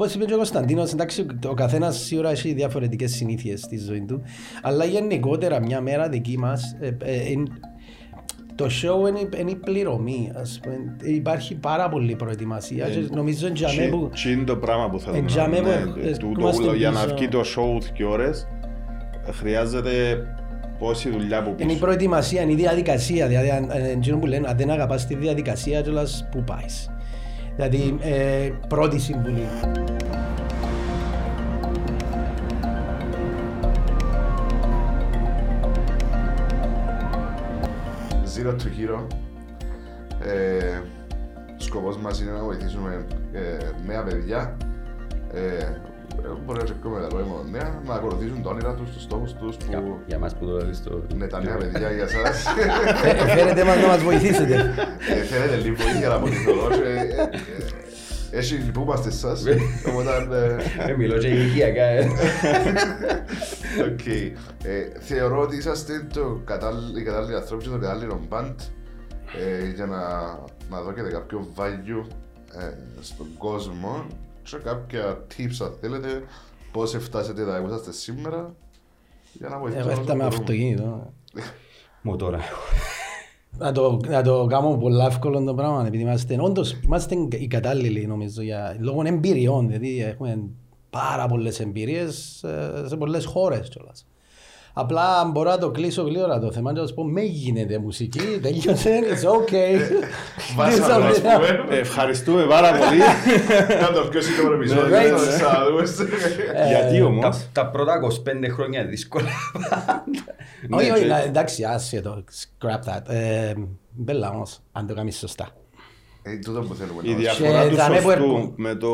Όπως είπε και ο Κωνσταντίνος, εντάξει, ο καθένας σίγουρα έχει διαφορετικές συνήθειες στη ζωή του, αλλά γενικότερα μια μέρα δική μας, ε, ε, εν- το show είναι, είναι η πληρωμή, ας πούμε. Υπάρχει πάρα πολλή προετοιμασία και νομίζω για μέ που... Τι είναι το πράγμα που θέλουμε. Ε, για μέ να- που- ναι, ε, τούτο που είμαστε ούλο, Για να πίσω. βγει το show και ώρες, ε, χρειάζεται πόση δουλειά που Είναι η πίσω. προετοιμασία, είναι η διαδικασία. Δηλαδή, αν, ε, εκείνο που λένε, αν δεν αγαπάς τη διαδικασία, κιόλας πού πάεις. Δηλαδή, ε, πρώτη συμβουλή. Zero to Hero. Ε, σκοπός μας είναι να βοηθήσουμε ε, νέα παιδιά. Ε, μπορεί να τσεκούμε τα λόγια νέα, να ακολουθήσουν τα όνειρα τους, τους στόχους τους Για, που για μας που το λέει στο... είναι τα νέα παιδιά για σας. Ε, ε, Φέρετε μας να μας βοηθήσετε. Ε, Θέλετε λίγο βοήθεια να βοηθηθώ. ε, ε, ε, Έχει λυπούμαστε εσάς, οπότε ε, Ε, μιλώ και ηλικιακά, ε. Οκ. Ε, θεωρώ ότι είσαστε το κατάλληλοι, οι κατάλληλοι άνθρωποι και το κατάλληλο band ε, για να, να δώσετε κάποιο value ε, στον κόσμο και κάποια tips αν θέλετε πώς φτάσετε τα που είσαστε σήμερα για να βοηθήσετε Εγώ όσο έρθα με μπορούμε. αυτοκίνητο. Μοτόρα. Να το, να το κάνω πολύ εύκολο το πράγμα, επειδή είμαστε, όντως, είμαστε οι κατάλληλοι νομίζω, για, λόγω εμπειριών, δηλαδή έχουμε πάρα πολλές εμπειρίες ε, σε πολλές χώρες κιόλας. Απλά μπορώ να το κλείσω γλύωρα το θέμα και να σου πω με γίνεται μουσική, τελειώσε, it's okay. Βάσαμε, This ας is- πούμε. Ε, Ευχαριστούμε πάρα πολύ. Να το πιο σύντομο επεισόδιο, Right. θα σας ξαναδούμε. Γιατί Τα, όμως; τα πρώτα 25 χρόνια δύσκολα. Όχι, Ναι, όχι, και- να- εντάξει, άσε το, scrap that. Ε, Μπέλα όμως, αν το κάνεις σωστά. Ε, τούτο που θέλουμε Η να διαφορά Και του δαμε που σωστού έρχομαι. με το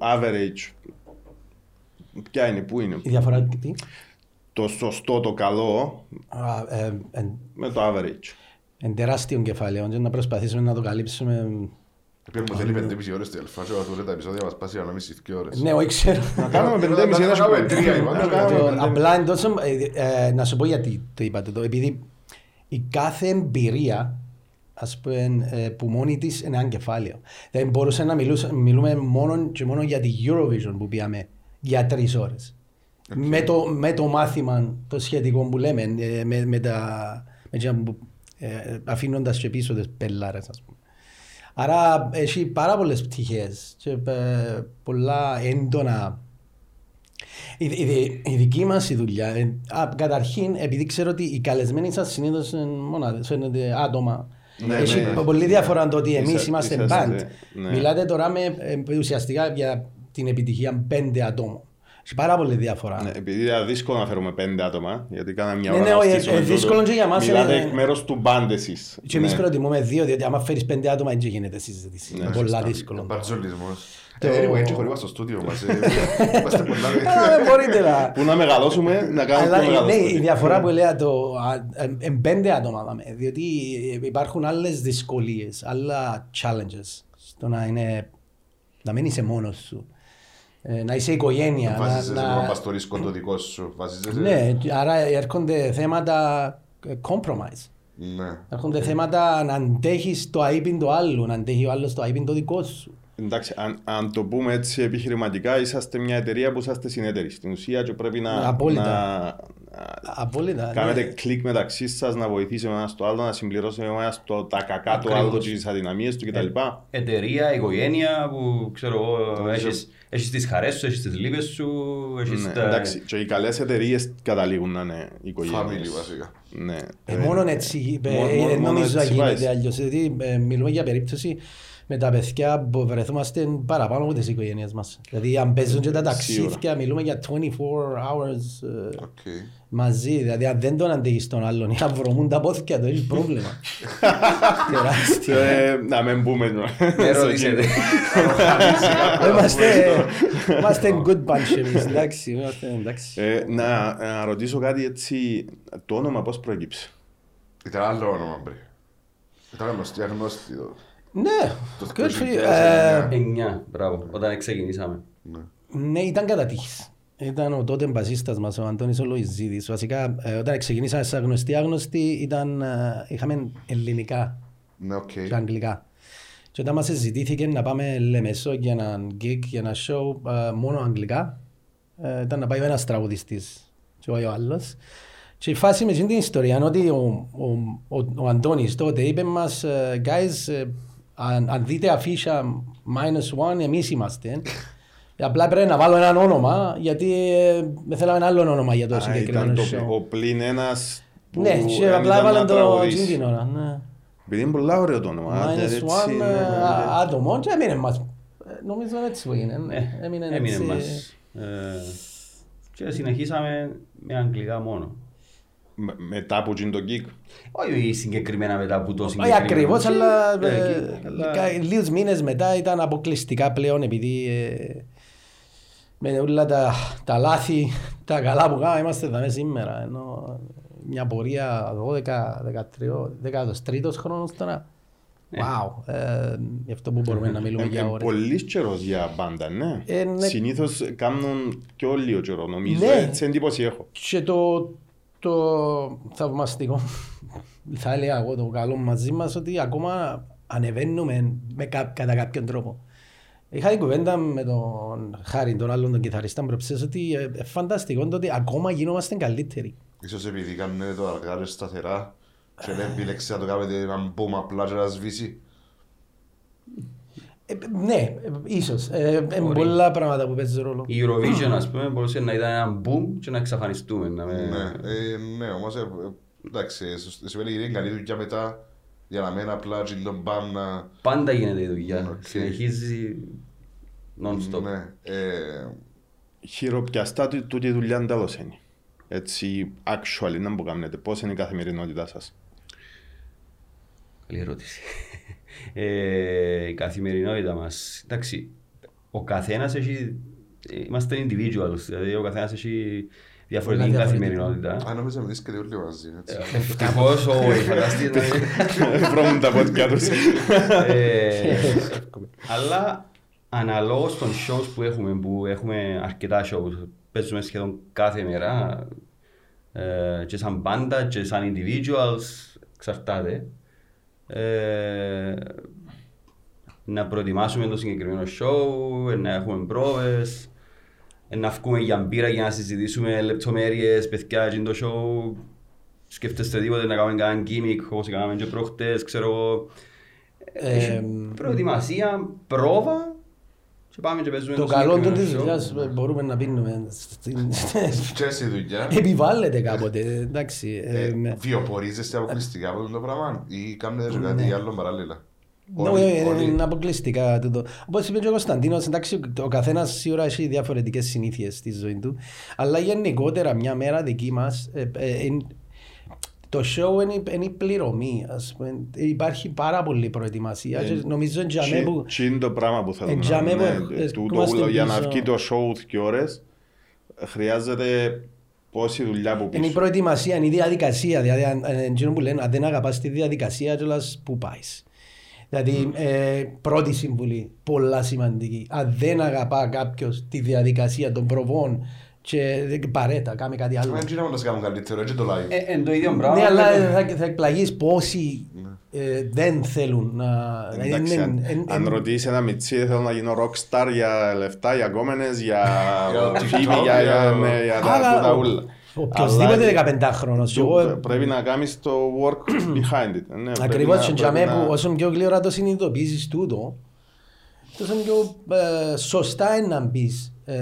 average. Ποια είναι, πού είναι; Η διαφορά τι; Το σωστό, το καλό Α, ε, εν- με το average. εν τεράστιο κεφάλαιο και να προσπαθήσουμε να το καλύψουμε. Επειδή μου θέλει πέντε μισή ώρες στη αλφά και ο Αθουρέ τα επεισόδια μας πάσει να μισή δύο ώρες. Ναι, όχι ξέρω. Να κάνουμε Να πεντέμιση, κάνουμε ένα σου τρία, είπα, να Να Το- κάνουμε πεντέμιση. Απλά είναι τόσο, ε, ε, να σου πω γιατί το είπατε το. Επειδή η κάθε εμπειρία ας πούμε, ε, που μόνη της είναι ένα κεφάλαιο. Δεν μπορούσε να μιλούσα, μιλούμε μόνο και μόνο για τη Eurovision που πήγαμε για τρεις ώρες. Με, το, με το μάθημα το σχετικό που λέμε, ε, με, με τα, με εκείνα που, ε, αφήνοντας και πίσω τις πελάρες ας πούμε. Άρα έχει πάρα πολλές πτυχές και ε, πολλά έντονα η, η, η δική μας η δουλειά, ε, α, καταρχήν, επειδή ξέρω ότι οι καλεσμένοι σας συνήθως είναι μονάδες, φαίνεται άτομα. Ναι, Έχει ναι. πολύ διαφορά το ότι εμείς Είσα- είμαστε είσαστε, band. ναι. Μιλάτε τώρα με, ε, ουσιαστικά για την επιτυχία πέντε ατόμων. Έχει πάρα πολύ διαφορά. Ναι, επειδή είναι δύσκολο να φέρουμε πέντε άτομα, γιατί κάναμε μια Ναι, ώρα ναι, να όχι, στήσουμε ε, τούτο. δύσκολο και για μας, Μιλάτε ε, εκ μέρους του μπαντ εσείς. Και εμείς Ναι. προτιμούμε δύο, διότι άμα φέρεις πέντε άτομα, δεν γίνεται συζήτηση. Ναι, Είναι πολλά σωστά. δύσκολο. Μπαρτζολισμός. Το- Ε, anyway, έτσι χωρίς στο στούντιο μας. ε, Είμαστε πολλά... Α, Δεν μπορείτε να. Που να μεγαλώσουμε, να κάνουμε Αλλά πιο μεγάλο ναι, η στούντιο. διαφορά που έλεγα το εν πέντε άτομα δάμε, διότι υπάρχουν άλλες δυσκολίες, άλλα challenges στο να είναι, να μην είσαι μόνος σου, ε, να είσαι οικογένεια. να- Βάζεσαι σε να- ένα παστορίσκο το δικός σου. Βάζεσαι... Ναι, άρα έρχονται θέματα ε, compromise. Ναι. Έρχονται θέματα να αντέχεις το αείπιν του άλλου, να αντέχει ο άλλος το αείπιν το δικό σου. Εντάξει, αν, αν το πούμε έτσι επιχειρηματικά, είσαστε μια εταιρεία που είσαστε συνέτεροι. Στην ουσία και πρέπει να, Απόλυτα. να, να Απόλυτα. κάνετε ναι. κλικ μεταξύ σας, να βοηθήσει ο ένας το άλλο, να συμπληρώσει ο ένας τα κακά του Ακριβώς. άλλου, τις αδυναμίες του κτλ. Εταιρεία, οικογένεια που ξέρω εγώ, Νομίζω- έχεις, έχεις τις χαρές σου, έχεις τις λύπες σου, έχεις Ναι, τα... εντάξει, και οι καλές εταιρείες καταλήγουν να είναι οικογένειες. Family βασικά. Ναι. Ε, μόνο έτσι, ε, μόνο- ε, μόνο- δεν μόνο νομίζω να έτσι γίνεται πάει. αλλιώς. Δηλαδή, ε, μιλούμε για περίπτωση με τα παιδιά που βρεθούμαστε παραπάνω από τις οικογένειες μας. Δηλαδή, αν παίζουν και τα ταξίδια, μιλούμε για 24 hours ε, Οκ. μαζί. Δηλαδή, αν δεν τον αντέχεις τον άλλον ή αν βρωμούν τα πόθηκια του, έχει πρόβλημα. Τεράστιο. Ε, Να μην πούμε. Με ρωτήσετε. Είμαστε είμαστε good bunch εμείς, εντάξει. είμαστε εντάξει. Ε, να, να ρωτήσω κάτι έτσι, το όνομα πώς προέκυψε; Ήταν άλλο όνομα πριν. Ήταν γνωστή, αγνώστη. Το- Ναι, Το good for you. 2009. Ε, Εννιά, μπράβο, όταν ξεκινήσαμε. Ναι. Ναι, ήταν κατά τύχης. Ήταν ο τότε μπασίστας μας, ο Αντώνης ο Λοϊζίδης. Βασικά, ε, όταν ξεκινήσαμε σαν γνωστοί άγνωστοι, ήταν, ε, είχαμε ελληνικά Ναι, οκ. και αγγλικά. Και όταν μας ζητήθηκε να πάμε Λεμεσό για ένα gig, για ένα show ε, μόνο αγγλικά, ε, ήταν να πάει ένας τραγουδιστής και ο άλλος. Και η φάση με την ιστορία είναι ότι ο, ο, ο, ο Αντώνης τότε είπε μας ε, guys, ε, αν, αν δείτε αφίσα minus one, εμείς είμαστε. Απλά πρέπει να βάλω ένα όνομα, γιατί ε, με θέλαμε ένα άλλο όνομα για το Α, συγκεκριμένο ήταν το, show. ο πλην ένας που Ναι, και δεν απλά ήταν να έβαλαν το τραγουδήσει. εκείνη την ώρα. ναι. Επειδή είναι πολύ ωραίο το όνομα. Minus έτσι, one ναι, ε, ναι, α- άτομο και έμεινε μας. Ε, Νομίζω έτσι που έγινε. ναι. Έμεινε Έμεινε έτσι. μας. Ε, Και συνεχίσαμε με αγγλικά μόνο. Με- Μετά από εκείνο το gig. Όχι συγκεκριμένα μετά από το Όχι συγκεκριμένο. ακριβώς, αλλά Ε, ε, εκεί, αλλά- κα- λίγους μήνες μετά ήταν αποκλειστικά πλέον επειδή ε, με όλα τα, τα λάθη, τα καλά που κάναμε είμαστε εδώ σήμερα. Ενώ μια πορεία 12, 13, 13 χρόνος τώρα. Wow, ε, γι' αυτό που μπορούμε να μιλούμε για Είναι ώρες. πολύ καιρός για μπάντα, ναι. Ε, ναι. Συνήθως κάνουν πιο λίγο καιρός, νομίζω. Ναι. Έτσι εντύπωση έχω. Και το, το θαυμαστικό, θα έλεγα εγώ το καλό μαζί μας, ότι ακόμα ανεβαίνουμε με κα, κατά κάποιον τρόπο. Είχα την κουβέντα με τον Χάρη, τον άλλον τον κιθαριστά προψές, ότι ε, ε, φανταστικό το ότι ακόμα γινόμαστε καλύτεροι. Ίσως επειδή κάνετε το αργά και σταθερά και δεν επιλέξετε να το κάνετε έναν boom απλά και να σβήσει. Ε, ναι, ε, ίσως. Ε, ε, Μπορεί. πολλά πράγματα που παίζουν ρόλο. Η Eurovision, ας πούμε, μπορούσε να ήταν ένα boom και να εξαφανιστούμε. Να με... Ναι, ε, ναι, όμως ε, ε, εντάξει, σωστ- σημαίνει ότι είναι καλή δουλειά μετά για να μένει απλά και το boom να... Πάντα γίνεται η δουλειά. Οκ. Συνεχίζει non-stop. Ναι, ε, Χειροπιαστά του- τούτη η δουλειά τέλος είναι. Έτσι, actually, να μου κάνετε. Πώς είναι η καθημερινότητά σας; Καλή ερώτηση. Ε, η καθημερινότητα μας. Εντάξει, ο καθένας έχει... Είμαστε individuals, δηλαδή ο καθένας έχει διαφορετική Πολλά καθημερινότητα. αν νόμιζα μιλήσεις και όλοι μαζί, έτσι. Ευτυχώς, όχι, φανταστείτε. Βρώμουν τα πόδια τους. Ε, αλλά αναλόγως των shows που έχουμε, που έχουμε αρκετά shows, παίζουμε σχεδόν κάθε μέρα ε, και σαν μπάντα και σαν individuals, εξαρτάται. Ε, να προετοιμάσουμε το συγκεκριμένο show, ε, να έχουμε πρόβες, ε, να βγούμε για μπύρα για να συζητήσουμε λεπτομέρειες, παιδιά, και το show. Σκέφτεστε τίποτε να κάνουμε κανένα gimmick όπως κάναμε και προχτές, ξέρω εγώ. Ε, Έχει προετοιμασία, πρόβα και πάμε και παίζουμε το το καλό του συγκεκριμένο της show. δουλειάς ε, μπορούμε να πίνουμε. στην- Και στη δουλειά, Επιβάλλεται κάποτε, εντάξει. ε, ε, με- βιοπορίζεστε αποκλειστικά από το πράγμα ή κάνετε και Ναι. κάτι άλλο παράλληλα; Ναι, Όλοι- ε, όλοι- είναι αποκλειστικά τούτο. Όπως είπε και ο Κωνσταντίνος, εντάξει, ο καθένας σίγουρα έχει διαφορετικές συνήθειες στη ζωή του, αλλά γενικότερα μια μέρα δική μας, ε, ε, εν- το show είναι, είναι η πληρωμή, ας πούμε. Υπάρχει πάρα πολλή προετοιμασία και νομίζω για μέ που... Τι είναι το πράγμα που θέλω Ε, να για μέ που ναι, ε, τούτο είμαστε ούλο, Για να πίσω. βγει το show και ώρες, χρειάζεται πόση δουλειά που Είναι η πίσω. προετοιμασία, είναι η διαδικασία. Δηλαδή, αν, αν, εκείνο που λένε, αν δεν αγαπάς τη διαδικασία, κιόλας πού πάεις. Δηλαδή, ε, πρώτη συμβουλή, πολλά σημαντική. Αν δεν αγαπά κάποιος τη διαδικασία των προβών, και δεν- παρέτα, κάμε κάτι άλλο. Μα έτσι να μας κάνουν καλύτερο, έτσι το live. Ε, εν το ίδιο πράγμα. Ναι, αλλά με το- θα, θα εκπλαγείς πόσοι ε, δεν θέλουν να... Ναι. Εντάξει, είναι- αν, εν- αν εν- ρωτήσεις ένα μιτσί, θέλω να γίνω rockstar για λεφτά, για κόμενες, για Για φίβη, TikTok, για, για, για- ναι, για τα Αλλά τούτα ο- ούλα. Οποιοςδήποτε Αλλά 15χρονος. και του- εγώ- Πρέπει να κάνεις το work behind it. ναι, πρέπει Ακριβώς να- και για πρέπει μέ που να- όσο πιο γλύωρα το συνειδητοποιήσεις τούτο, τόσο πιο ε, σωστά είναι να μπεις ε,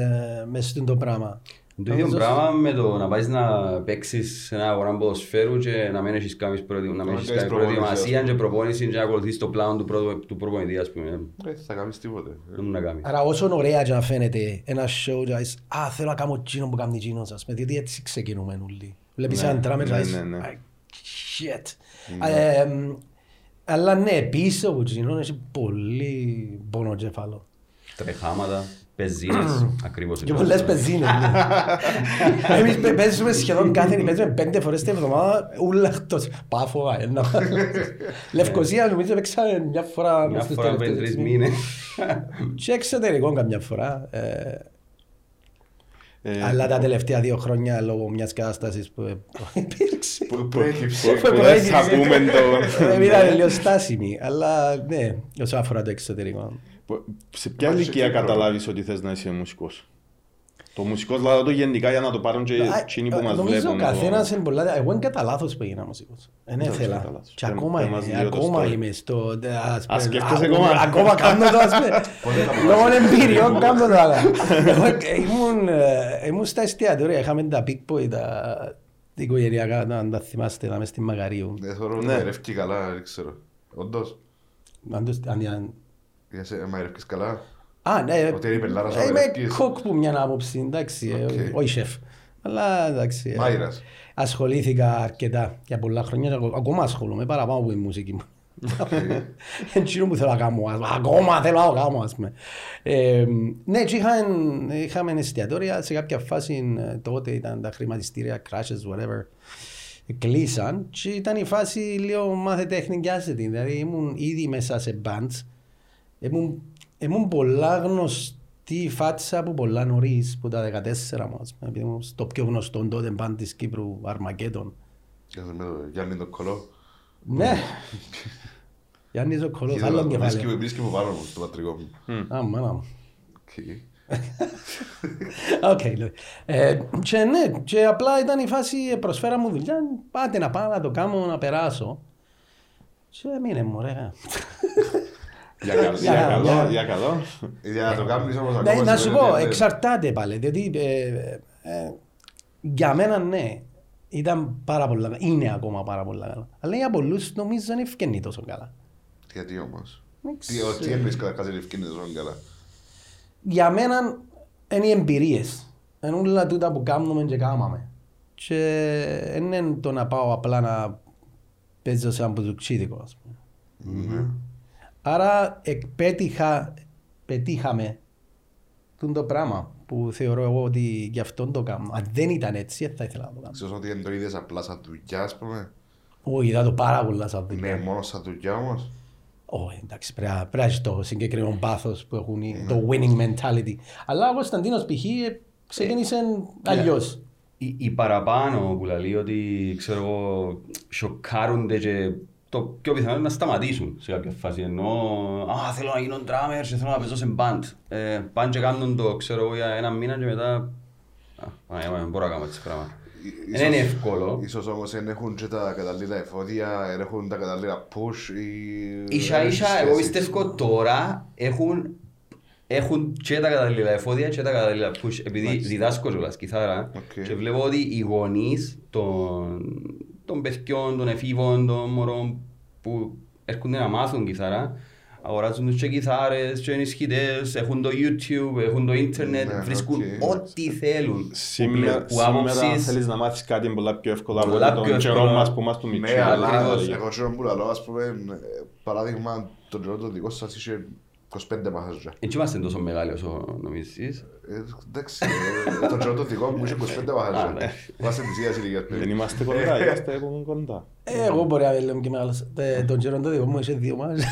μες στο το πράγμα. Το ίδιο Νομίζω- πράγμα με το να πάεις να παίξεις σε ένα αγορά ποδοσφαίρου και να μην έχεις καμία προετοι- να μην Να έχεις κάνεις καμία προπόνηση, προετοιμασία ας και προπόνηση και να ακολουθείς το πλάνο του, προπο- του προπονητή, ας πούμε. Δεν θα κάνεις τίποτε. Δεν μου να κάνεις. Άρα όσο ωραία και να φαίνεται ένα show και να λες, α, θέλω να κάνω εκείνο που κάνει εκείνος, ας πούμε, διότι έτσι ξεκινούμε όλοι. Βλέπεις Ναι, έναν τράμερ και ναι, λες, ναι, ναι. «Α, shit. Ε, μ, Αλλά ναι, πίσω από εκείνον έχει πολύ πόνο κεφάλαιο. Τρεχάματα, πεζίνες, ακριβώς. Και έτσι. πολλές πεζίνες. ναι. Εμείς παι- παίζουμε σχεδόν κάθε παίζουμε πέντε φορές την εβδομάδα, ούλα εκτός. Πάφο, ένα. Λευκοσία νομίζω παίξαμε μια φορά Μια μες στους φορά πριν τελευταίους τρεις μήνες. μήνες. Και εξωτερικό καμιά φορά. ε, Ε, Αλλά τα τελευταία δύο χρόνια λόγω μιας κατάστασης που υπήρξε. Που προέκυψε. που- που δεν θα πούμε το... Ε, Ήταν λίγο στάσιμη, αλλά ναι, όσον αφορά το εξωτερικό. Που- Σε ποια Μάλιστα, ηλικία και πρόβλημα. καταλάβεις ότι θες να είσαι μουσικός; Το μουσικός δηλαδή το γενικά για να το πάρουν και Α, εκείνοι που μας Νομίζω ο βλέπουν. καθένας το- είναι πολλά... Εγώ είναι κατά λάθος που έγινα μουσικός. Δεν Εντάξει, ήθελα. κατά λάθος. Και Πε- ακόμα πες μας είμαι, λίγο το ακόμα story. είμαι στο... δε- ας πούμε, σκέφτεσαι α, ακόμα; Ακόμα κάνω το, ας πούμε. Λόγω εμπειριών κάνω το, αλλά... Εγώ ήμουν, ε, ήμουν στα εστιατόρια, είχαμε τα Big Boy, τα οικογενειακά, να τα θυμάστε, να μες στη Μαγαρίου. Δεν θεωρώ ότι Ναι. μαϊρεύκει καλά, δεν ξέρω. Όντως, Αν το- αν- αν- για σε μαϊρεύκεις καλά; Α, ναι, Ότι είναι η πελάρα σου ε, είμαι μαϊρεύκεις. κοκ που μια άποψη, εντάξει, ε, Οκ. όχι σεφ. Αλλά εντάξει. ε, Μάιρας. Ασχολήθηκα αρκετά για πολλά χρόνια, και ακο- ακόμα ασχολούμαι παραπάνω από η μουσική μου. Εντζήνο που θέλω να κάνω, ας πούμε. ακόμα θέλω να το κάνω, ας πούμε. Ε, ναι, και είχαν- είχαμε εστιατόρια σε κάποια φάση, ε, τότε ήταν τα χρηματιστήρια, crashes, whatever. Κλείσαν και ήταν η φάση λίγο μάθε τέχνη και άσε την. Δηλαδή ήμουν ήδη μέσα σε bands. Ήμουν, ήμουν πολλά γνωστή φάτσα από πολλά νωρίς, που τα 14 μου, ας πούμε. Επειδή ήμουν στο πιο γνωστό τότε band της Κύπρου, Αρμακέτον. Για το- με το Γιάννη το κολό. Ναι. Γιάννης ο Κολός, Είδα, άλλο βρίσκει- κεφάλαιο. Βρίσκει από πάνω μου, στο πατρικό μου. Α, μάνα μου. Οκ. Οκ, λέω. Ε, και ναι, και απλά ήταν η φάση, ε, προσφέρα μου δουλειά, πάτε να πάω να το κάνω, να περάσω. Και μείνε μου, ρε. Για καλό, Για- για καλό, για- για καλό. Για να το κάνεις όμως Ναι, ακόμα να σου σημαίνει πω, ότι είναι- εξαρτάται πάλι. Δηλαδή, ε, ε, για μένα ναι, ήταν πάρα πολλά καλά. Είναι ακόμα πάρα πολλά καλά. Αλλά για πολλούς νομίζω δεν ευκαινεί τόσο καλά. Γιατί όμως; Δεν Τι, ο- τι ξέρω. εννοείς καταρχάς είναι ευκαιρία τόσο καλά; Για μένα είναι οι εμπειρίες. Είναι όλα τούτα που κάνουμε και κάναμε. Και δεν είναι το να πάω απλά να παίζω σε ένα μπουζουξίδικο, ας πούμε. Άρα εκπέτυχα, πετύχαμε τούτο το πράγμα που θεωρώ εγώ ότι γι' αυτό το κάνω. Αν δεν ήταν έτσι, δεν θα ήθελα να το κάνω. Ξέρεις ότι δεν το είδες απλά σαν δουλειά, ας πούμε; Όχι, είδα το πάρα πολλά σαν Ναι, δουλειά. μόνος σαν δουλειά όμως; Όχι, εντάξει, πρέπει να- πρέπει να έχεις το συγκεκριμένο πάθος που έχουν, οι- το winning mentality. Αλλά ο Κωνσταντίνος π.χ. ε, ξεκίνησε αλλιώς. Οι, οι παραπάνω που λέει ότι ξέρω εγώ σοκάρονται και το πιο πιθανό είναι να σταματήσουν σε κάποια φάση ενώ «Α, θέλω να γίνω drummer και θέλω να παίζω σε band». Ε, πάνε και κάνουν το ξέρω εγώ για ένα μήνα και μετά «Α, α, δεν μπορώ να κάνω έτσι πράγμα». Ίσως- Δεν είναι εύκολο. Ίσως όμως δεν έχουν και τα κατάλληλα εφόδια, δεν έχουν τα κατάλληλα push ή... Ίσα ίσα σχέση. εγώ πιστεύω τώρα έχουν έχουν και τα κατάλληλα εφόδια και τα κατάλληλα push επειδή διδάσκω κιόλας κιθάρα Οκ. και βλέπω ότι οι γονείς των, των παιδιών, των εφήβων, των μωρών που έρχονται να μάθουν κιθάρα αγοράζουν τους και κιθάρες και ενισχυτές, έχουν το YouTube, έχουν το ίντερνετ, Ναι, βρίσκουν οκ. ό,τι θέλουν. Σήμερα, που σήμερα άπου εις- θέλεις να μάθεις κάτι πολλά πιο εύκολα από Πολλά πιο τον καιρό εύκολα. μας που είμαστε του μικρού. Ναι, αλλά Ακριβώς. εγώ ξέρω που λαλώ, ας πούμε, ε, παράδειγμα, τον καιρό το δικό σας είχε 25 μαγαζιά. Έτσι είμαστε τόσο μεγάλοι όσο νομίζεις. Ε, Εντάξει, ε, τον καιρό το δικό μου είχε 25 Α, μαχαζιά. ναι. Είμαστε της ίδιας ηλικίας Δεν περίπου. είμαστε κοντά, είμαστε ακόμα κοντά. Ε, Εγώ μπορεί να λέμε και μεγάλος. Ε, Τον καιρό το δικό μου είχε δύο μάχες.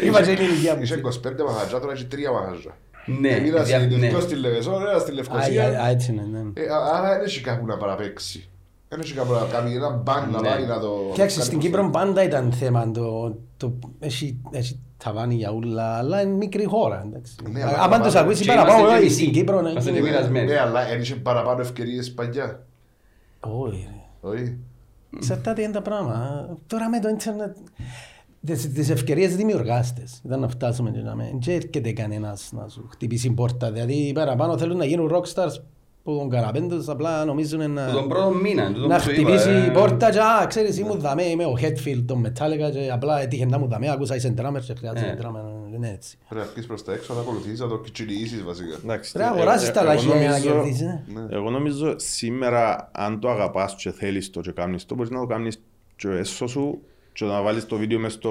Ε, Είπα και είχε- είναι η ηλικία μου. Είχε 25 μαχαζιά, τώρα έχει 3 μαχαζιά. Ναι, Ένα δια- ναι. συνειδητικό στη Λεβεσόν, ένα στη Α, Λευκοσία. α, έτσι είναι, ναι. Ε, α- Άρα δεν έχει κάπου να παραπέξει. Δεν έχει κάπου να κάνει ένα μπαν να Ναι. πάει να το... Κοίταξε, κάνει στην προς Κύπρο πάντα ήταν θέμα το, το έχει, έχει ταβάνι για ούλα, αλλά είναι μικρή χώρα, εντάξει. Ναι, αλλά Άμα τους πάμε- ακούσει και παραπάνω, είμαστε και όχι, μισοί. στην Κύπρο ναι, Είμαστε είναι- και πειρασμένοι. Ναι, αλλά δεν είχε παραπάνω ευκαιρίες παλιά. Όχι, ρε. Όχι. Εξαρτάται είναι τα πράγματα. Τώρα με το ίντερνετ, τις, τις ευκαιρίες δημιουργάστες. Ήταν να φτάσουμε και να με. Δεν έρχεται κανένας να σου χτυπήσει πόρτα. Δηλαδή παραπάνω θέλουν να γίνουν rockstars που τον καναπέν τους απλά νομίζουν να... Τον πρώτο μήνα, τούτο να που σου είπα, χτυπήσει ε. η πόρτα και «Α, ξέρεις, ήμουν δαμέ, είμαι ο Hetfield, τον Metallica και απλά έτυχε να μου δαμέ, άκουσα είσαι drummer και χρειάζεται Ε. drummer». Είναι έτσι. Πρέπει να βγεις προς τα έξω, να ακολουθείς, να το κιτσιλιήσεις βασικά. Εντάξει, Πρέπει να ε, αγοράσεις ε, τα εγώ λαχεία για να νομίζω- κερδίσεις. ε. Ναι. Εγώ νομίζω σήμερα αν το αγαπάς και θέλεις το και κάνεις το μπορείς να το κάνεις και έσω σου και να βάλεις το βίντεο μες στο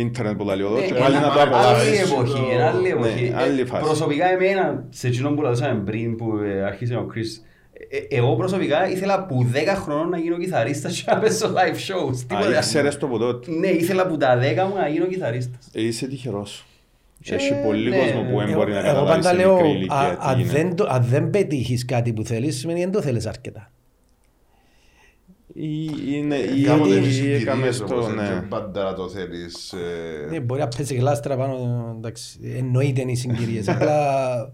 ίντερνετ που λέει εδώ Ναι, και είναι πάλι να το άλλη Άλλη απολαύσεις. εποχή, είναι άλλη εποχή. Ναι, άλλη Ε, φάση. Προσωπικά εμένα, σε εκείνον που λαλούσαμε πριν που ε, άρχισε ο Chris, ε, εγώ προσωπικά ήθελα που 10 χρόνων να γίνω κιθαρίστας και να παίζω live shows. Α, Τίποτε άλλο. ήξερες το από τότε. Ναι, ήθελα που τα 10 μου να γίνω κιθαρίστας. Ε, Είσαι τυχερός. Έχει Ε, πολύ ναι. κόσμο που δεν μπορεί να Εγώ καταλάβει πάντα σε λέω, μικρή α- ηλικία τι αν είναι. δεν, το- αν δεν πετύχεις κάτι που θέλεις, σημαίνει δεν το θέλεις αρκετά. Ή- Είναι, ή Κάποτε ή έχεις έκαμε συγκυρίες στο, όμως, ναι. δεν πάντα να το θέλεις. ε, Ναι, μπορεί να πέσει γλάστρα πάνω, εντάξει, εννοείται είναι οι συγκυρίες, απλά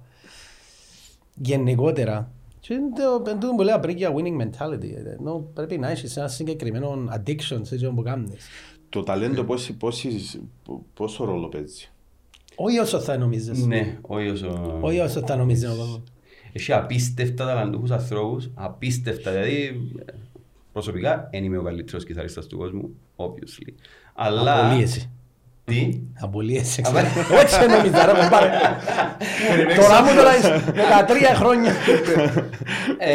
γενικότερα. Και είναι το είναι το που λέω πριν για winning mentality. ε, ενώ πρέπει να έχεις ένα συγκεκριμένο addiction σε αυτό που κάνεις. Το ταλέντο πόση- πόση- πόσο ρόλο παίζει; Όχι όσο θα νομίζεις. Ναι, όχι όσο... Όχι όσο θα νομίζεις ο κόσμος. Έχει απίστευτα ταλαντούχους ανθρώπους, απίστευτα, δηλαδή προσωπικά δεν είμαι ο καλύτερος κιθαρίστας του κόσμου, obviously. Αλλά... Απολύεσαι. Τι; Απολύεσαι. Αμα- Όχι νομίζα ρε κομπάρε. Τώρα μου τώρα είσαι 13 χρόνια.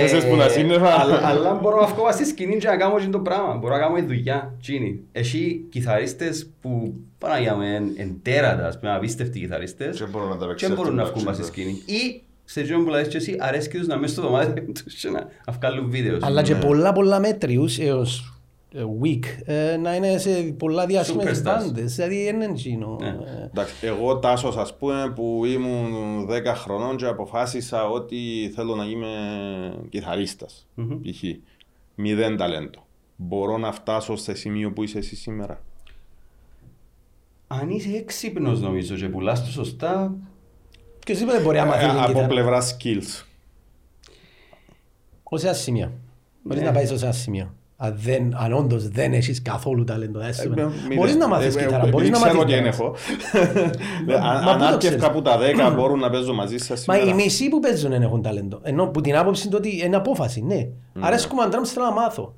Θες που να σύννεφα. Ε, Αλλά- Αλλά μπορώ να βγω στη σκηνή και να κάνω εκείνο το πράγμα. Μπορώ να κάνω δουλειά. Τσίνη. Έχει κιθαρίστες που Παναγιά μου εν- εν τέρατα, ας πούμε, απίστευτοι κιθαρίστες Και μπορούν να τα και παίξουν μπορούν να αυτό βγουν το στη μπάτσο. σκηνή. Ή σε εκείνο που λες και εσύ αρέσκει τους να μέσα στο δωμάτιο τους και να να βγάλουν βίντεο. Αλλά και πολλά πολλά μέτριους έως ε, weak ε, να είναι σε πολλά διάσημες Superstars. μπάντες. Δηλαδή είναι εκείνο. Ναι. ε, Εντάξει, εγώ τάσος ας πούμε που ήμουν 10 χρονών και αποφάσισα ότι θέλω να είμαι κιθαρίστας. Μμμ. Π.χ. Μηδέν ταλέντο. Μπορώ να φτάσω σε σημείο που είσαι εσύ σήμερα; Αν είσαι έξυπνος νομίζω και πουλάς το σωστά, Ποιος είπε δεν μπορεί να μάθει Ε, την από κιθάρα. πλευρά skills. Ως ένα σημείο. Μπορείς Ναι. να πάεις ως ένα σημείο. Αν, δεν, αν όντως δεν έχεις καθόλου ταλέντο, δεν σημαίνει. Ε, Μπορείς μηδέν. να μάθεις Ε, ε, κιθάρα, επειδή μπορείς να ξέρω μάθεις ότι δεν κιθάρα. έχω. Αν- μα Αν πού το άρκευκα ξέρεις; που τα 10 μπορούν να παίζω μαζί σας Μα οι σήμερα. μισοί που παίζουν δεν έχουν ταλέντο. Ενώ που την άποψη είναι ότι είναι απόφαση, ναι. Αρέσκουμε αν θέλω να μάθω.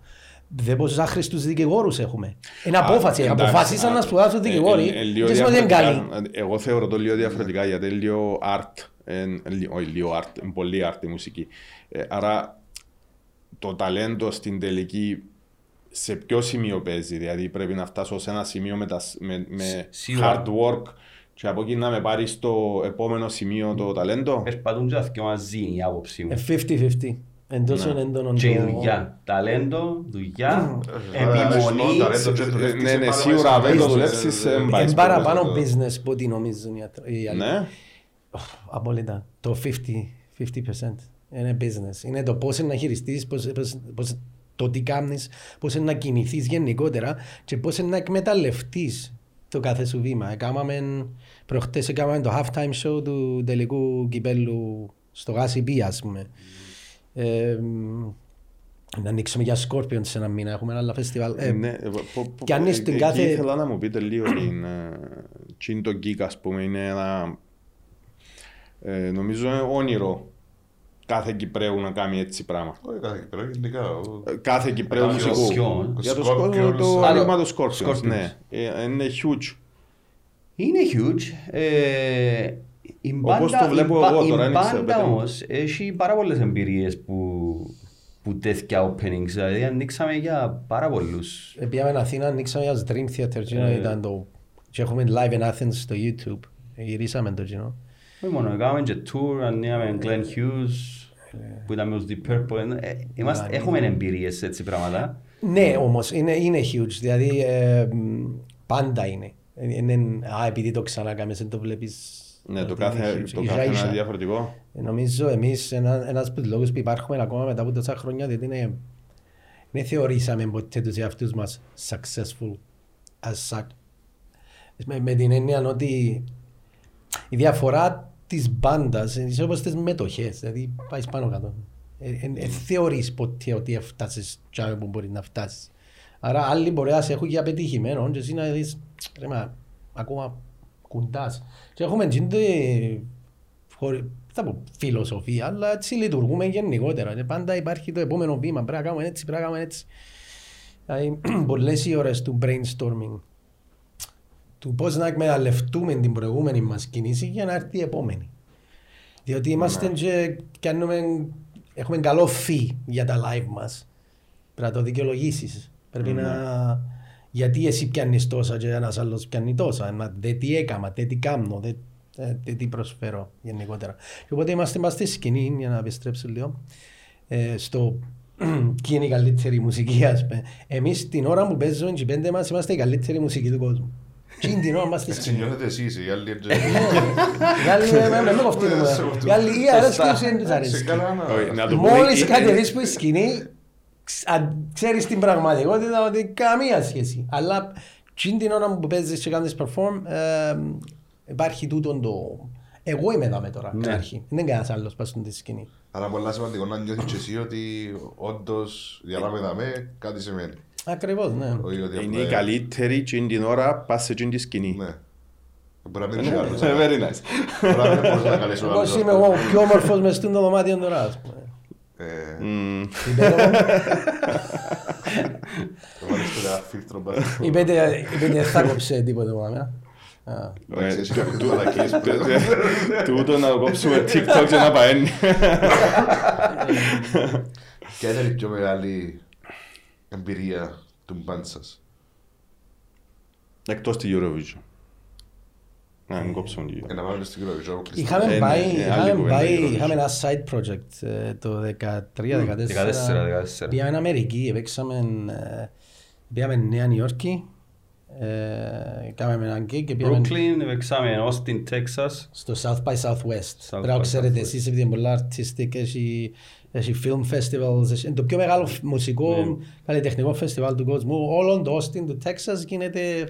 Δεν πόσους άχρηστους δικηγόρους έχουμε. Είναι απόφαση. Α, εντάξει, Αποφάσισαν α, να σπουδάσουν ε, δικηγόροι. ε, ε, λίγο Και σημαίνει ότι είναι διαφορετικά. καλοί. Ε, Εγώ θεωρώ το λίγο διαφορετικά γιατί είναι λίγο art. εν- λι- Όχι λίγο art, είναι πολύ art η μουσική. Ε, Άρα το ταλέντο στην τελική σε ποιο σημείο παίζει. Δηλαδή πρέπει να φτάσω σε ένα σημείο με, τα, σ- με, με Σίγουρα. hard work και από εκεί να με πάρεις στο επόμενο σημείο το ταλέντο. περπατούν και αυτοί μαζί είναι η άποψη μου. Ε, 50-50. Εν τόσο Ναι. έντονο Και η το- δουλειά. Ταλέντο, δουλειά, Ε, αρέσει μόνο επιμονή. ταλέντο και δουλεύεις Ναι, ναι, πάνω σίγουρα μέσα δεν το στο δουλεύσεις, business, ε, ε, μπα- Είναι Πάει παραπάνω στο- business που ό,τι νομίζουν οι ατρ- οι άλλοι. Ναι. Απόλυτα. Το 50, 50% είναι business. Είναι το πώς είναι να χειριστείς, πώς, πώς, πώς, το τι κάνεις, πώς είναι να κινηθείς γενικότερα και πώς είναι να εκμεταλλευτείς το κάθε σου βήμα. Έκαναμε, προχτές έκαναμε το halftime show του τελικού κυπέλου στο Γάσι Πι, ας πούμε. Ε, να ανοίξουμε για Scorpions σε ένα μήνα, έχουμε ένα άλλο φεστιβάλ. Ε, Ναι, ε, πο- πο- κι αν είσαι στην εκεί κάθε- ήθελα να μου πείτε λίγο την... ε, Τι είναι το geek, ας πούμε, είναι ένα... ε, νομίζω είναι όνειρο κάθε Κυπρέου να κάνει έτσι πράγμα. Όχι, κάθε Κυπρέο, γενικά. ο- Ε, Κάθε Κυπρέου Κάθε μουσικού. Scorpions. Για το Scorpions, Scorpions, το α, άνοιγμα του Scorpions, Scorpions. ναι. Ε, Είναι huge. Είναι huge. Ε, η Όπως μπάντα, το βλέπω η, μπα- εγώ τώρα, η δεν ξέρω, μπάντα πέτε μου. όμως έχει πάρα πολλές εμπειρίες που, που τέτοια openings. Δηλαδή ανοίξαμε για πάρα πολλούς. Ε, Πήγαμε Αθήνα, ανοίξαμε ένα Dream Theater, και Ε. ήταν το... και έχουμε live in Athens στο YouTube. Ε, Γυρίσαμε το κοινό. Όχι μόνο, κάναμε και tour, ανοίγαμε Glenn Hughes, που ήταν με τους Deep Purple. Ε, είμαστε, Ναι, έχουμε εμπειρίες σε έτσι πράγματα. Ναι, όμως είναι, είναι huge. Δηλαδή ε, μ, πάντα είναι. Ε, είναι. Α, επειδή το ξανάκαμε, δεν το βλέπεις. Ναι, το ότι κάθε, είναι huge. το Ίσα κάθε ίσα. είναι διαφορετικό. Ε, Νομίζω εμείς ένα, ένας από τους λόγους που υπάρχουμε ακόμα μετά από τόσα χρόνια διότι είναι, δεν θεωρήσαμε ποτέ τους εαυτούς μας successful as such. Με, με την έννοια ότι η διαφορά της μπάντας είναι όπως τις μετοχές, δηλαδή πάεις πάνω κάτω. Ε, ε, ε, θεωρείς ποτέ ότι έφτασες τσάμε που μπορεί να φτάσεις. Άρα άλλοι μπορεί να σε έχουν για πετυχημένο και εσύ να δεις, ρε μα, ακόμα κουντάς. Και έχουμε τζίντε χωρί, θα πω φιλοσοφία, αλλά έτσι λειτουργούμε γενικότερα. Και πάντα υπάρχει το επόμενο βήμα. Πρέπει να κάνουμε έτσι, πρέπει να κάνουμε έτσι. Δηλαδή, πολλές οι ώρες του brainstorming, του πώς να εκμεταλλευτούμε την προηγούμενη μας κίνηση για να έρθει η επόμενη. Διότι είμαστε και κάνουμε, έχουμε καλό φύ για τα live μας. Πρέπει να το δικαιολογήσεις. Πρέπει να... Γιατί εσύ πιάνεις τόσα και ένας άλλος πιάνει τόσα. Να δε τι έκαμα, δε τι κάνω, δε, ε, δε τι προσφέρω γενικότερα. Και οπότε είμαστε, είμαστε στη σκηνή, για να επιστρέψω λίγο, ε, στο ποιοι είναι η καλύτερη μουσική, ας πούμε. Εμείς την ώρα που παίζουμε και οι πέντε μας είμαστε η καλύτερη μουσική του κόσμου. Τι είναι την ώρα μας στη Έτσι σκηνή. νιώθετε εσείς, οι άλλοι έτσι. Οι άλλοι ε, με με κοφτούν μου. Οι άλλοι ή αρέσκει ή δεν τους Σε αρέσκει. καλά να... Όχι, να το πούμε, Μόλις ε, κατεβείς που η σκηνή, ξ- αν ξέρεις την πραγματικότητα ότι καμία σχέση. Αλλά τι είναι την ώρα που παίζεις και κάνεις perform, ε, υπάρχει τούτον το... Εγώ είμαι εδώ με τώρα, Ναι. στην αρχή. Δεν είναι κανένας άλλος πας στην σκηνή. Άρα πολλά σημαντικό να νιώθεις και εσύ ότι όντως για να με δαμέ κάτι σημαίνει. Ακριβώς, ναι. Όχι ότι Είναι απλά- οι καλύτεροι και την ώρα πας σε εκείνη τη σκηνή. Ναι. Μπορεί να μην είναι άλλος. Ε, Very nice. Μπορεί να μην μπορείς να καλέσεις ο Εγώ άλλος. είμαι εγώ ο πιο όμορφος μες στο δωμάτιο τώρα, ας πούμε. Ε, Μμμ. Είπετε μου, Βάλεις το ένα φίλτρο μπα. Είπετε είπετε, δεν θα κόψε τίποτε μου. α. Α. Εντάξει, Ε, εσύ του- και του- μαλακίες που- τε- τε- Τούτο να κόψουμε TikTok και να πααίνει. Ποια ήταν η πιο μεγάλη εμπειρία του μπαντ σας. Εκτός τη Eurovision. Να μην κόψουμε τη Για να πάμε στην Eurovision. Είχαμε Ε, ναι, πάει, ναι, άλλη είχαμε κουβέντα, πάει, Eurovision. είχαμε ένα side project ε, το 13-14. 14-14. Πήγαμε Αμερική, παίξαμε, ε, πήγαμε Νέα Υόρκη, ε, κάναμε έναν gig και πήγαμε Brooklyn, παίξαμε Austin, Texas. στο South by Southwest. South Πρέπει να by ξέρετε Southwest. εσείς επειδή είναι πολλά artistic, έχει, έχει film festivals, έχει, είναι το πιο μεγάλο μουσικό Ναι. καλλιτεχνικό φεστιβάλ του κόσμου. Όλο το Austin, το Texas γίνεται ε,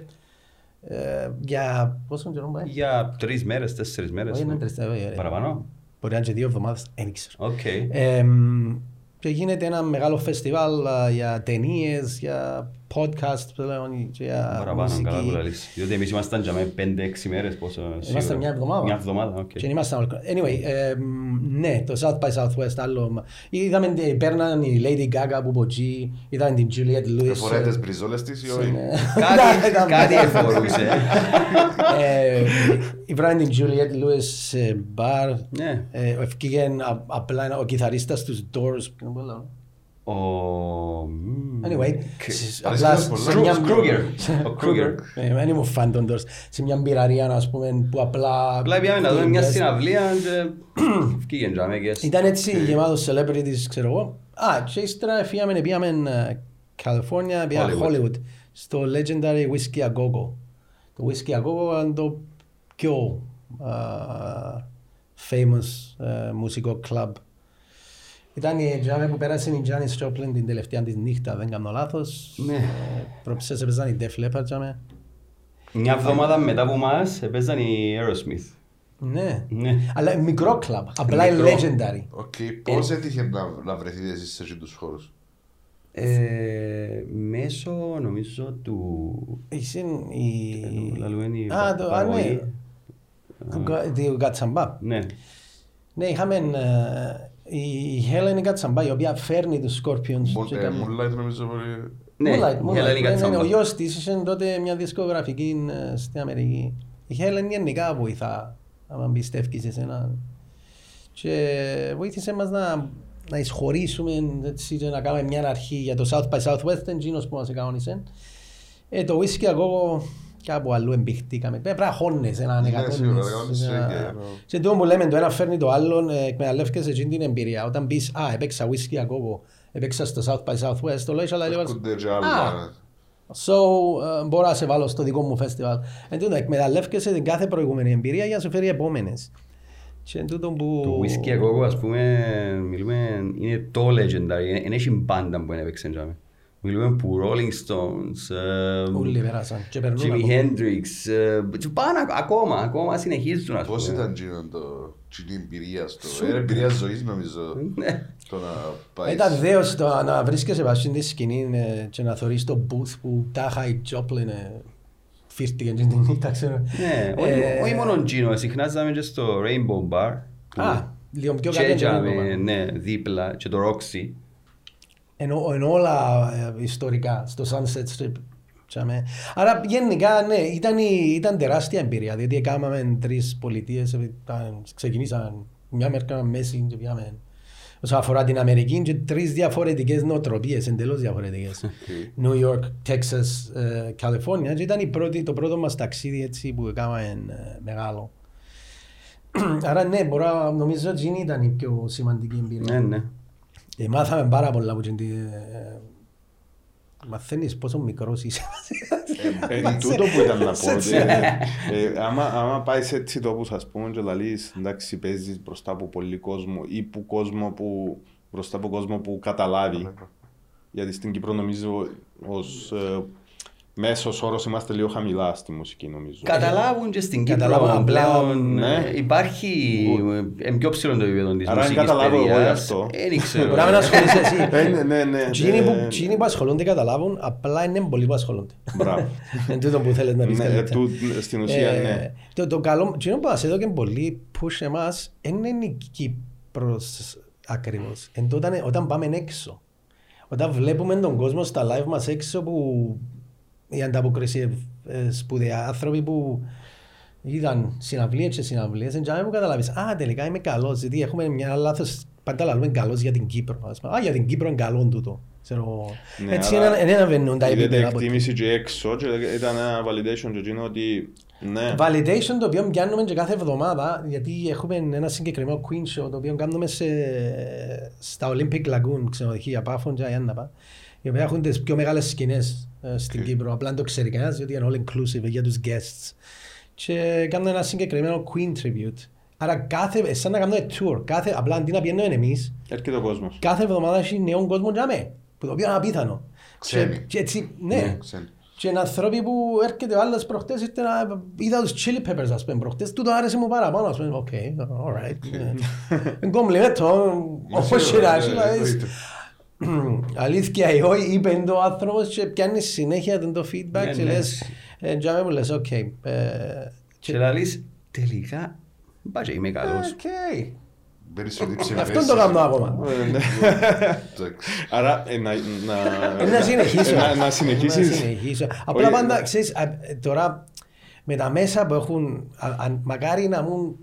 για πόσο καιρό πάει. Για τρεις μέρες, τέσσερις μέρες. Όχι, είναι ναι. τρεις, ε, ε, Παραπάνω; Μπορεί να είναι και δύο εβδομάδες, δεν ξέρω. Οκ. Εμ, και γίνεται ένα μεγάλο φεστιβάλ α, για ταινίες, για podcast πλέον, και για Παραπάνω, καλά που μουσική. λαλείς. Διότι εμείς ήμασταν για με πέντε-έξι μέρες πόσο Είμαστε σίγουρα. μια εβδομάδα. Μια εβδομάδα, οκ. Και δεν ήμασταν όλοι- Anyway, εμ, ναι, το South by Southwest άλλο. Είδαμε, ε, παίρναν η Lady Gaga από από εκεί, είδαμε την Juliette Lewis. Φοράει ε, τις μπριζόλες της ή όχι; ναι. Κάτι- Ήταν- Κάτι εφορούσε. Ε, Είδαμε την Juliette Lewis σε μπαρ. Ναι. Ε, Ευκήγεν α- απλά ένα- ο κιθαρίστας τους Doors. Ποιο είναι που λέω. Ο... μμμ. Anyway, Κ- σε- Αρέσκει απλά μας πολλά. σε μια... Kruger. Ο Kruger. Ε, Δεν ήμουν φαν των Doors. Σε μια μπειραρία, ας πούμε, που απλά... Απλά πήγαμε να δούμε μια Yes. συναυλία και βγήκαν για με guest. Ήταν έτσι γεμάτος celebrities, ξέρω εγώ. Α, και ύστερα φύγαμε, πήγαμε ε, California, πήγαμε Hollywood. Hollywood, στο legendary Whiskey A Go Go. Το Whiskey A Go Go ήταν το πιο α, famous ε, μουσικό club. Ήταν η τζάμε που πέρασε η Janis Joplin την τελευταία της νύχτα, δεν κάνω λάθος. Ναι. Ε, Προψές έπαιζαν οι Def Leppard τζάμε. Μια εβδομάδα μετά από εμάς έπαιζαν οι Aerosmith. Ναι. Ναι. Αλλά μικρό club, απλά είναι Μικρό. legendary. Οκ, πώς έτυχε να, να βρεθείτε εσείς σε αυτούς τους χώρους. Ε, μέσω νομίζω του... Είσαι η... Λαλού είναι η Α, το, α, ναι. παραγωγή. Του Κα- Του Κατσαμπά. Ναι. Ναι, είχαμε ε, η Helen Κατσαμπά, η οποία φέρνει τους Scorpions. Μο- και ε, κάνει- Moonlight νομίζω πολύ... Ναι, Moonlight, η Moonlight. Helen Ναι, ναι, ναι, Κατσαμπά. Ο γιος της είχε τότε μια δισκογραφική ε, στην Αμερική. Η Helen γενικά βοηθά, άμα πιστεύεις σε σένα. Και βοήθησε μας να, να εισχωρήσουμε έτσι, και να κάνουμε μια αρχή για το South by Southwest, εκείνος που μας εκανόνισε. Ε, το whisky εγώ κάπου αλλού εμπιχτήκαμε. Πρέπει να χώνεις έναν Ναι, εκατόνις. σίγουρα, εκατόνις, Ένα- και- ναι. Και το που λέμε, το ένα φέρνει το άλλο, ε, εκμεταλλεύκεσαι εκείνη την εμπειρία. Όταν πεις, α, έπαιξα whisky ακόμα, έπαιξα στο South by Southwest, το λέει, αλλά λέγοντας, Έρχονται και Α, άλλα. So, ε, μπορώ να σε βάλω στο δικό μου φεστιβάλ. Εν τούτο, εκμεταλλεύκεσαι την κάθε προηγούμενη εμπειρία για να σου φέρει επόμενες. Και εν τούτο που... Το whisky εγώ ας πούμε, μιλούμε, είναι το legendary, δεν έχει μπάντα που έπαιξε τζάμε. Μιλούμε που Rolling Stones, ε, Όλοι πέρασαν και περνούν Jimi ακόμα. Hendrix, ε, και πάνε ακ- ακόμα, ακόμα συνεχίζουν ας Πώς πούμε. ήταν εκείνο το εκείνη η εμπειρία στο... Είναι εμπειρία ζωής νομίζω. Ναι. Το να πάεις... Ήταν δέος το να βρίσκεσαι πάνω στην σκηνή ε, και να θωρείς το booth που τάχα η Joplin ε, φύρτηκε και την νύχτα, ξέρω. Ναι, Ε, όχι- όχι μόνο Gino, συχνά ζάμε και στο Rainbow Bar. Α, λίγο πιο Και κάτω. τζάμε, ναι, δίπλα, και το Roxy. Ενώ εν όλα ε, ιστορικά, στο Sunset Strip. τζάμε. Άρα γενικά ναι, ήταν, η- ήταν τεράστια εμπειρία, διότι έκαναμε τρεις πολιτείες, ε, τα- ξεκινήσαν μια μερικά μέση και πήγαμε όσον αφορά την Αμερική και τρεις διαφορετικές νοοτροπίες, εντελώς διαφορετικές. New York, Texas, ε, California και ήταν η πρώτη, το πρώτο μας ταξίδι έτσι, που έκαναμε ε, μεγάλο. Άρα ναι, μπορώ, να- νομίζω ότι εκείνη ήταν η πιο σημαντική εμπειρία. Ναι, ναι. Ε, μάθαμε πάρα πολλά από την, ε, Μαθαίνεις πόσο μικρός είσαι. Εν τούτο που ήταν να πω. Σε- ότι, ε, ε, άμα, άμα πάεις σε έτσι τόπους ας πούμε και λαλείς εντάξει παίζεις μπροστά από πολύ κόσμο ή που κόσμο που, μπροστά από κόσμο που καταλάβει. Γιατί στην Κύπρο νομίζω ως ε, μέσος όρος είμαστε λίγο χαμηλά στη μουσική νομίζω. Καταλάβουν και στην Κύπρο Καταλάβουν, απλά, πλέον ναι. ε, υπάρχει ε, πιο ψηλό το επίπεδο της Άρα αν μουσικής καταλάβω εγώ γι' παιδείας. αυτό. Ε, Δεν ξέρω. Μπορεί να μην ασχολείσαι εσύ. Ε, ναι, ναι, ναι. Εκείνοι που- ε, εκείνοι που ασχολούνται καταλάβουν, απλά είναι πολλοί που ασχολούνται. Μπράβο. Εν τούτο που θέλεις να πεις Ναι, ε, καλύτερα. του- στην ουσία Ε, ναι. Το, το καλό, εκείνο που μας έδωκε πολύ push εμάς, δεν είναι η Κύπρος ακριβώς. Εν τότε, όταν πάμε έξω. Όταν βλέπουμε τον κόσμο στα live μας έξω που η ανταποκρισία ε, σπουδαία άνθρωποι που είδαν συναυλίες και συναυλίες, εν τζάμε που καταλάβεις, α, τελικά είμαι καλός, γιατί έχουμε μια λάθος, πάντα λαλούμε καλός για την Κύπρο. Ας πούμε, Α, για την Κύπρο είναι καλό τούτο. Ξέρω, Ναι, έτσι άρα είναι, δεν αναβαίνουν τα Είδατε επίπεδα. ποτέ. εκτίμηση και έξω και ήταν ένα validation και εκείνο ότι ναι. Validation το οποίο πιάνουμε και κάθε εβδομάδα γιατί έχουμε ένα συγκεκριμένο Queen Show το οποίο κάνουμε σε, στα Olympic Lagoon ξενοδοχεία Πάφον και Αγιάνναπα οι οποίοι έχουν τις πιο μεγάλες σκηνές ε, στην Κύπρο. Απλά δεν το ξέρει κανένας διότι είναι all inclusive για τους guests. Και κάνουμε ένα συγκεκριμένο Queen Tribute. Άρα κάθε, σαν να κάνουμε tour κάθε, απλά αντί να πιένουμε εμείς Έρχεται ο κόσμος. κάθε εβδομάδα έχει νέον κόσμο για μέ που το οποίο είναι απίθανο. Ξένοι. και, και έτσι, ναι, Ξένοι. και είναι άνθρωποι που έρχεται ο άλλος προχτές, ήρθε να είδα τους Chili Peppers ας πούμε προχτές, τούτο άρεσε μου παραπάνω ας πούμε, οκ, alright. Είναι κομπλιμέντο, όπως και να έχει, δηλαδή, αλήθεια ή όχι, είπε το άνθρωπος και πιάνει συνέχεια τον το feedback Ναι, και ναι. λες, ε, τζάμε μου λες, οκ. ε, Και λαλείς, τελικά, μπα και είμαι καλός. Οκ. Μπαίνεις ότι Αυτό ψευδέσεις. το κάνω ακόμα. Εντάξει. Άρα ε, να, να, Ε, Να συνεχίσω. να, να συνεχίσεις. Να συνεχίσω. Απλά Όχι, πάντα, ναι. ξέρεις, α, ε, τώρα με τα μέσα που έχουν, α- αν- μακάρι να μου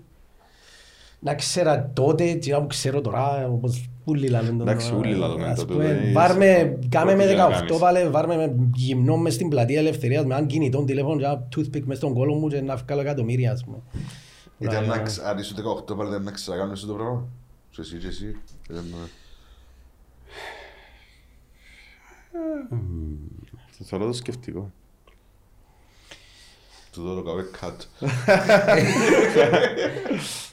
να ξέρα τότε και να μου ξέρω τώρα, όπως ούλοι λαλούν τον Εντάξει, τώρα. ούλοι λαλούν Ας το, το, πούμε, δεν Βάρμε, είσαι- κάμε με ό,τι και να 18 κάνεις. βάλε, βάρμε με γυμνό μες στην πλατεία ελευθερίας με έναν κινητό τηλέφωνο και ένα toothpick μες στον κόλο μου και να βγάλω εκατομμύρια, ας πούμε. Ήταν να ξ- Αν είσαι 18 πάλι δεν να ξανακάνεις το πράγμα. Και εσύ και εσύ. Ήταν να- Το Θεωρώ το σκεφτικό. Του δω το καβέ cut.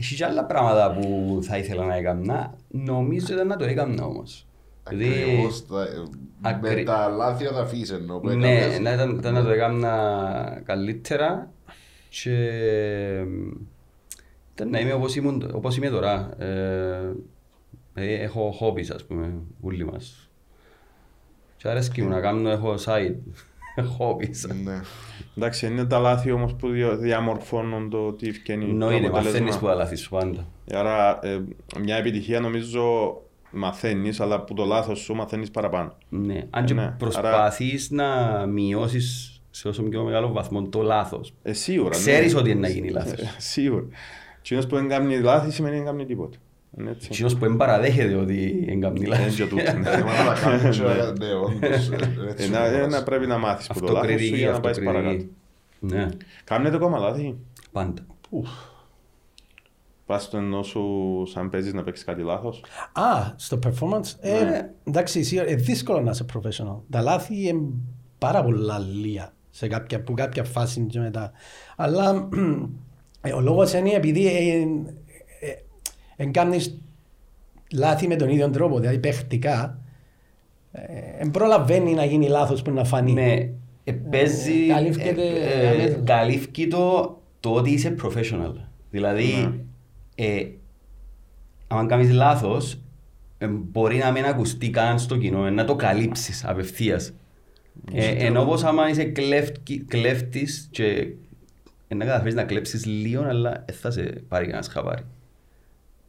Έχει και άλλα πράγματα που θα ήθελα να έκανα, νομίζω ήταν να το έκανα όμως. Δηλαδή, Ακριβώς τα- Ακρι- Με τα λάθη θα αφήσεις εννοώ. που ναι, έκαμες. να ήταν, ήταν να το έκανα καλύτερα και ήταν να είμαι όπως, ήμουν, όπως είμαι τώρα. Ε, ε, έχω hobbies ας πούμε, όλοι μας. Και αρέσκει μου να κάνω, έχω side hobbies. Ναι. Εντάξει, είναι τα λάθη όμως που δια- διαμορφώνουν το τι ευκαινεί το Εννοείται, αποτέλεσμα. μαθαίνεις που τα λάθη σου πάντα. Άρα ε, μια επιτυχία νομίζω μαθαίνεις, αλλά που το λάθος σου μαθαίνεις παραπάνω. Ναι, αν και Ναι, προσπαθείς να μειώσεις σε όσο πιο μεγάλο βαθμό το λάθος. Ε, σίγουρα. Ξέρεις ναι. ότι είναι να γίνει λάθος. Ε, Σίγουρα. Εκείνος που δεν κάνει λάθη σημαίνει δεν κάνει τίποτα. Είναι έτσι. Εκείνος που δεν παραδέχεται ότι δεν κάνει Είναι λάθος. και τούτο. Θέμα να τα κάνεις και να- ναι, όντως, ε, έτσι Ε, είναι να- ο ε, κόσμος. να πρέπει να μάθεις που το λάθος σου Αυτοκριτική, για να πάεις παρακάτω. αυτοκριτική. Ναι, Κάμνετε ακόμα λάθη; πάντα. Πας στο ενώ σου σαν παίζεις να παίξεις κάτι λάθος; Α, στο performance, ε, Ναι. εντάξει, σίγουρα, είναι δύσκολο να είσαι professional. Τα λάθη είναι πάρα πολλά λία σε κάποια, που κάποια φάση και μετά. Αλλά ε, ο λόγος είναι επειδή δεν κάνεις λάθη με τον ίδιο τρόπο, δηλαδή παιχτικά, δεν προλαβαίνει να γίνει λάθος που να φανεί. Ναι, ε, παίζει, Ε, καλύφκεται ε, ε, αμέσως. καλύφκει το, το ότι είσαι professional. Δηλαδή, ε, αν κάνεις λάθος, ε, μπορεί να μην ακουστεί καν στο κοινό, ε, να το καλύψεις απευθείας. Ε, ενώ πως άμα είσαι κλέφκι- κλέφτης και ε, να καταφέρεις να κλέψεις λίγο, αλλά δεν θα σε πάρει κανένας χαβάρι.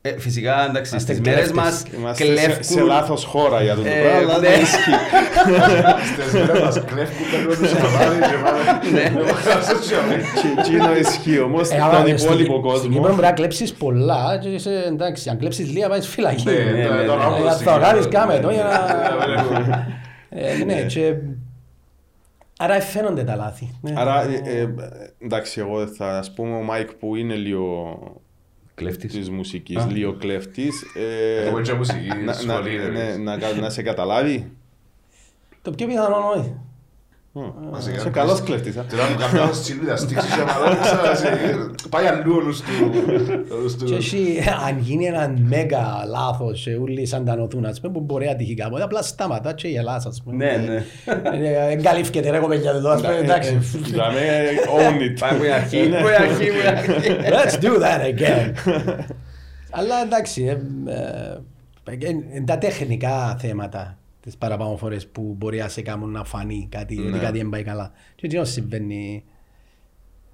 Ε, φυσικά, εντάξει, Είμαστε στις μέρες κλέφτες. μας Είμαστε σε, σε κλέφκουν... λάθος χώρα για τον Ε, πράγμα, αλλά ναι. δεν ισχύει. Στις μέρες μας κλέφκουν, παίρνουν τους χαβάρι και πάνε. Εγώ χάσω και αμέ. Και εκείνο ισχύει όμως Ε, άμα στον στην- υπόλοιπο Στην κόσμο. Κύπρο μπορεί να κλέψεις πολλά και είσαι εντάξει, αν κλέψεις λίγα πάεις φυλακή. Ναι, ναι, τώρα- ναι, τώρα ναι. όμως Θα στην το κάνεις Κύπρο- κάμε το για Ναι, ναι, ναι. να... Ε, Ναι, και... Άρα φαίνονται τα λάθη. Ναι. Άρα, ε, ε, εντάξει, εγώ θα ας πούμε ο Μάικ που είναι λίγο Κλέφτης. της μουσικής, Α. λίγο κλέφτης. ε, Εγώ και μουσική να- σχολή, να- ρε, ναι, πες. να κα- Να σε καταλάβει. Το πιο πιθανό όχι. Βασικά, Είσαι καλός κλέφτης. α. Τώρα μου κάνω τσιλίδα, στήξεις και μαλάκισας, πάει αλλού ο νους του. ο νους του. Και εσύ, αν γίνει ένα μέγα λάθος και όλοι σαν τα νοθούν, ας πούμε, που μπορεί να τύχει κάποτε, απλά σταματά και γελάς, ας πούμε. Ναι, ναι. Ε, Εγκαλύφκεται ρε κοπέλια εδώ, ας πούμε, εντάξει. Δηλαδή, own it. Πάμε από την αρχή, από την αρχή, από την αρχή. Let's do that again. Αλλά εντάξει, ε, ε, ε, είναι τα τεχνικά θέματα τις παραπάνω φορές που μπορεί να σε κάνουν να φανεί κάτι, ότι κάτι δεν πάει καλά. Και έτσι συμβαίνει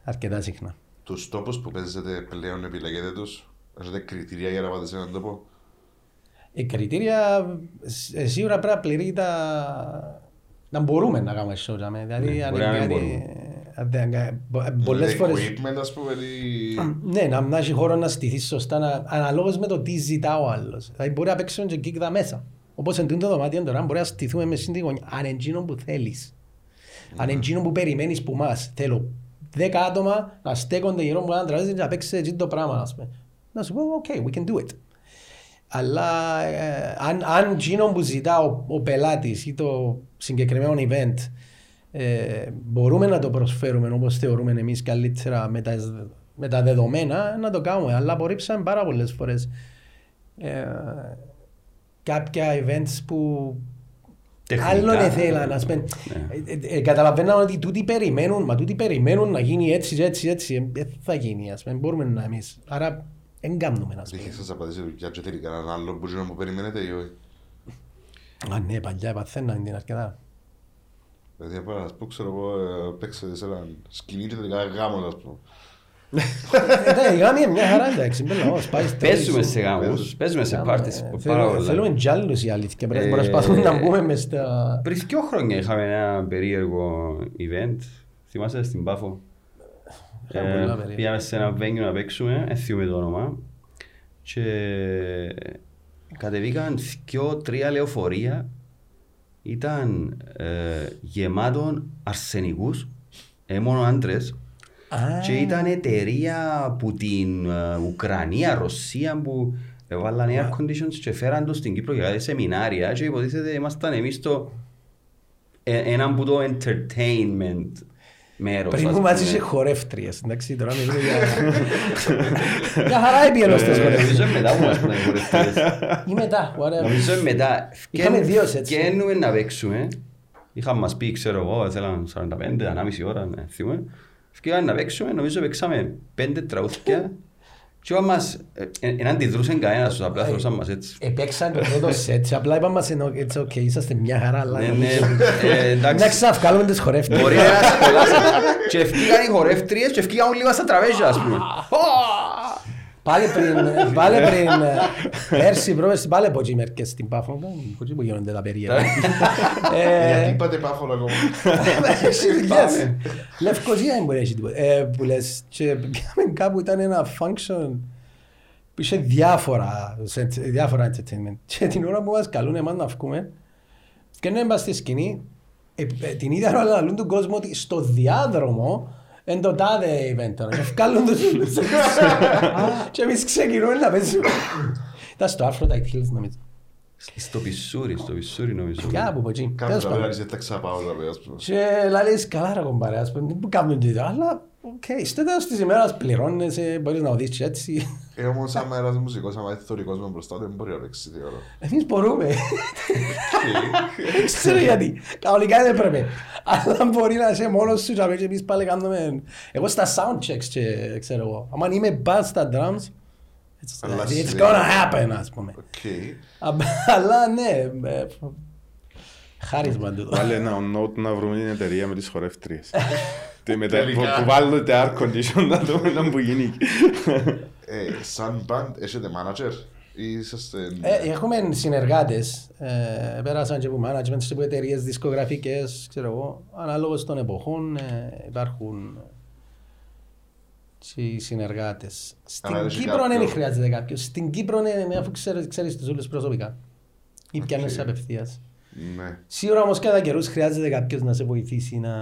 αρκετά συχνά. Τους τόπους που παίζετε πλέον επιλέγετε τους, έχετε κριτήρια για να πάτε σε έναν τόπο; Οι κριτήρια ε, σίγουρα πρέπει να πληρεί τα... να μπορούμε να κάνουμε show. τζάμε. Δηλαδή, αν μπορεί είναι να μην κάτι... αν δεν- αν- μπο- Πολλές Δηλαδή, φορές... Equipment, ας πούμε, ή... Ναι, να, να έχει χώρο να στηθείς σωστά, να, αναλόγως με το τι ζητά ο άλλος. Δηλαδή μπορεί να παίξουμε και κίκδα μέσα. Όπως εν τούτο δωμάτιο τώρα, μπορείς να στηθούμε μες στην γωνιά. Αν εντζίνο που θέλεις. Αν εντζίνο που περιμένεις που μας. Θέλω δέκα άτομα να στέκονται γύρω μου έναν τραπέζι και να παίξεις έτσι το πράγμα, ας πούμε. Να σου πω, ok, we can do it. Αλλά ε, αν, αν εκείνο που ζητά ο, ο πελάτης ή το συγκεκριμένο event ε, μπορούμε να το προσφέρουμε όπως θεωρούμε εμείς καλύτερα με τα, με τα δεδομένα να το κάνουμε. Αλλά απορρίψαμε πάρα πολλές φορές ε, κάποια events που Τεχνικά. άλλον ήθελαν. Ας πούμε, ε, ε, ε, καταλαβαίναμε ότι τούτοι περιμένουν, μα τούτοι περιμένουν να γίνει έτσι και έτσι έτσι. Δεν θα γίνει, ας πούμε, μπορούμε να εμείς. Άρα δεν κάνουμε, ας πούμε. Είχε σας απαντήσει δουλειά και θέλει κανέναν άλλο που να μου περιμένετε ή όχι. Α, ναι, παλιά παθαίναν την αρκετά. Δηλαδή, από να πω, ξέρω εγώ, ε, παίξετε σε έναν σκηνή και τελικά γάμος, ας πούμε. Ε, ναι, η γάμη είναι μια χαρά, εντάξει, μπέλα, ω, πάει στο- Παίζουμε σε γάμους, παίζουμε σε πάρτις. Ε, πάρα θέλουμε- πολλά. Θέλουμε κι άλλους η αλήθεια. Πρέπει να Ε, προσπαθούμε να μπούμε μες στα... Πριν δύο χρόνια είχαμε ένα περίεργο event. Θυμάσαι στην Πάφο; Είχα πολλά Ε, περίεργα. Πήγαμε σε ένα venue να παίξουμε, δεν θυμούμαι το όνομα. Και κατεβήκαν δυο-τρία λεωφορεία. Ήταν ε, γεμάτον αρσενικούς, ε, μόνο άντρες. Α, Και ήταν εταιρεία από την ε, Ουκρανία, Ρωσία που έβαλαν air conditions και φέραν το στην Κύπρο για κάτι σεμινάρια και υποτίθεται ήμασταν εμείς το ε, ένα από το entertainment μέρος. Πριν ας που μαζί πούμε. είχε χορεύτριες, εντάξει, τώρα μιλούμε για... Για χαρά έπιενο στις Ε, χορεύτριες. Νομίζω μετά που μας πάνε οι χορευτές. Ή μετά, whatever. Νομίζω μετά. Είχαμε δύο σετς. Φκαίνουμε να παίξουμε. Είχαν μας πει, ξέρω εγώ, θέλαν 45, ανάμιση ώρα, ναι, θυμούμε. Φκαίνουμε να παίξουμε, νομίζω παίξαμε πέντε τραγούδια. Και όταν μας, ε, ε, εν αντιδρούσαν κανένας τους, απλά θεωρούσαν μας έτσι. Επέξαν το πρώτο σετ και απλά είπαμε μας ενώ it's okay, είσαστε μια χαρά, αλλά Ναι, ναι, νομίζω- ε, εντάξει. Να ξαναβγάλουμε τις χορεύτριες. Μπορεί να σχολάσει. Και ευκήγαν οι χορεύτριες και ευκήγαν όλοι μας στα τραπέζια, ας πούμε. Πάλι πριν, πάλι πριν, ε, πέρσι πρόπερσι πάλι από εκεί μερικές στην Πάφο, από εκεί που γίνονται τα περίεργα. Ε, Γιατί είπατε πάφολα ακόμα; Έχει δουλειές. Λευκοσία δεν μπορεί να έχει τίποτα. Ε, Που λες, και πήγαμε κάπου ήταν ένα function που είχε διάφορα, σε- διάφορα entertainment. Και την ώρα που μας καλούν εμάς να βγούμε, και να είμαστε στη σκηνή, ε, ε, την ίδια ώρα λαλούν του κόσμου ότι στο διάδρομο εν το τάδε event τώρα. Και βγάλουν τους όλους. Και εμείς ξεκινούμε να παίζουμε. Ήταν στο Aphrodite Hills νομίζω. Στο πισούρι, στο πισούρι νομίζω. Κάπου από εκεί. Κάπου Τέλος τα πάντων. πέρα, δεν τα ξαπάω, δηλαδή, ας πούμε. Και λαλείς καλά ρε κομπάρε, ας πούμε, που κάνουν τίποτα, αλλά οκ, στο τέλος της ημέρας πληρώνεσαι, μπορείς να οδείς και έτσι. Ε, όμως, άμα ένας μουσικός, άμα έρθει θωρεί κόσμο μπροστά, δεν μπορεί να παίξει δύο ώρα. Εμείς μπορούμε. Δεν ξέρω γιατί. Κανονικά δεν πρέπει. Αλλά μπορεί να είσαι μόνος σου και εμείς πάλι κάνουμε... Εγώ στα sound checks και ξέρω εγώ. Αν είμαι bad στα drums, it's, Αλλά it's σε- gonna happen, ας πούμε. Οκ. Αλλά ναι, ε, χάρισμα τούτο. Βάλε ένα note να βρούμε την εταιρεία με τις χορεύτριες. Τι μετά, Τελικά. που- Που βάλετε air condition να δούμε να που γίνει. Ε, Σαν band, έχετε manager ή είσαστε... Ε, έχουμε συνεργάτες, ε, πέρασαν και από management και από εταιρείες δισκογραφικές, ξέρω εγώ, ανάλογως των εποχών ε, υπάρχουν και οι συνεργάτες. Στην Αλλά έχει Κύπρο κάποιο- δεν χρειάζεται κάποιος. Στην Κύπρο είναι αφού ξέρεις, ξέρεις τους όλους προσωπικά. Ή πιάνεις απευθείας. Ναι. Σίγουρα όμως κατά καιρούς χρειάζεται κάποιος να σε βοηθήσει να...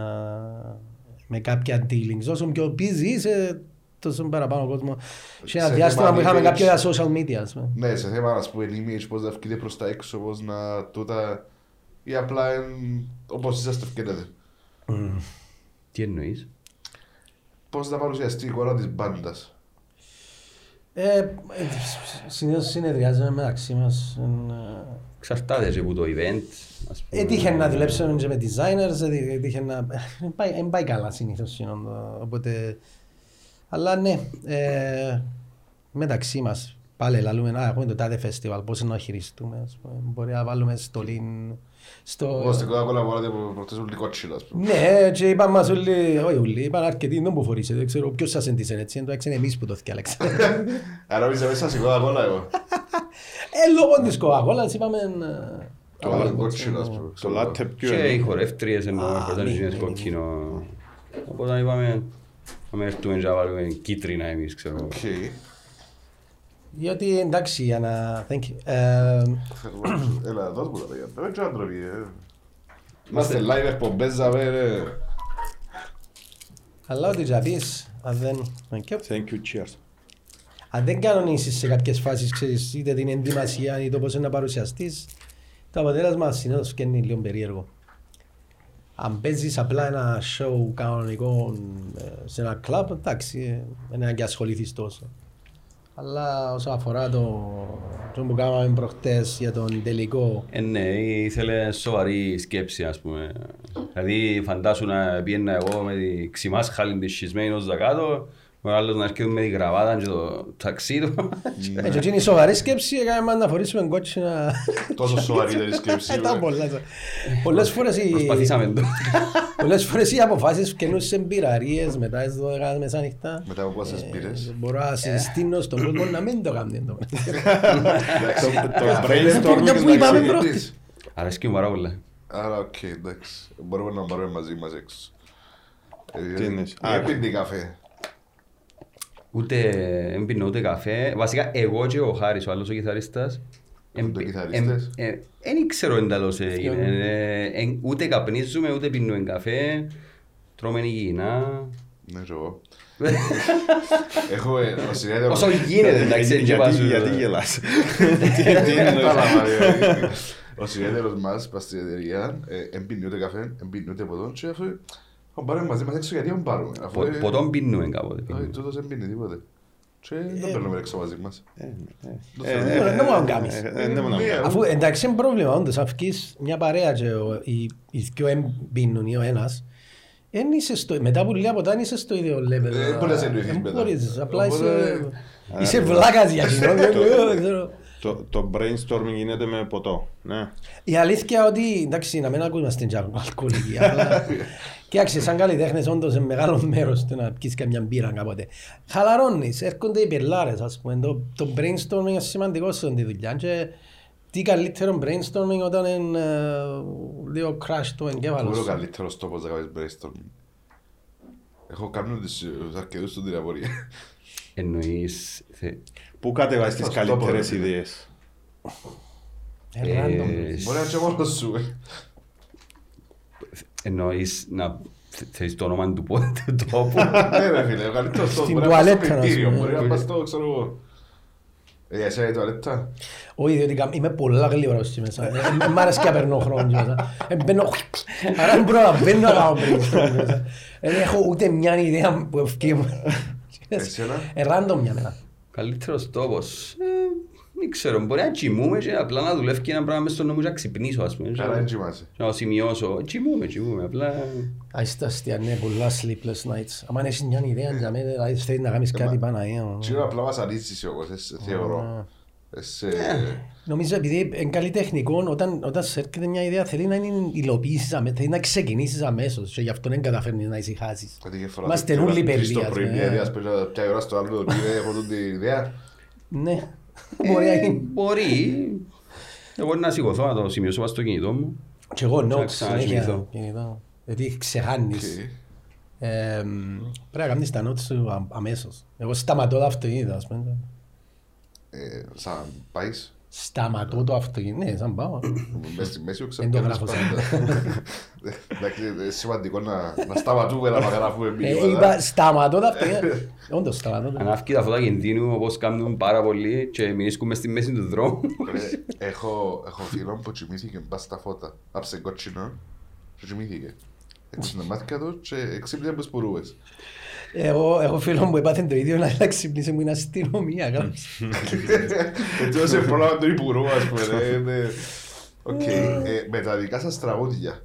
με κάποια dealings. Όσο πιο busy είσαι, τόσο παραπάνω κόσμο. Σε ένα Σε διάστημα θέμα που είχαμε image. κάποια social media, ας πούμε. Ναι, σε θέμα, ας πούμε, image, πώς να βγείτε προς τα έξω, πώς να τούτα... ή απλά εν- όπως είσαστε ευκαιρέτε. Τι εννοείς; Πώς θα παρουσιαστεί η εικόνα της μπάντας; Ε, ε, συνήθως συνεδριάζουμε μεταξύ μας. εν, ε, Εξαρτάται και από το event. ας πούμε. Έτυχε να δουλέψουμε και με designers, έτι- έτυχε να... Δεν πάει, εν πάει καλά συνήθως συνόντο, οπότε... Αλλά ναι, ε, μεταξύ μας πάλι λαλούμε, να έχουμε το τάδε φεστιβάλ, πώς να χειριστούμε, ας πούμε. μπορεί να βάλουμε στολή στο... Όπως στην Coca-Cola βάλατε προχτές ούλοι κότσιλα, ας πούμε. Ναι, και είπαν μας όλοι, όχι όλοι, είπαν αρκετοί, δεν μου φορήσετε, δεν ξέρω ποιος σας εντύσσεν έτσι, εν τω έξι είναι εμείς που το θυκάλεξαμε. Άρα είσαι μέσα στην Coca-Cola εγώ. Ε, λόγω της Coca-Cola, είπαμε... ε, Το βάλατε κότσινα, ας πούμε. Το latte ποιο Και οι είναι. χορεύτριες εννοώ, Α, πρώτα ναι, είναι ναι, κόκκινο. Οπότε είπαμε, να μην έρθουμε και να βάλουμε κίτρινα εμείς, ξέρω. Οκ. Διότι εντάξει, για να... Thank you. Ε, Έλα, δώσ' μου τα παιδιά. Δεν ξέρω αν τροπεί, ε. Είμαστε live εκπομπές, ζαβέ, ρε. Αλλά ό,τι και να πεις, αν δεν... και- Thank you, cheers. Αν δεν κανονίσεις σε κάποιες φάσεις, ξέρεις, είτε την ενδυμασία είτε το πώς είναι να παρουσιαστείς, το αποτέλεσμα συνήθως φκένει λίγο περίεργο. Αν παίζεις απλά ένα show κανονικό ε, σε ένα κλαμπ, εντάξει, ε, δεν είναι και ασχοληθείς τόσο. Αλλά όσον αφορά το, το που κάναμε προχτές για τον τελικό, Ε, ναι, ήθελε σοβαρή σκέψη, ας πούμε. Δηλαδή, φαντάσου να πήγαινα εγώ με τη ξημάσχαλη της σχισμένη ως δακάτω, ο άλλος να έρχεται με τη γραβάτα και το ταξί του. ε, και εκείνη η σοβαρή σκέψη έκαμε μας να φορήσουμε κότσινα. Τόσο σοβαρή ήταν η σκέψη. Ήταν ρε. πολλά. Πολλές φορές οι... Προσπαθήσαμε το. Πολλές φορές οι αποφάσεις φκαινούν σε μπειραρίες μετά τις 12 μεσάνυχτα. Μετά από πόσες Ε, πήρες. Μπορώ να συστήνω στον κόσμο να μην το κάνει το Εντάξει, Το ε, brainstorming Μια που είπαμε εντάξει. πρώτα. Της. Αρέσκει μου πάρα πολλά. Άρα, οκ, εντάξει. Μπορούμε να πάρουμε μαζί μας έξω. Ε, Τι εννοείς; Δεν Α, πίνει καφέ. Ούτε δεν πίνω ούτε καφέ. Βασικά, εγώ και ο Χάρης, ο άλλος ο κιθαρίστας, εν- Ούτε εν- κιθαρίστες. ε, Δεν ξέρω εντάλλως έγινε. Ε, εν- Ούτε καπνίζουμε, ούτε πίνουμε καφέ. Τρώμε υγιεινά. Ναι, και εγώ. Έχω ε, ο συνέδριο... Όσο γίνεται, εντάξει, Γιατί- έτσι γιατί- πάσου. Γιατί γελάς. Τι- τι εννοείς. Τα λαμβάνει. Ο συνέδριος μας πας στην εταιρεία, ε, εν πίνει ούτε καφέ, εν πίνει ούτε ποτό και αφού θα πάρουμε μαζί μας έξω γιατί δεν πάρουμε. Αφού Πο- ε, Ποτόν πίνουμε κάποτε. όχι, πίνουμε. τούτος δεν πίνει τίποτε. Και δεν παίρνουμε έξω μαζί μας. Ε, Το ε, θεωρώ. ε, Δεν μπορώ να κάνεις. ε, ε, δεν μπορώ να Μία. κάνω. Αφού εντάξει είναι πρόβλημα όντως, αν βγεις μια παρέα και ο- οι οι δυο εμπίνουν ή ο ένας, εν είσαι στο, μετά που λίγα ποτά δεν είσαι στο ίδιο level. Ε, δεν μπορείς να εννοηθείς Δεν μετά. μπορείς, απλά Οπότε- είσαι, είσαι βλάκας για κοινό, δεν δεν ξέρω. Το- Το brainstorming γίνεται με ποτό. Ναι. Η αλήθεια ότι, εντάξει, να μην ακούμαστε και αλκοολικοί, απλά... Κοίταξε, σαν καλλιτέχνες όντως είναι μεγάλο μέρος του να πιεις καμιά μπύρα κάποτε. Χαλαρώνεις, έρχονται οι πυρλάρες, ας πούμε. Το, το brainstorming είναι σημαντικό σε αυτή τη δουλειά και τι καλύτερο brainstorming όταν είναι ε, λίγο crash το εγκέφαλος Πού είναι ο σου; καλύτερος τόπος να κάνεις brainstorming. Έχω κάνει τους τους αρκετούς στην τηλεοπορία. Εννοείς... θε- Πού κατεβάζεις τις Στο τόπος, καλύτερες ρε. ιδέες; Ε, random. ε, Μπορεί να είναι και μόνος σου. Ε. Εννοείς να... θε- Θέλεις το όνομα του πότε του τόπου; Ναι ρε φίλε, ο καλύτερος τόπος. Στην Μπορεί να πας στο τουαλέτα, να κριτήριο, σου μπορεί να πούμε. πας στο, ξέρω εγώ. Ε, για εσένα η τουαλέτα. Όχι, διότι κα- είμαι πολλά γλύωρος εκεί μέσα. Ε, ε, Μ' αρέσει και να περνώ χρόνο εκεί μέσα. Ε, Μπαίνω... Άρα δεν προλαβαίνω να κάνω brainstorming μέσα. Ε, Δεν έχω ούτε μια ιδέα που ευκεί. Εσένα; Ε, random μια μέρα. Καλύτερος τόπος. Ε, Δεν ξέρω, μπορεί να κοιμούμε και απλά να δουλεύει και ένα πράγμα μες στον νόμο και να ξυπνήσω, ας πούμε. Άρα δεν κοιμάσαι. Να το σημειώσω. Κοιμούμε, κοιμούμε, απλά... Άιστα αστεία, ναι, πολλά sleepless nights. Αν έχεις μια ιδέα για μένα, δηλαδή θέλεις να κάνεις κάτι Παναγία. Τι απλά βασανίζεις όμως, εσύ, θεωρώ. Εσύ, Νομίζω επειδή είναι καλλιτεχνικό, όταν, όταν σε έρχεται μια ιδέα θέλει να είναι υλοποιήσεις αμέσως, θέλει να ξεκινήσεις αμέσως και γι' αυτό δεν καταφέρνεις να ησυχάσεις. γιατί και φορά Είμαστε το- όλοι τρεις παιδί, το ας πρωί, πούμε. μια ιδέα, σπέζω, ποια ώρα στο άλλο, ότι έχω τούτη την ιδέα. Ναι, μπορεί να Ε, γίνει. Μπορεί. Εγώ να σηκωθώ να το σημειώσω πάνω στο κινητό μου. Και εγώ notes ξανακοιμηθώ. συνέχεια. κινητό. Γιατί ξεχάνεις. Οκ. Ε, Πρέπει να κάνεις τα notes σου α- αμέσως. Εγώ σταματώ το αυτοκίνητο, ας πούμε. Ε, Σαν πάεις. Σταματώ το αυτοκίνητο. Ναι, σαν πάω. Μες στη μέση ο Δεν το ξεπιάνεις γράφω πάντα. Εντάξει, είναι σημαντικό να να σταματούμε να γράφουμε Ε, μήνυματα. Είπα σταματώ το αυτοκίνητο. Όντως σταματώ το. Αν αύκει τα φώτα κινδύνου όπως κάνουν πάρα πολλοί και μείνουν μες στη μέση του δρόμου. Ρε, Έχω έχω φίλο που κοιμήθηκε μπας στα φώτα. Άψε κότσινο και κοιμήθηκε. Έκλεισε τα μάτια του και εξύπνησε από τις πουρούες. Εγώ έχω φίλο που έπαθε το ίδιο να ξυπνήσει μου είναι αστυνομία. γράψε. Έτσι όσο πρόλαβα τον υπουργό, ας πούμε. ρε, ναι. Οκ, ε, με τα δικά σας τραγούδια,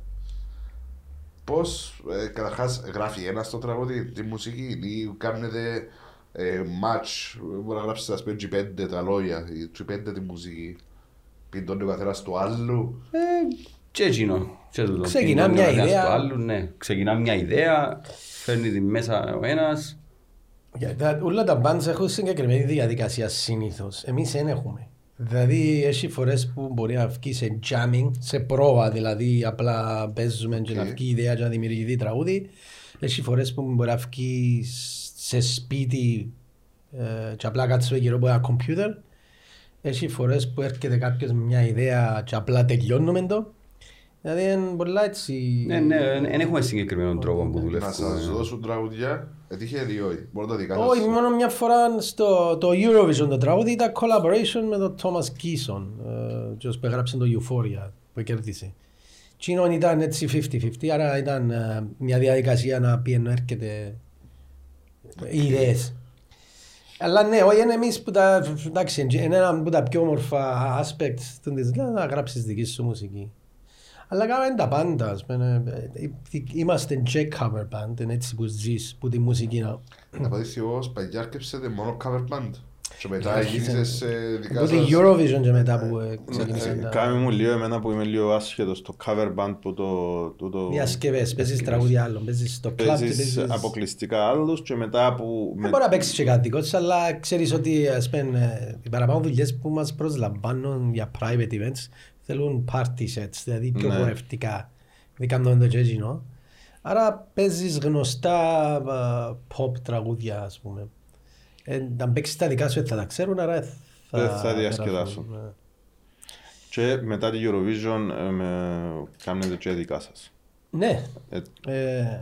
πώς, ε, καταρχάς, γράφει ένας το τραγούδι, τη μουσική ή κάνετε ε, match, μπορεί να γράψετε ας πούμε G5 τα λόγια, ή G5 τη μουσική, πιντώνει ο καθένας του άλλου. Ε, Και εκείνο. Και τούτο. Ξεκινά Πιντώνει μια ο καθένας ιδέα. του άλλου, ναι. Ξεκινά μια ιδέα, φέρνει τη μέσα ο ένας. Για τα- Όλα τα bands έχουν συγκεκριμένη διαδικασία συνήθως. Εμείς δεν έχουμε. Δηλαδή, έχει φορές που μπορεί να βγει σε jamming, σε πρόβα, δηλαδή απλά παίζουμε και να Οκ. βγει ιδέα και να δημιουργηθεί τραγούδι. Έχει φορές που μπορεί να βγει σε σπίτι ε, και απλά κάτσουμε γύρω από ένα κομπιούτερ. Έχει φορές που έρχεται κάποιος με μια ιδέα και απλά τελειώνουμε το. Δηλαδή, είναι πολλά έτσι... Ναι, ναι, δεν έχουμε συγκεκριμένο τρόπο που Να σας δουλεύουμε. δώσουν τραγουδιά, έτυχε ή όχι, μπορεί να τα δικά σας. Όχι, μόνο μια φορά στο το Eurovision το τραγούδι ήταν collaboration με τον Thomas Kison, ε, ποιος που έγραψε το Euphoria που κέρδισε. Τσίνον ήταν έτσι 50-50, άρα ήταν ε, μια διαδικασία να πει ενώ έρχεται οι ιδέες. Αλλά ναι, όχι είναι εμείς που τα, εντάξει, είναι ένα από τα πιο όμορφα aspects του της, να γράψεις δική σου μουσική. Αλλά κάνουμε τα πάντα, ας πούμε, ε, ε, είμαστε και cover band, είναι έτσι που ζεις, που τη μουσική να... Να πατήσεις εγώ, σπαγιά άρκεψετε μόνο cover band. Και μετά γίνησες ε, δικά Από σας... τη Eurovision και μετά που ε, ξεκίνησε τα Κάμε μου λίγο εμένα που είμαι λίγο άσχετος. Στο cover band που το... το, το διασκευές, παίζεις τραγούδια άλλων, παίζεις στο κλαμπ και παίζεις παίζεις... αποκλειστικά άλλους και μετά που... Δεν μπορεί να παίξεις και κάτι δικό της, αλλά ξέρεις ότι ας πούμε, ε, οι παραπάνω δουλειές που μας προσλαμβάνουν για private events θέλουν party sets, δηλαδή πιο Ναι. χορευτικά. Δεν κάνουν το τζέζινο. Άρα παίζεις γνωστά ε, pop τραγούδια, ας πούμε. Ε, αν παίξεις τα δικά σου δεν θα τα ξέρουν, άρα θα... Δεν θα διασκεδάσουν. περάσουν, ναι. Και μετά τη Eurovision ε, με... κάνετε και δικά σας. Ναι. Ε, Ε,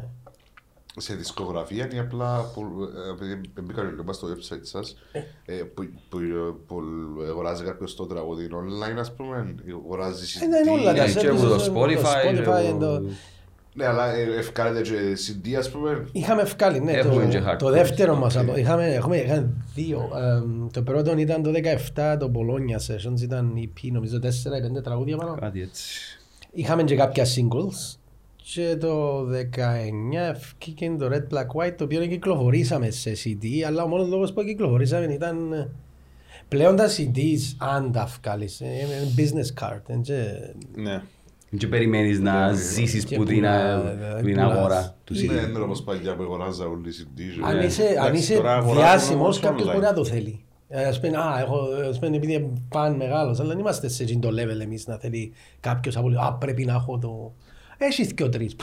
σε δισκογραφία ή απλά που, ε, επειδή μπήκα λίγο στο website σας ε, που, που, που αγοράζει κάποιος το τραγούδι online ας πούμε αγοράζει CD είναι Ε, όλα τα Ναι, και από το services, Spotify, και Spotify, από- το- ναι αλλά ε, ευκάλετε και CD ας πούμε Είχαμε βγάλει, ναι, Έχουμε και το, hard το copies. δεύτερο μας, Οκ. από- είχαμε, έχουμε, είχαμε δύο. Εμ, το πρώτο ήταν το 17, το Bologna Sessions, ήταν EP, νομίζω 4-5 τραγούδια πάνω. Κάτι έτσι. Είχαμε και κάποια singles. Και το 19 βγήκε το Red Black White, το οποίο κυκλοφορήσαμε σε CD, αλλά ο μόνος λόγος που κυκλοφορήσαμε ήταν ε, πλέον τα CDs, αν τα βγάλεις, ε, είναι business card. εν και- ναι. Και περιμένεις να ζήσεις Και που την, πουλάς, που την πουλάς. αγορά του CD. ναι είναι όπως παλιά που αγοράζα όλοι CD και- Αν Ναι. είσαι, αν Εντάξει, είσαι τώρα αγοράζουμε διάσημος, όμως κάποιος online. μπορεί να το θέλει. Ε, Ας πούμε, α, έχω, ας πούμε, επειδή είναι παν μεγάλος, αλλά δεν είμαστε σε εκείνο το level εμείς να θέλει κάποιος από α, πρέπει να έχω το... Έχεις και ο τρεις.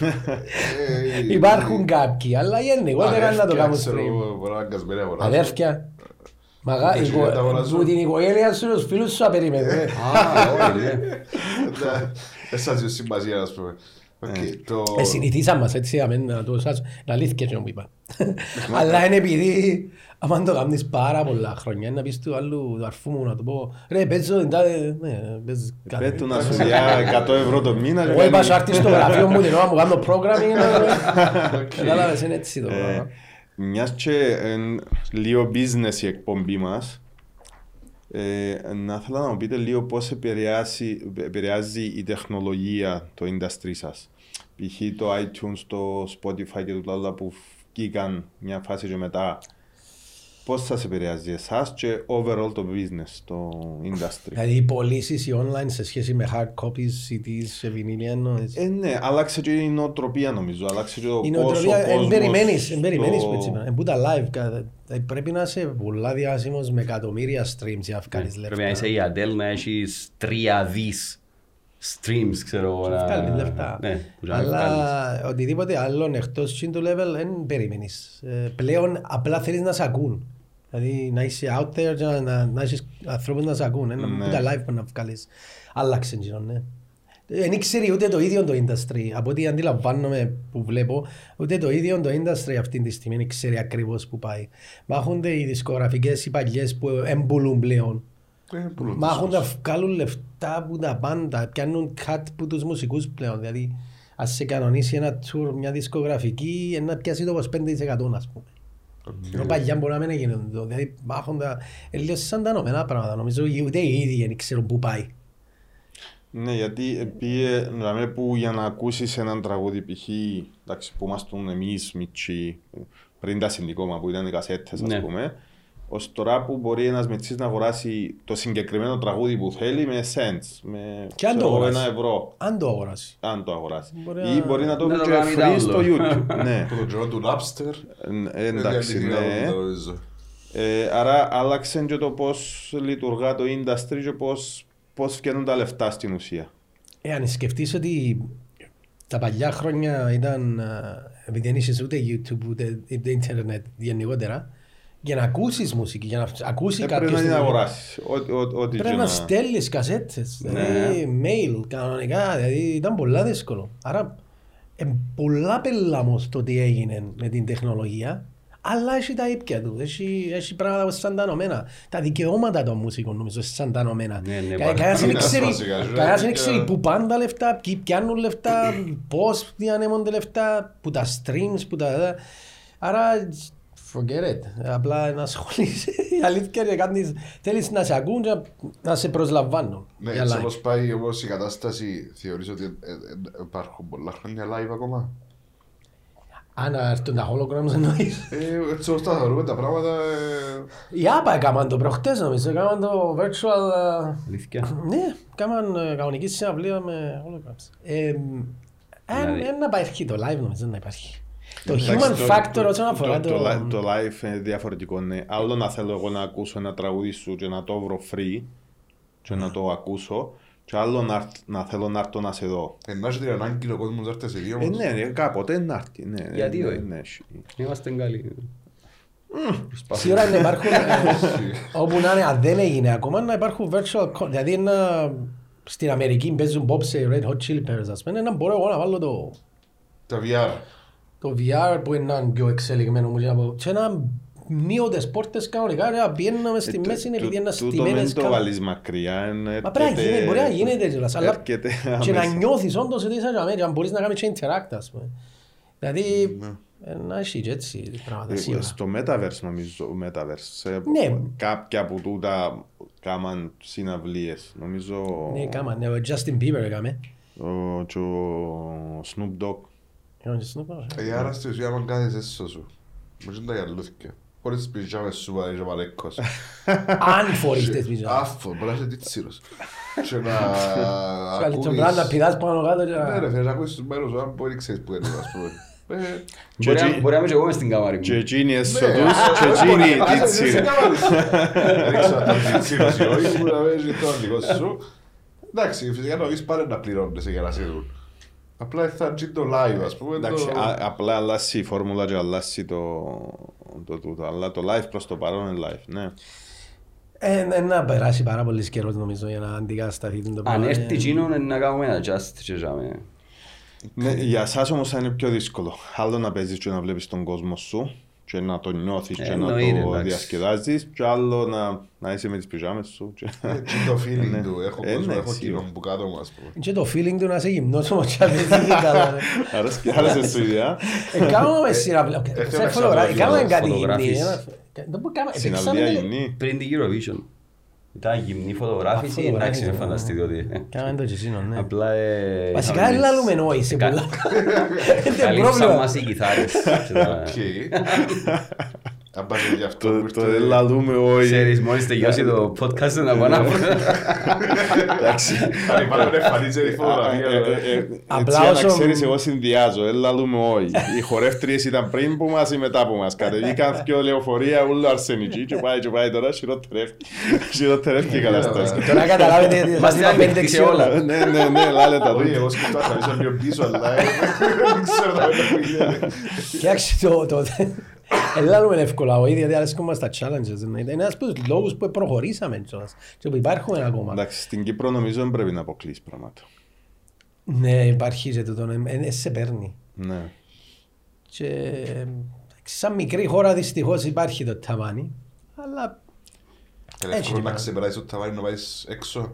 Ε, Υπάρχουν κάποιοι, αλλά γενικότερα αδέρφια, να το κάνουν ξέρω, stream. μπορεί να αναγκασμένοι αγοράζουν. Αδέρφια. Μαγά, Και οικο- τα αγοράζουν. που την οικογένεια σου, τους φίλους σου απερίμενε. ε. Α, όχι, ναι. Ναι, Δεν σας δίνει σημασία ας πούμε Οκ, το- Ε, συνηθίσαν μας έτσι, αμέν, να το σας, να αλήθεια και να μου είπα. Αλλά είναι επειδή, άμα το κάνεις πάρα πολλά χρόνια, να πεις του άλλου, του αρφού μου, να του πω, ρε, παίζω την τάδε, ναι, παίζεις κάτι. Πέτου να σου διά 100 ευρώ το μήνα. και Εγώ είπα κάνει- σου έρθει στο γραφείο μου την ώρα μου κάνω programming, ε, κατάλαβες, είναι έτσι το Ε, πράγμα. Μιας και εν, λίγο business η εκπομπή μας, ε, να ήθελα να μου πείτε λίγο πώς επηρεάζει, επηρεάζει η τεχνολογία το industry σας. Π.χ. το iTunes, το Spotify και τούτα όλα που βγήκαν μια φάση και μετά. Πώς σας επηρεάζει εσάς και overall το business, το industry; Δηλαδή οι πωλήσεις οι online σε σχέση με hard copies, CDs, σε βινίλια εννοείς. Ε, ναι, άλλαξε και η νοοτροπία νομίζω, άλλαξε και το Η πόσο νοοτροπία, εν κόσμος περιμένεις, εν περιμένεις το- που έτσι είπα. Εν που τα live, κα- ε, πρέπει να είσαι πολλά διάσημος με εκατομμύρια streams για να βγάλεις Πρέπει να είσαι λεφτά. η Adele να έχεις τρία δις streams, ξέρω εγώ. να- Βγάλεις λεφτά. Ναι, που να βγάλεις. Αλλά οτιδήποτε άλλο εκτός του level δεν περιμένεις. Ε, Πλέον απλά θέλεις να σε ακούν. Δηλαδή να είσαι out there και να, να, να έχεις ανθρώπους να σε ακούν. Ένα Ναι. ναι. τα live που να βγάλεις. Άλλαξε εκείνο, ναι. Δεν ήξερε ούτε το ίδιο το industry. Από ό,τι αντιλαμβάνομαι που βλέπω, ούτε το ίδιο το industry αυτή τη στιγμή δεν ξέρει ακριβώς που πάει. Μάχονται οι δισκογραφικές οι παλιές που εμπολούν πλέον. Ε, πολύ Μάχονται να δύσκολο. βγάλουν λεφτά από τα πάντα, πιάνουν cut από τους μουσικούς πλέον. Δηλαδή, ας σε κανονίσει ένα tour, μια δισκογραφική, να πιάσει το 25% ας πούμε. Ενώ παλιά μπορεί να μην έγινε το. Δηλαδή, μάχονται, είναι λίγο σαν τα νομένα πράγματα. Νομίζω ούτε οι ίδιοι δεν ξέρουν πού πάει. Ναι, γιατί πήγε δηλαδή, που για να ακούσεις έναν τραγούδι π.χ. εντάξει, που ήμασταν εμείς μητσί πριν τα συνδικόμα που ήταν οι κασέτες ας Ναι. πούμε ως τώρα που μπορεί ένας μητσής να αγοράσει το συγκεκριμένο τραγούδι που θέλει με cents, με Και αν το ξέρω, αγοράσει. ένα ευρώ Αν το αγοράσει. αν το αγοράσει. Μπορεί Ή να- μπορεί να το να βρει το και κάνει free στο download. YouTube. ναι. Το καιρό του Napster. Ε, εντάξει, είναι ναι. διαδικασία, νομίζω. Ε, άρα άλλαξε και το πώς λειτουργά το industry και πώς, πώς βγαίνουν τα λεφτά στην ουσία. Ε, αν σκεφτείς ότι τα παλιά χρόνια ήταν, ε, επειδή δεν είχες ούτε YouTube ούτε ούτε ίντερνετ γενικότερα, για να ακούσεις μουσική, για να ακούσει Ε, πρέπει κάποιος... να την την- αγοράσεις. Ό,τι- ό,τι- Ό,τι και Πρέπει να στέλνεις κασέτες, Ναι. δηλαδή mail κανονικά, δηλαδή ήταν πολλά δύσκολο. Άρα, ε, πολλά πελάμος το τι έγινε με την τεχνολογία, αλλά έχει τα ήπια του, έχει, έχει πράγματα σαν τα νομένα. Τα δικαιώματα των μουσικών νομίζω σαν τα νομένα. Ναι, ναι, Κα- πάρα- Κανένας δεν Είναι ξέρει, βασικά, είναι κανένας δεν δίκαια. ξέρει που πάνε τα λεφτά, ποιοι πιάνουν λεφτά, πώς διανέμονται λεφτά, που τα streams, που τα... Άρα, forget it. Απλά να ασχολείσαι. Η αλήθεια είναι κάτι θέλεις να σε ακούν και να σε προσλαμβάνουν. Ναι, για έτσι live. όπως πάει όμως η κατάσταση, θεωρείς ότι ε, ε, υπάρχουν πολλά χρόνια live ακόμα; Αν έρθουν τα holograms εννοείς. Ε, Έτσι όπως τα θεωρούμε τα πράγματα, ε, Η ΆΠΑ έκαναν το προχτές νομίζω, έκαναν το virtual... ε, Αλήθεια. Ναι, έκαναν ε, κανονική συναυλία με holograms. Ε, Δηλαδή- Ένα να υπάρχει το live νομίζω να υπάρχει. Το Εντάξει, human το- factor το- όσον αφορά το, το... li- το live είναι διαφορετικό. Ναι. Άλλο να θέλω εγώ να ακούσω ένα τραγούδι σου και να το βρω free και να το ακούσω και άλλο να, έρθ- να θέλω να έρθω να σε δω. ε, να έχει την ανάγκη ο κόσμος να έρθει σε δύο Ε, όμως. ναι, ναι, κάποτε να έρθει. Ναι, ναι, Γιατί ναι, όχι; ναι, έχει. Είμαστε καλοί. Προσπαθούμε. Σίγουρα να υπάρχουν, ε, όπου να είναι, αν δεν έγινε ακόμα, να υπάρχουν virtual con- Δηλαδή να, στην Αμερική παίζουν pop σε Red Hot Chili Peppers, ας πούμε, να μπορώ εγώ να βάλω το, Τα VR. Το VR που είναι πιο εξελιγμένο μου και να- και να μείω τις πόρτες κανονικά, να πιέναμε στη Ε, μέση το- επειδή είναι το- τούτο στημένες μην το καλά. βάλεις μακριά. είναι- Μα πρέπει να έρχεται- γίνει, μπορεί να γίνεται κιόλας, αλλά έρχεται και να άμεσα. νιώθεις όντως ότι είσαι για να μπορείς να κάνεις και interact, ας πούμε. Δηλαδή, Ναι. ε, να έχει και έτσι πράγματα Ε, σίγουρα. Στο Metaverse νομίζω, Metaverse, σε Ναι. κάποια από τούτα κάμαν συναυλίες. Νομίζω Ναι, κάμα, ναι, ο Justin Bieber έκαμε. ο, και ο Snoop Dogg. Άρα στη ουσία άμα κάνεις έσω σου. Μου είναι τα γυαλούθηκια. Χωρίς τις πιτζάμες σου που είσαι μαλέκος. Αν φορείς τις πιτζάμες. Άφο, μπορεί να είσαι τίτσιρος. Και να Καλή τον ακούεις... πράγμα να πηδάς πάνω κάτω και Ναι ρε, να... θέλεις να ακούσεις τους μέρους σου, αν μπορεί να ξέρεις που είναι, ας πούμε. Ε, Μπορεί να- Και- Μπορεί να είμαι και εγώ μες στην κάμαρη μου. Και εκείνοι ναι, εσωτούς, α, και όχι, μπορεί, εκείνοι άσε, τίτσιροι. σε κάμαρη σου. Δεν ξέρω αν το τίτσιρος ή όχι, μπορεί να μένεις και το δικό σου. Εντάξει, φυσικά νομίζεις πάλι να πληρώνεσαι για να σε δουν. Απλά θα είναι το live, ας πούμε. Εντάξει, το- α- απλά αλλάσει η φόρμουλα και αλλάσει το, το τούτο. Αλλά το live προς το παρόν είναι live, ναι. Ε, ε, να περάσει πάρα πολύ καιρός νομίζω για να αντικατασταθεί το Αν πράγμα. έρθει Ε, εκείνο να κάνουμε ένα just και ζάμε. ναι. Για εσάς όμως θα είναι πιο δύσκολο. Άλλο να παίζεις και να βλέπεις τον κόσμο σου και να το νιώθεις και να Εννοείται, το εντάξει. διασκεδάζεις και άλλο να, να είσαι με τις πιζάμες σου. και- Έτσι το feeling Ναι. του, έχω Ε, κόσμο, ναι, έχω σίγουρα. κοινό που κάτω μου, ας πούμε. Και το feeling του να είσαι γυμνός όμως και να δεν είναι καλά. ρε. Άρεσε- Άρεσε σου η ιδέα. Ε, Κάνουμε συναυλία. Έρχεται Σε να φωτογράφη, ξαναδώ κάνουμε κάτι φωτογράφεις. γυμνή. ένα- Δεν μπορούμε να κάνουμε- Συναυλία παίξαμε- γυμνή. Πριν την Eurovision. Ήταν γυμνή φωτογράφηση, Α, φωτογράφηση, εντάξει, με ναι. φανταστείτε ότι... Κάναμε το και εκείνο, ναι. Απλά... ε, Βασικά είχαμε δεν τις- λαλούμε όχι σε κα- πολλά. Είναι Καλύψαν πρόβλημα. μας οι κιθάρες. Και τα- Οκ. Αν πας για αυτό Το, που το ήρθε- δεν λαλούμε όχι. Ξέρεις, μόλις τελειώσει το podcast να πάω να Εντάξει. Αν υπάρχουν εμφανίζεται η φωτογραφία. Ε, ε, ρε. ε, ε, Απλά Έτσι, να όσο- ξέρεις, εγώ συνδυάζω, δεν λαλούμε όχι. Οι χορεύτριες ήταν πριν που μας ή μετά που μας. Κατεβήκαν δυο λεωφορεία, ούλο αρσενική και πάει και πάει τώρα, χειροτερεύει. Χειροτερεύει η κατάσταση. Τώρα καταλάβετε ότι θα Μας είναι την πέντε ανοιχτή σε έξι όλα. ώρα. Ναι, ναι, ναι, λάλε τα Όχι, τούτα. εγώ σκεφτόμουν θα είσαι πιο πίσω, αλλά ε, δεν ξέρω τα πέντε που γίνεται. Κοιτάξτε το... το- Ελάλουμε εύκολα ο ίδιος, αρέσκουν μας τα challenges. Είναι ένας από τους λόγους που προχωρήσαμε κιόλας και που υπάρχουμε ακόμα. Εντάξει, στην Κύπρο νομίζω δεν πρέπει να αποκλείσεις πράγματα. Ναι, υπάρχει και τούτο, ε, ε, σε παίρνει. Ναι. Και ε, σαν μικρή χώρα δυστυχώς υπάρχει το ταβάνι, αλλά Είναι Έτσι εύκολο να είναι. ξεπεράσεις το ταβάνι να πάεις έξω.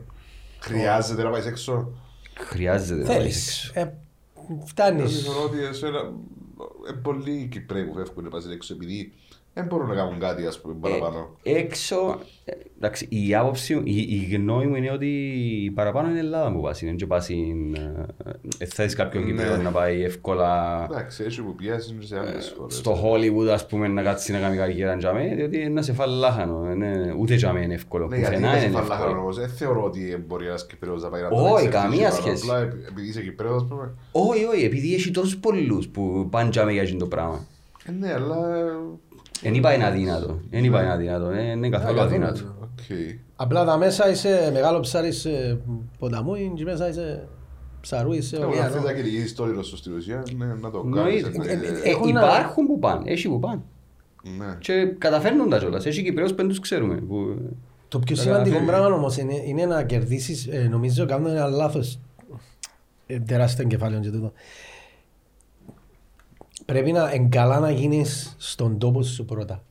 Χρειάζεται να πάεις έξω. Χρειάζεται να πάεις θέλεις. Ε, φτάνεις. Θεωρώ ότι εσένα, ε, πολλοί Κυπρέοι που φεύγουν να πας έξω επειδή δεν μπορούν να κάνουν κάτι ας πούμε παραπάνω. Έξω, ε, εντάξει, η άποψη, μου- η, η γνώμη μου είναι ότι παραπάνω είναι Ελλάδα που πας. Είναι και πας in, ε, ε, θα δεις κάποιον Ναι. Κυπρέο να πάει εύκολα Εντάξει, έτσι που πιέζουν σε άλλες χώρες. στο Hollywood ας πούμε να κάτσεις να κάνεις καριέρα τζαμέ, διότι να σε φάει λάχανο. είναι- Ούτε τζαμέ είναι εύκολο. Ναι, γιατί Πουθενά δεν σε είναι φαλάχανο εύκολο. όμως. Δεν θεωρώ ότι μπορεί ένας Κυπρέος να πάει να το Όχι, εξερτήσει καμία πάνω. σχέση. Απλά επειδή είσαι Κυπρέος, ας πούμε. Όχι, όχι, επειδή έχει τόσους πολλούς που πάνε τζαμέ για αυτό το πράγμα. Ε, Ναι, αλλά... Δεν είπα είναι αδύνατο. Δεν είπα είναι αδύνατο. ε, Είναι καθόλου αδύνατο. Οκ. Απλά τα μέσα είσαι μεγάλο ψάρι σε ποταμού και μέσα είσαι ψαρού, είσαι Εγώ αυτή ωκεανό. τα κυνηγήσεις το όνειρο σου στην ουσία, ναι, να το Εννοείται. κάνεις. ναι. Ε, Έχουν να- Υπάρχουν που πάνε, έχει που πάνε. Ναι. Και καταφέρνουν τα κιόλας. Έχει Κυπρέους που δεν τους ξέρουμε. που- Το πιο Τα σημαντικό καταφέρει. πράγμα όμως είναι, είναι να κερδίσεις, ε, νομίζω κάνουν ένα λάθος, ε, τεράστιο εγκεφάλαιο και τούτο. Πρέπει να εγκαλά να γίνεις στον τόπο σου πρώτα.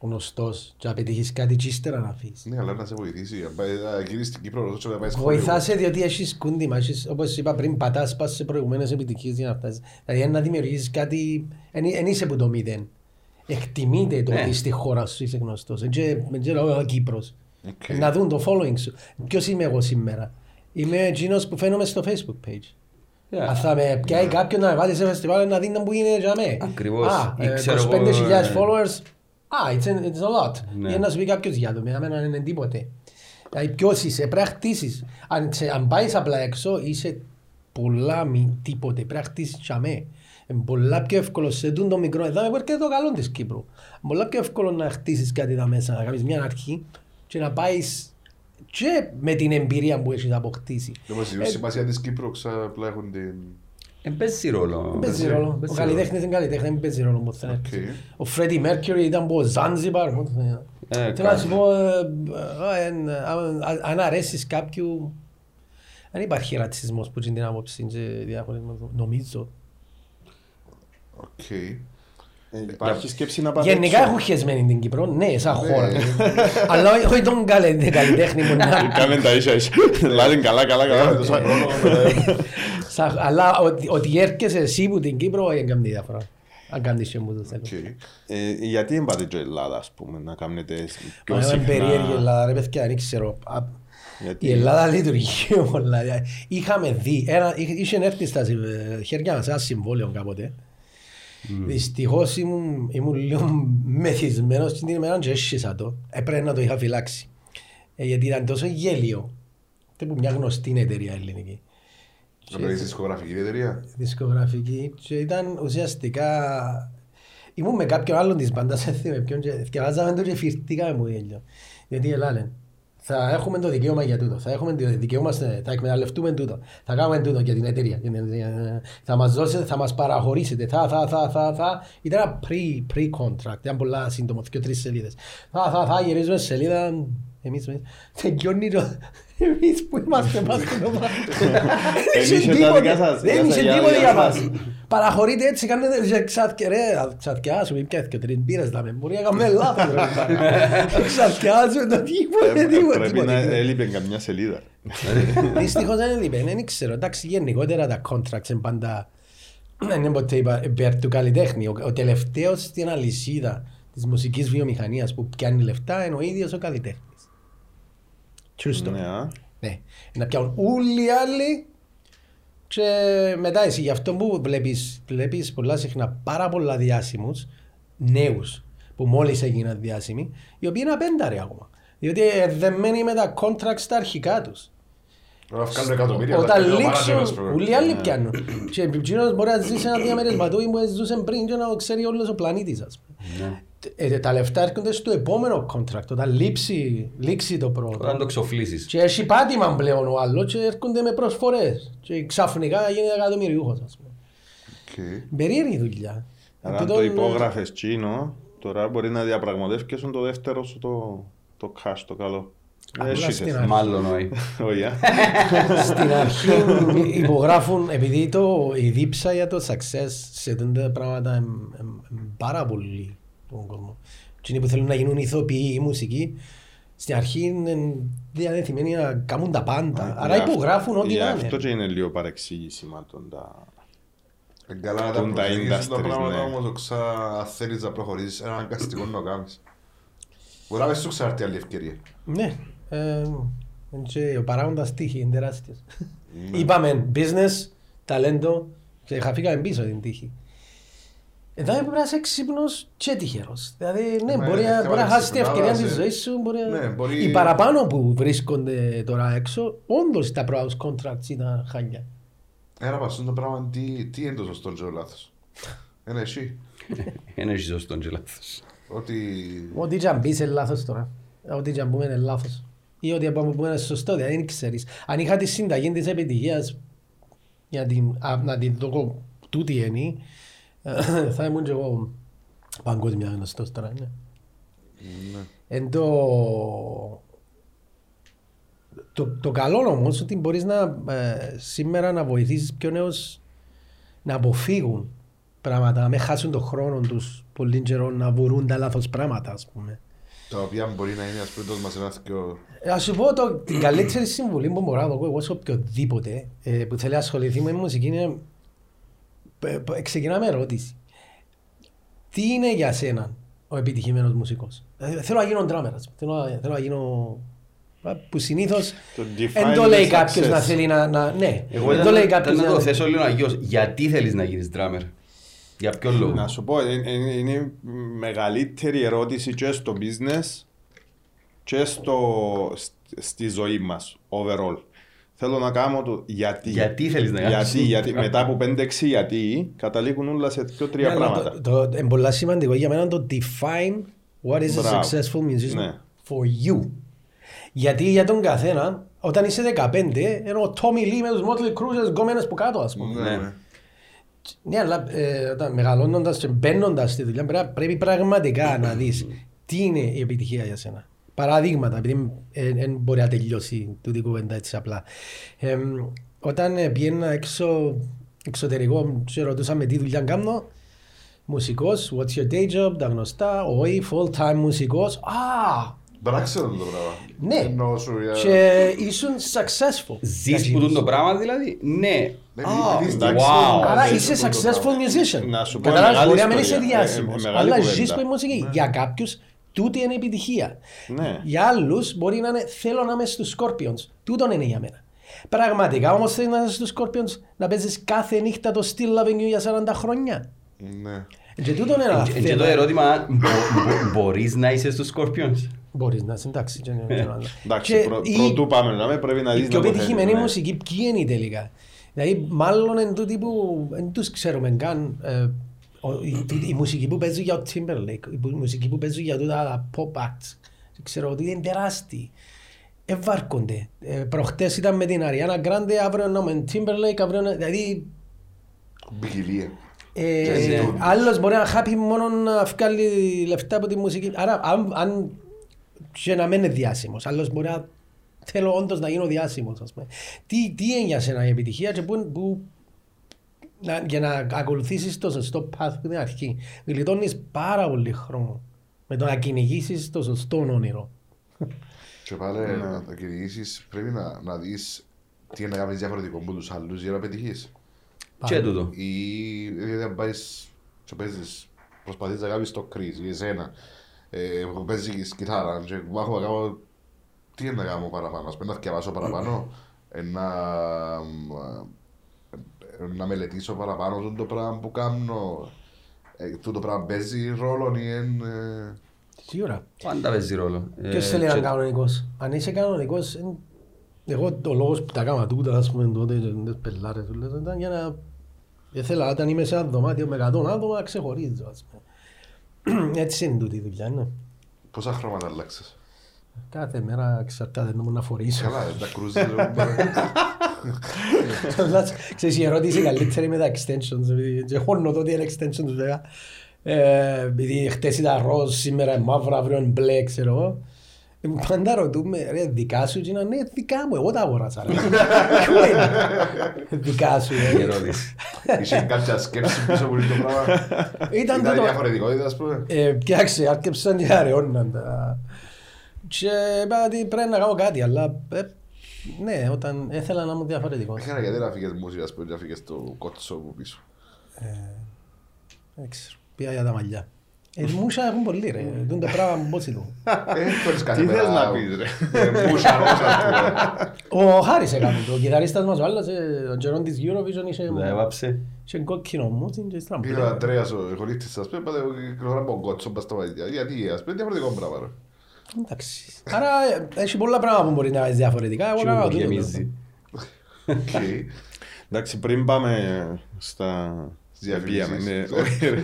Γνωστός και να πετύχεις κάτι και ύστερα να φύγεις. Ναι, αλλά να σε βοηθήσει. Αν πάει- να γυρίσεις στην Κύπρο, όσο να πάει στο Βοηθά σε διότι έχεις κούντιμα, έχεις, όπως είπα πριν, πατάς πας σε προηγουμένες επιτυχίες για να φτάσεις. Δηλαδή να δημιουργήσεις κάτι, εν είσαι που το μηδέν. Εκτιμείται το Ναι. ότι στη χώρα σου είσαι γνωστός. Δεν και- δεν και λέω, «Ω, Κύπρος. Οκ. Να δουν το following σου. Ποιος είμαι εγώ σήμερα; Είμαι εκείνος που φαίνομαι στο facebook page. Yeah. Αν θα με πιάει κάποιον να με βάλει σε φεστιβάλ να δει να που είναι για μέ. Ακριβώς. Α, Ή ε, ξέρω 25.000 εγώ, ε, followers. Α, it's, a- it's a lot. Ναι. Ή να σου πει κάποιος για το, με εμένα δεν είναι τίποτε. Δηλαδή ποιος είσαι, πρέπει να χτίσεις. Αν, σε- αν πάεις απλά έξω είσαι πολλά μη τίποτε, πρέπει να χτίσεις για μέ. Είναι πολλά πιο εύκολο σε τούντο μικρό, εδώ είναι και το καλό της Κύπρου. Πολλά πιο εύκολο να χτίσεις κάτι εδώ μέσα, να κάνεις μια αρχή και να πάεις και με την εμπειρία που έχεις αποκτήσει. Όμως η σημασία της Κύπρου ξα- απλά έχουν την... Δεν παίζει ρόλο. Δεν παίζει ρόλο. Ο παίζει καλλιτέχνης είναι καλλιτέχνης, δεν παίζει ρόλο. ποτέ. Οκ. Ο Φρέντι Μέρκιουρι ήταν από Ζάνζιμπαρ. πότε- Ε, Θέλω να σου κάτι. πω, ε, ε, ε, αν- αν αρέσεις κάποιου, δεν υπάρχει ρατσισμός που είναι την άποψη και διαχωρισμός, νομίζω. Οκ. Ε, Υπάρχει σκέψη να πάτε Γενικά έξω. έχουν χεσμένη την Κύπρο, ναι, σαν χώρα. Αλλά όχι- όχι τον καλε- καλλιτέχνη μου να... Κάμε τα ίσα ίσα. Λάδιν καλά καλά Έκαμε καλά. τόσο χρόνο μετά. σαν- Αλλά ότι- ότι έρχεσαι εσύ που την Κύπρο, δεν κάνει διαφορά. Αν κάνεις και μου το θέλω. Οκ. Ε, Γιατί δεν πάτε και Ελλάδα, ας πούμε, να κάνετε πιο Μα είναι περίεργη η συχνά. Ελλάδα, ρε παιδιά, δεν ξέρω. Α, Γιατί- Η Ελλάδα λειτουργεί όλα. Είχαμε δει, ένα, είχε είχε έρθει στα ε, χέρια μας ένα συμβόλαιο κάποτε. Δυστυχώς ήμουν, ήμουν λίγο μεθυσμένος την ημέρα και έσχισα το. Έπρεπε να το είχα φυλάξει. Ε, γιατί ήταν τόσο γέλιο. Τύπου μια γνωστή εταιρεία ελληνική. Να παίρνεις δισκογραφική εταιρεία; Δισκογραφική και ήταν ουσιαστικά... Ήμουν με κάποιον άλλον της μπάντας, δεν θυμάμαι ποιον και θυκευάζαμε το και φυρτήκαμε μου γέλιο. Γιατί ελάλεν, θα έχουμε το δικαίωμα για τούτο, θα έχουμε το δικαίωμα, σε- θα εκμεταλλευτούμε τούτο, θα κάνουμε τούτο για την εταιρεία, για την εταιρεία. θα μας δώσετε, θα μας παραχωρήσετε, θα, θα, θα, θα, θα. Ήταν ένα pre, pre-contract, ήταν πολλά σύντομο, και τρεις σελίδες. Θα, θα, θα, γυρίζουμε σελίδα, εμείς, εμείς, τελειώνει το... Εμείς που είμαστε μας και το πράγμα. Δεν Εμείς είχε και τα δικά τίποτε. σας, Δεν για είχε σας, για- τίποτε για για σας. μας. Παραχωρείτε έτσι, κάνετε και ξαθκε- ρε, ξαθκιάσουμε, πιάθηκε και τρεις μπύρες δάμε. Μπορεί να κάνουμε λάθος ρε. Ξαθκιάσουμε το τίποτε, Ε, τίποτε. Πρέπει να τίποτε. έλειπε καμιά σελίδα. Δυστυχώς δεν έλειπε, δεν ξέρω. Εντάξει, γενικότερα τα contracts είναι πάντα... Δεν είναι ποτέ είπα, υπέρ του καλλιτέχνη. Ο, ο τελευταίος στην αλυσίδα της μουσικής βιομηχανίας που πιάνει λεφτά είναι ο ίδιος ο καλλιτέχνης. True story. Ναι, α. Ναι. Να πιάνουν όλοι οι άλλοι και μετά εσύ. Γι' αυτό που βλέπεις, βλέπεις πολλά συχνά πάρα πολλά διάσημους νέους που μόλις έγιναν διάσημοι οι οποίοι είναι απένταροι ακόμα. Διότι ε, δεμένοι με τα contracts στα αρχικά τους. Να βγάλουν εκατομμύρια. Όταν αλλά και ο λήξουν, manager, ας πούμε. όλοι οι άλλοι πιάνουν. Και εκείνος μπορεί να ζήσει ένα διαμέρισμα του ή που ζούσε πριν και να το ξέρει όλος ο πλανήτης. ας πούμε. Ε, τα λεφτά έρχονται στο επόμενο contract, όταν λήξει, λήξει το πρώτο. Όταν το ξοφλήσεις. Και έχει πάτημα πλέον ο άλλος και έρχονται με προσφορές. Και ξαφνικά γίνεται εκατομμυριούχος, ας πούμε. Οκ. Περίεργη δουλειά. Άρα αν Τούτον, το ε, υπόγραφες τζείνο, τώρα μπορεί να διαπραγματεύκεσαι το δεύτερο σου το, το cash, το καλό. Απλά Εσύ στην θες. αρχή. Μάλλον όχι. Όχι, α. Στην αρχή υπογράφουν, επειδή το, η δίψα για το success σε τέτοια πράγματα είναι πάρα πολύ τον κόσμο. Και είναι που θέλουν να γίνουν ηθοποιοί ή μουσικοί, στην αρχή είναι διατεθειμένοι να κάνουν τα πάντα. Άρα Γι' αυτό- υπογράφουν ό,τι γι' να αυτό είναι. και είναι λίγο παρεξήγησμα των τα... Ε, Καλά να τα Τούν τα προσεγγίσεις τα industries, πράγματα ναι. όμως οξά αν θέλεις να προχωρήσεις είναι αναγκαστικό να το κάνεις. Μπορεί να μην σου ξαρτεί άλλη ευκαιρία. Ναι. ε, και ο παράγοντας τύχη είναι τεράστιος. Είπαμε business, ταλέντο και χαθήκαμε πίσω την τύχη. Εδώ πρέπει να είσαι έξυπνος και τυχερός. Δηλαδή, ναι, Ναι, μπορεί, να- θέμα μπορεί να χάσεις την εξυπνάδα, ευκαιρία της σε- ζωής σου. Μπορεί... να- Ναι, μπορεί- Οι παραπάνω που βρίσκονται τώρα έξω, όντως τα πρώτα contracts ήταν χάλια. Ένα πασούν το πράγμα τι, τι είναι το σωστό και το λάθος; Είναι εσύ. Είναι έχει σωστό και λάθος. Ότι Ό,τι και αν πεις είναι λάθος τώρα. Ό,τι και αν πούμε είναι λάθος. Ή ό,τι αν πούμε είναι σωστό, δηλαδή δεν ξέρεις. Αν είχα τη συνταγή της επιτυχίας, για την, α, να την δω τούτη είναι, ε, θα ήμουν και εγώ παγκόσμια γνωστός τώρα. Ναι. ναι. Εν το... Το, το καλό όμως ότι μπορείς να, ε, σήμερα να βοηθήσεις πιο νέους να αποφύγουν πράγματα, να μην χάσουν τον χρόνο τους πολύ καιρό να βρουν τα λάθος πράγματα ας πούμε. τα οποία μπορεί να είναι ας πούμε τόσο μας ένας θκιο... Ε, Ας σου πω το, την καλύτερη συμβουλή που μπορώ να δω εγώ σε οποιοδήποτε ε, που θέλει να ασχοληθεί με μουσική είναι ε, ε, ξεκινάμε ερώτηση. Τι είναι για σένα ο επιτυχημένος μουσικός; Ε, θέλω να γίνω drummer, ας πούμε. θέλω, να- θέλω να γίνω... ε, που συνήθως Το δεν define το the λέει κάποιος success. να θέλει να... να ναι, Εγώ δεν ήταν το λέει ήταν κάποιος να το να... θέσω λίγο αγιώς. Γιατί θέλεις να γίνεις drummer. Για ποιο λόγο; Να σου πω, είναι, είναι- είναι η μεγαλύτερη ερώτηση και στο business και στο, σ- στη ζωή μας, overall. Θέλω να κάνω το γιατί. Γιατί θέλεις να κάνεις Γιατί, γιατί μετά από 5-6 γιατί καταλήγουν όλα σε δύο-τρία Ναι, αλλά πράγματα. Το, το, είναι πολύ σημαντικό για μένα το define what is a Μπράβο. successful musician Ναι. for you. Γιατί για τον καθένα, όταν είσαι 15, ενώ ο Tommy Lee με τους Motley Crue και τις γκόμενες που κάτω, ας πούμε. Ναι, Ναι. ναι. Ναι, αλλά ε, όταν μεγαλώνοντας και μπαίνοντας στη δουλειά, πρέπει, πρέπει πραγματικά να δεις τι είναι η επιτυχία για σένα. Παραδείγματα, επειδή δεν μπορεί να τελειώσει τούτη η κουβέντα έτσι απλά. Ε, όταν ε, πήγαινα έξω, εξωτερικό και ρωτούσα με τι δουλειά κάνω, μουσικός, what's your day job, τα γνωστά, όχι, full time μουσικός, α, Πράξε το πράγμα. Ναι. Εννοώ σου για... και ήσουν successful. Ζεις που τούν το πράγμα δηλαδή; Ναι. Ναι, Α, επειδή εντάξει. wow. Άρα δεν είσαι είναι το successful πράγμα. musician. Να σου πω Καταλάβεις, μεγάλη μπορεί να μην είσαι ιστορία. Ε, διάσημος, ε, μεγάλη αλλά κουβέντα. ζεις που η μουσική. Για κάποιους, τούτη είναι επιτυχία. Ναι. Για άλλους μπορεί να είναι θέλω να είμαι στους Scorpions. Τούτον είναι για μένα. Πραγματικά όμως θέλεις να είσαι στους Scorpions να παίζεις κάθε νύχτα το Still Loving You για 40 χρόνια. Ναι. Και τούτον είναι ένα Και- Και θέμα. το ερώτημα, μπο- μπο- μπορείς να είσαι στους Scorpions; Μπορείς να είσαι εντάξει. και είναι άλλο. Εντάξει, Και πρω- η- πρωτού πάμε να με πρέπει να Η δεις πιο να το πετυχημένη θέλεις, ναι. μουσική ποιοι είναι τελικά; Δηλαδή μάλλον εν τούτοι που δεν τους ξέρουμε καν ε, ο- η, η μουσική που παίζει για ο Timberlake, η που- η μουσική που παίζει για τούτα τα pop acts, ξέρω ότι είναι τεράστιοι. Ευάρκονται. Ε, προχτές ήταν με την Ariana Grande, αύριο είναι με την Timberlake, αύριο είναι... Δηλαδή Ποικιλία. ε, Και ζητούν. άλλος μπορεί να χάπει μόνο να βγάλει λεφτά από τη μουσική. Άρα αν, αν και να μην είναι διάσημος, άλλος μπορεί να θέλω όντως να γίνω διάσημος. Ας πούμε. Τι, τι είναι για σένα η επιτυχία και που, που να, για να ακολουθήσεις το σωστό path από την αρχή. Γλιτώνεις πάρα πολύ χρόνο με το να κυνηγήσεις το σωστό όνειρο. Και πάλι να το κυνηγήσεις πρέπει να, να δεις τι είναι να κάνεις διαφορετικό από τους άλλους για να πετυχείς. Και τούτο. Ή δηλαδή αν πάεις και παίζεις, προσπαθείς να κάνεις το κρίς για εσένα ε, που παίζεις κιθάρα και έχω να κάνω τι είναι να κάνω παραπάνω, ας πούμε να διαβάσω παραπάνω, ε, να, ε, να μελετήσω παραπάνω το πράγμα που κάνω, ε, το πράγμα παίζει ρόλο ή εν, ε, Σίγουρα. Πάντα παίζει ρόλο. Ε, Ποιος θέλει να και- είναι κανονικός; Αν είσαι κανονικός, εν- εγώ ο λόγος που τα κάμα τούτα, ας πούμε, τότε, και τις πελάρες, του λέω, ήταν για να... Ήθελα, όταν είμαι σε ένα δωμάτιο με 100 άτομα, να ξεχωρίζω, ας πούμε. Έτσι είναι τούτη η δουλειά, ναι. πόσα χρώματα αλλάξες; Κάθε μέρα εξαρτάται να μου να φορήσω. Καλά, δεν τα κρούζεις. ρε, Ξέρεις η ερώτηση καλύτερη με τα extensions. επειδή Και χώνω τότε είναι extensions βέβαια. Ε, Επειδή χτες ήταν ροζ, σήμερα είναι μαύρο, αύριο είναι μπλε, ξέρω εγώ. Ε, Πάντα ρωτούμε, ρε, δικά σου και είναι, ναι, δικά μου, εγώ τα αγοράσα. ρε». Ποιο είναι; Δικά σου, Η ρε. ερώτηση. Είσαι κάποια σκέψη πίσω από αυτό το πράγμα; Ήταν Ήταν τούτο. διαφορετικότητα, ας πούμε. Ε, Κοιτάξτε, άρκεψαν και αραιώναν τα. Και είπα ότι πρέπει να κάνω κάτι, αλλά ε, ναι, όταν ήθελα να είμαι διαφορετικό. Έχανα γιατί να φύγες μουσική, ας πούμε, να φύγες το κότσο μου πίσω. Δεν ξέρω, πήγα για τα μαλλιά. Ε, μούσα έχουν πολύ ρε, δουν τα πράγμα πώς είναι. Ε, χωρίς κάθε Τι θες μέρα, να πεις, ρε. ε, Μούσα ροζ, ας πούμε. Ο Χάρης έκανε το, ο κιθαρίστας μας ο άλλος, ε, ο Τζερόν της Eurovision είχε, Δεν έβαψε. είχε κόκκινο μου, και ύστερα Πήγε μπλε. ο Αντρέας, ο χωρίστης, ας πούμε, είπατε, κυκλοφορά από κότσο μπας στα μαλλιά. Γιατί, ας πούμε, διαφορετικό πράγμα, ρε. Εντάξει. Άρα ε, έχει πολλά πράγματα που μπορεί να κάνεις διαφορετικά, εγώ Τι κάνω μου τούτο. γεμίζει. Οκ. Εντάξει, πριν πάμε στα... Διαφημίσεις. Πήγαμε, ναι. Όχι, ρε.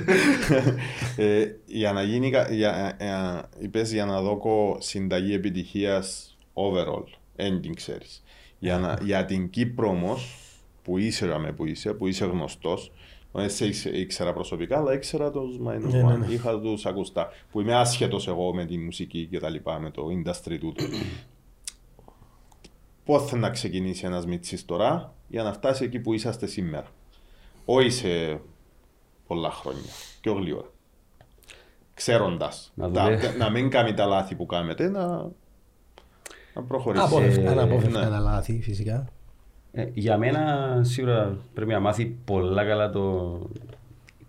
Ε, Για να γίνει, κα- για, ε, ε, είπες για να δώκω συνταγή επιτυχίας overall, εν τζιαι ξέρεις. Για, να, για την Κύπρο όμως, που είσαι με που είσαι, που είσαι γνωστός, δεν σε ήξε- ήξερα προσωπικά, αλλά ήξερα τους Minus Ναι, ναι, One, ναι. είχα τους ακουστά, που είμαι άσχετος εγώ με τη μουσική και τα λοιπά, με το industry τούτο. Πώς θα να ξεκινήσει ένας μιτσής τώρα για να φτάσει εκεί που είσαστε σήμερα; Όχι σε πολλά χρόνια, πιο γλήορα. Ξέροντας, Να τα- δουλεύει. να μην κάνει τα λάθη που κάνετε, να, να προχωρήσει. Αποφευκά, Ε, αναπόφευκτα ναι. τα λάθη φυσικά. Ε, Για μένα σίγουρα πρέπει να μάθει πολλά καλά το...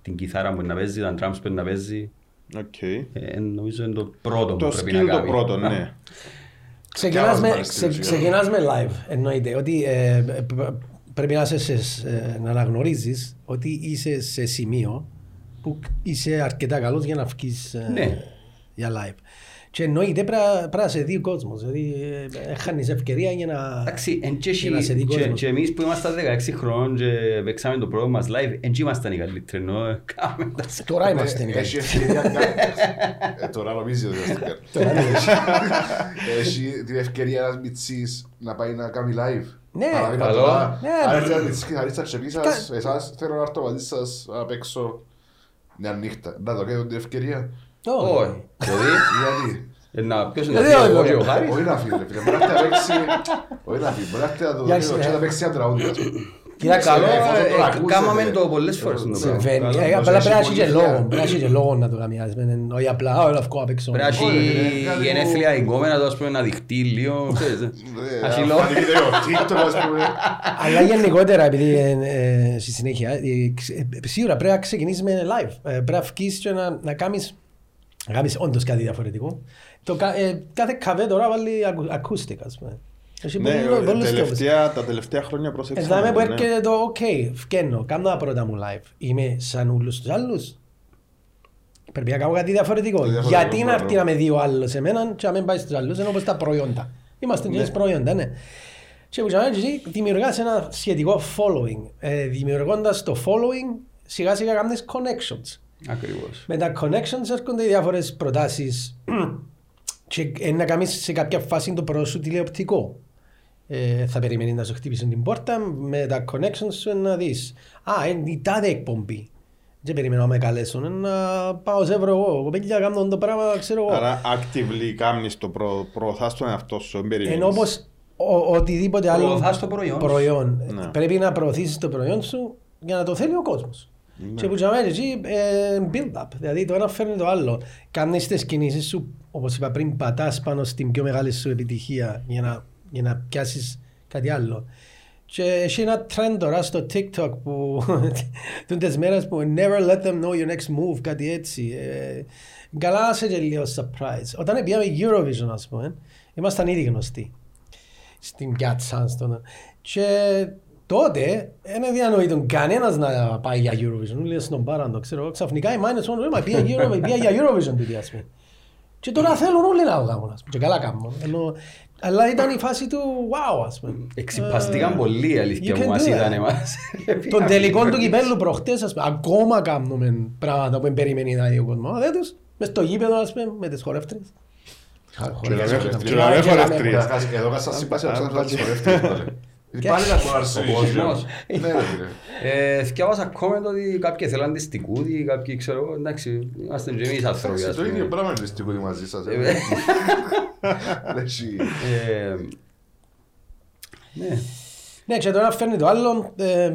την κιθάρα που να παίζει, τα drums που να παίζει. Οκ. Ε, νομίζω είναι το πρώτο Το που πρέπει να skill το κάνει. πρώτο, ναι. Ξεκινάς μας με, πάρεις ξε, την ουσία. ξεκινάς με live, εννοείται. Ότι ε, π- πρέπει να, είσαι σε, ε, να αναγνωρίζεις ότι είσαι σε σημείο που είσαι αρκετά καλός για να βγεις ε, Ναι. για live. Και εννοείται πρέπει να- πρέπει να σε δει ο κόσμος. Δηλαδή, ε, ε, χάνεις ευκαιρία για να, Εντάξει, εν και για να σε δει εσύ- και- κόσμος. και εμείς που ήμασταν 16 χρόνων και παίξαμε το πρώτο μας live, εν και ήμασταν οι καλύτεροι, ενώ ε, κάναμε τα σ- Τώρα είμαστε Ε, οι Έχει καλύτεροι. ευκαιρία κάποιος. Ε, Τώρα νομίζεις ότι είμαστε Τώρα καλύτεροι. Έχει την ευκαιρία ένας μιτσής να πάει να κάνει live. Ναι, Παράδειγμα, καλό. τώρα, Ναι, Αν μπρ- έρθει ένας μιτσής κιθαρίστας και πει σας, Κα- εσάς θέλω να έρθω μαζί σας να παίξω μια νύχτα. Να το κάνω την ευκαιρία. Όχι. Δηλαδή, Γιατί; ε, να- ποιος είναι Δηλαδή, να όχι, φύγει, όχι. εγώ και ο Χάρης; Όχι να φύγει, ρε φίλε. Μπορεί να έρθει να παίξει... Όχι να φύγει. Μπορεί να έρθει να το Για δει να- και να παίξει ένα τραγούδι. ας πούμε. Κοίταξε, Καλό, Ε, εφόσον το ε, ακούσετε. κάμαμε το πολλές φορές το πράγμα. Συμβαίνει. Καλό. Ε, Όσο Απλά έχει πρέπει να έχει και πολύ λόγο. δουλειά. Πρέπει να έχει και λόγο να το κάνει. ας πούμε, Όχι απλά, «Α, έλα βγω απ' έξω. Πρέπει να έχει Όχι, ρε, κάτι που- γενέθλια εγκόμενα, το, ας πούμε, να δειχτεί λίγο. ξέρεις, ε. Ε, Έχει αν λόγο. φανεί βίντεο TikTok, ας πούμε. Αλλά γενικότερα, επειδή ε, ε, στη συνέχεια, ε, ξε- ε, σίγουρα πρέπει να ξεκινήσεις με live. Ε, Πρέπει να βγεις και να, να κάνεις, να κάνεις όντως κάτι διαφορετικό. Το, κα- ε, κάθε καφέ τώρα βάλει ακου, acoustic, ας πούμε. Έχει Ναι, πολύ- πολλούς τρόπους. τελευταία, τα τελευταία χρόνια προσέξαμε. Εδώ που ναι. έρχεται το «ΟΚ, φκένω, κάνω τα πρώτα μου live». Είμαι σαν όλους τους άλλους. Πρέπει να κάνω κάτι διαφορετικό. Το διαφορετικό Γιατί να πράγμα. έρθει να με δει ο άλλος εμένα και να μην πάει στους άλλους, ενώ όπως τα προϊόντα. Είμαστε και προϊόντα, ναι. Και που και εσύ δημιουργάς ένα σχετικό following. Ε, δημιουργώντας το following, σιγά σιγά κάνεις connections. Ακριβώς. Με τα connections έρχονται οι διάφορες προτάσεις και ε, να κάνεις σε κάποια φάση το πρώτο σου τηλεοπτικό. Ε, θα περιμένεις να σου χτυπήσουν την πόρτα με τα connections σου να δεις. Α, είναι η τάδε εκπομπή. Δεν περιμένω να με καλέσουν, ε, να πάω σε βρω εγώ. Κοπέλια κάνω το πράγμα, ξέρω εγώ. Άρα, actively κάνεις το προ, προωθάς τον εαυτό σου, δεν περιμένεις. Ενώ όπως ο- οτιδήποτε άλλο Προωθάς το προϊόν σου. προϊόν, Ναι. πρέπει να προωθήσεις το προϊόν σου για να το θέλει ο κόσμος. Ναι. Και που τσαμάει εκεί ε, build up, δηλαδή το ένα φέρνει το άλλο. Κάνεις τις κινήσεις σου, όπως είπα πριν, πατάς πάνω στην πιο μεγάλη σου επιτυχία για να, για να πιάσεις κάτι άλλο. Και έχει ένα trend τώρα στο TikTok που τούν τις μέρες που never let them know your next move, κάτι έτσι. Ε, καλά σε και λίγο surprise. Όταν πήγαμε Eurovision, ας πούμε, ήμασταν ήδη γνωστοί στην πιάτσα. Στον... Και τότε δεν διανοείτον κανένας να πάει για Eurovision. Λέει στον πάραν το ξέρω. Ξαφνικά η Minus One μα πήγε Eurovision, πήγε για Eurovision τούτη ας πούμε. Και τώρα θέλουν όλοι να το κάνουν. ας πούμε. Και καλά κάνουν. Ενώ, αλλά ήταν η φάση του wow ας πούμε. Εξυπαστήκαν Ε, πολύ η you αλήθεια can που μας do είδαν that. εμάς. Τον τελικό του κυπέλου προχτές ας πούμε. Ακόμα κάνουμε πράγματα που δεν περιμένει να δει ο κόσμος. Δεν τους. Μες στο γήπεδο ας πούμε με τις χορεύτριες. Και να μην- Χορεύτριες. και να μην Και να μην- χορεύτριες. Εδώ κάσα σύμπαση να ψάχνω τις χορεύτριες. Πάλι. Πάλι να κολλάρεις Ο κόσμος. Ναι ρε φίλε. Ε, Θυκιάβασα comment ότι κάποιοι θέλαν τη στικούδη, κάποιοι ξέρω, εγώ, εντάξει, είμαστε και εμείς άνθρωποι. Εντάξει, ας Το πούμε. ίδιο πράγμα είναι στην μαζί σας. Ε, ε. Λες, Ε, Ναι, Ναι, και τώρα φέρνει το άλλο. ε,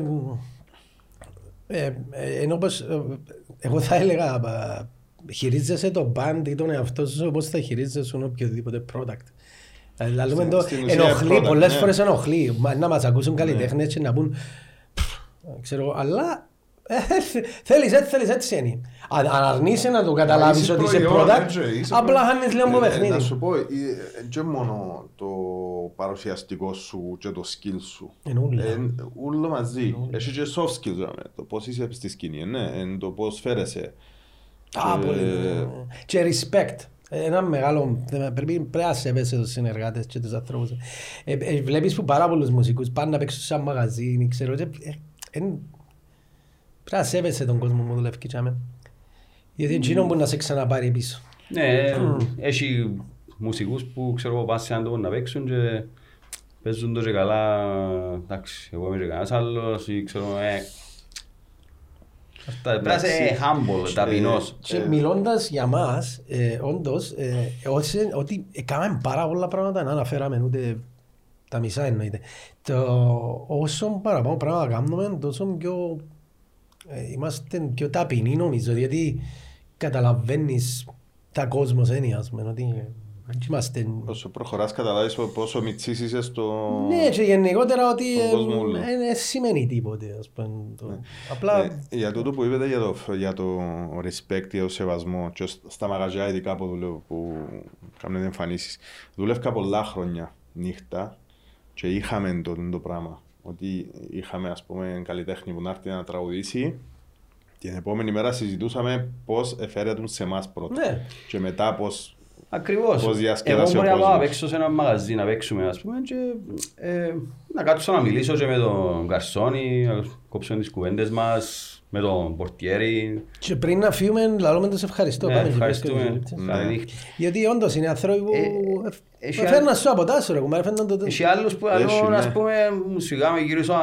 ε, ε, ενώ πως, ε, εγώ θα έλεγα, ε, χειρίζεσαι το band ή τον εαυτό σου όπως θα χειρίζεσαι οποιοδήποτε product. Ε, Λαλούμε Στην- το, στην ουσία ενοχλεί, product, πολλές ναι. φορές ενοχλεί. Μα, Να μας ακούσουν καλλιτέχνες και να πούν, «Πφ, ξέρω, αλλά ε, θε- θέλεις έτσι, θέλεις έτσι είναι. Αν αν αρνείσαι να το καταλάβεις είσαι ότι είσαι προϊόν, product, έτσι, είσαι απλά προϊόν. χάνεις λίγο από Ε, παιχνίδι. Να σου πω, δεν μόνο το παρουσιαστικό σου και το skill σου. Είναι ούλα. Ε, Ούλο μαζί. Έχει και soft skills, δηλαδή, το πώς είσαι στη σκηνή, ναι, εν το πώς φέρεσαι. Α, Και- πολύ. Και respect. Ένα μεγάλο, πρέπει, πρέπει να σέβεσαι τους συνεργάτες και τους ανθρώπους. Ε, ε, βλέπεις που πάρα πολλούς μουσικούς πάνε να παίξουν σε ένα μαγαζί, ξέρω, και, ε, εν- πρέπει να σέβεσαι τον κόσμο που δουλεύει και αμέ. Γιατί εκείνο μπορεί να σε ξαναπάρει πίσω. ναι, έχει μουσικούς που ξέρω εγώ πάνε σε έναν τόπο να παίξουν και παίζουν το και καλά, εντάξει, εγώ είμαι και κανένας άλλος ή ξέρω, ε, αυτά, πρέπει να είσαι Εντάξει. humble, ταπεινός. Και μιλώντας για μας, ε, όντως, ε, όσοι- ότι έκαναμε πάρα πολλά πράγματα, να αναφέραμε ούτε τα μισά εννοείται. Το, όσο παραπάνω πράγματα κάνουμε, τόσο πιο ε, είμαστε πιο ταπεινοί νομίζω, γιατί καταλαβαίνεις τα κόσμος έννοια, ας πούμε, ότι δεν είμαστε... Όσο προχωράς καταλάβεις πόσο μητσής είσαι στο... Ναι, και γενικότερα ότι Στον κόσμο ε, όλο. ε, δεν σημαίνει τίποτε, ας πούμε. το- Απλά, Ε, για τούτο που είπατε για το, για το respect, για το σεβασμό και σ- στα μαγαζιά ειδικά που δουλεύω, που κάνουν εμφανίσεις. Δούλευκα πολλά χρόνια νύχτα και είχαμε το, το πράγμα. Ότι είχαμε ας πούμε καλλιτέχνη που να έρθει να τραγουδήσει την επόμενη μέρα συζητούσαμε πώς εφέρετουν σε εμάς πρώτα. ναι. Και μετά πώς Ακριβώς. Πώς Εγώ διασκέδασε μπορεί ο να πάω να κόσμος. παίξω σε ένα μαγαζί να παίξουμε ας πούμε και ε, να κάτσω να μιλήσω και με τον Καρσόνη, να κόψουμε τις κουβέντες μας, με τον Πορτιέρη. Και πριν να φύγουμε, λαλούμε τους ευχαριστώ. Ναι, Πάμε και ευχαριστούμε. πες κάτι. Καλή νύχτα. Γιατί όντως είναι άνθρωποι που Ε, ε, έχει φέρναν άλλ- σου από τάσο ρε κουμάρε, φέρναν το... Έχει άλλους που Έχει, άλλο, ναι. ας πούμε, μου σιγά με γυρίσω να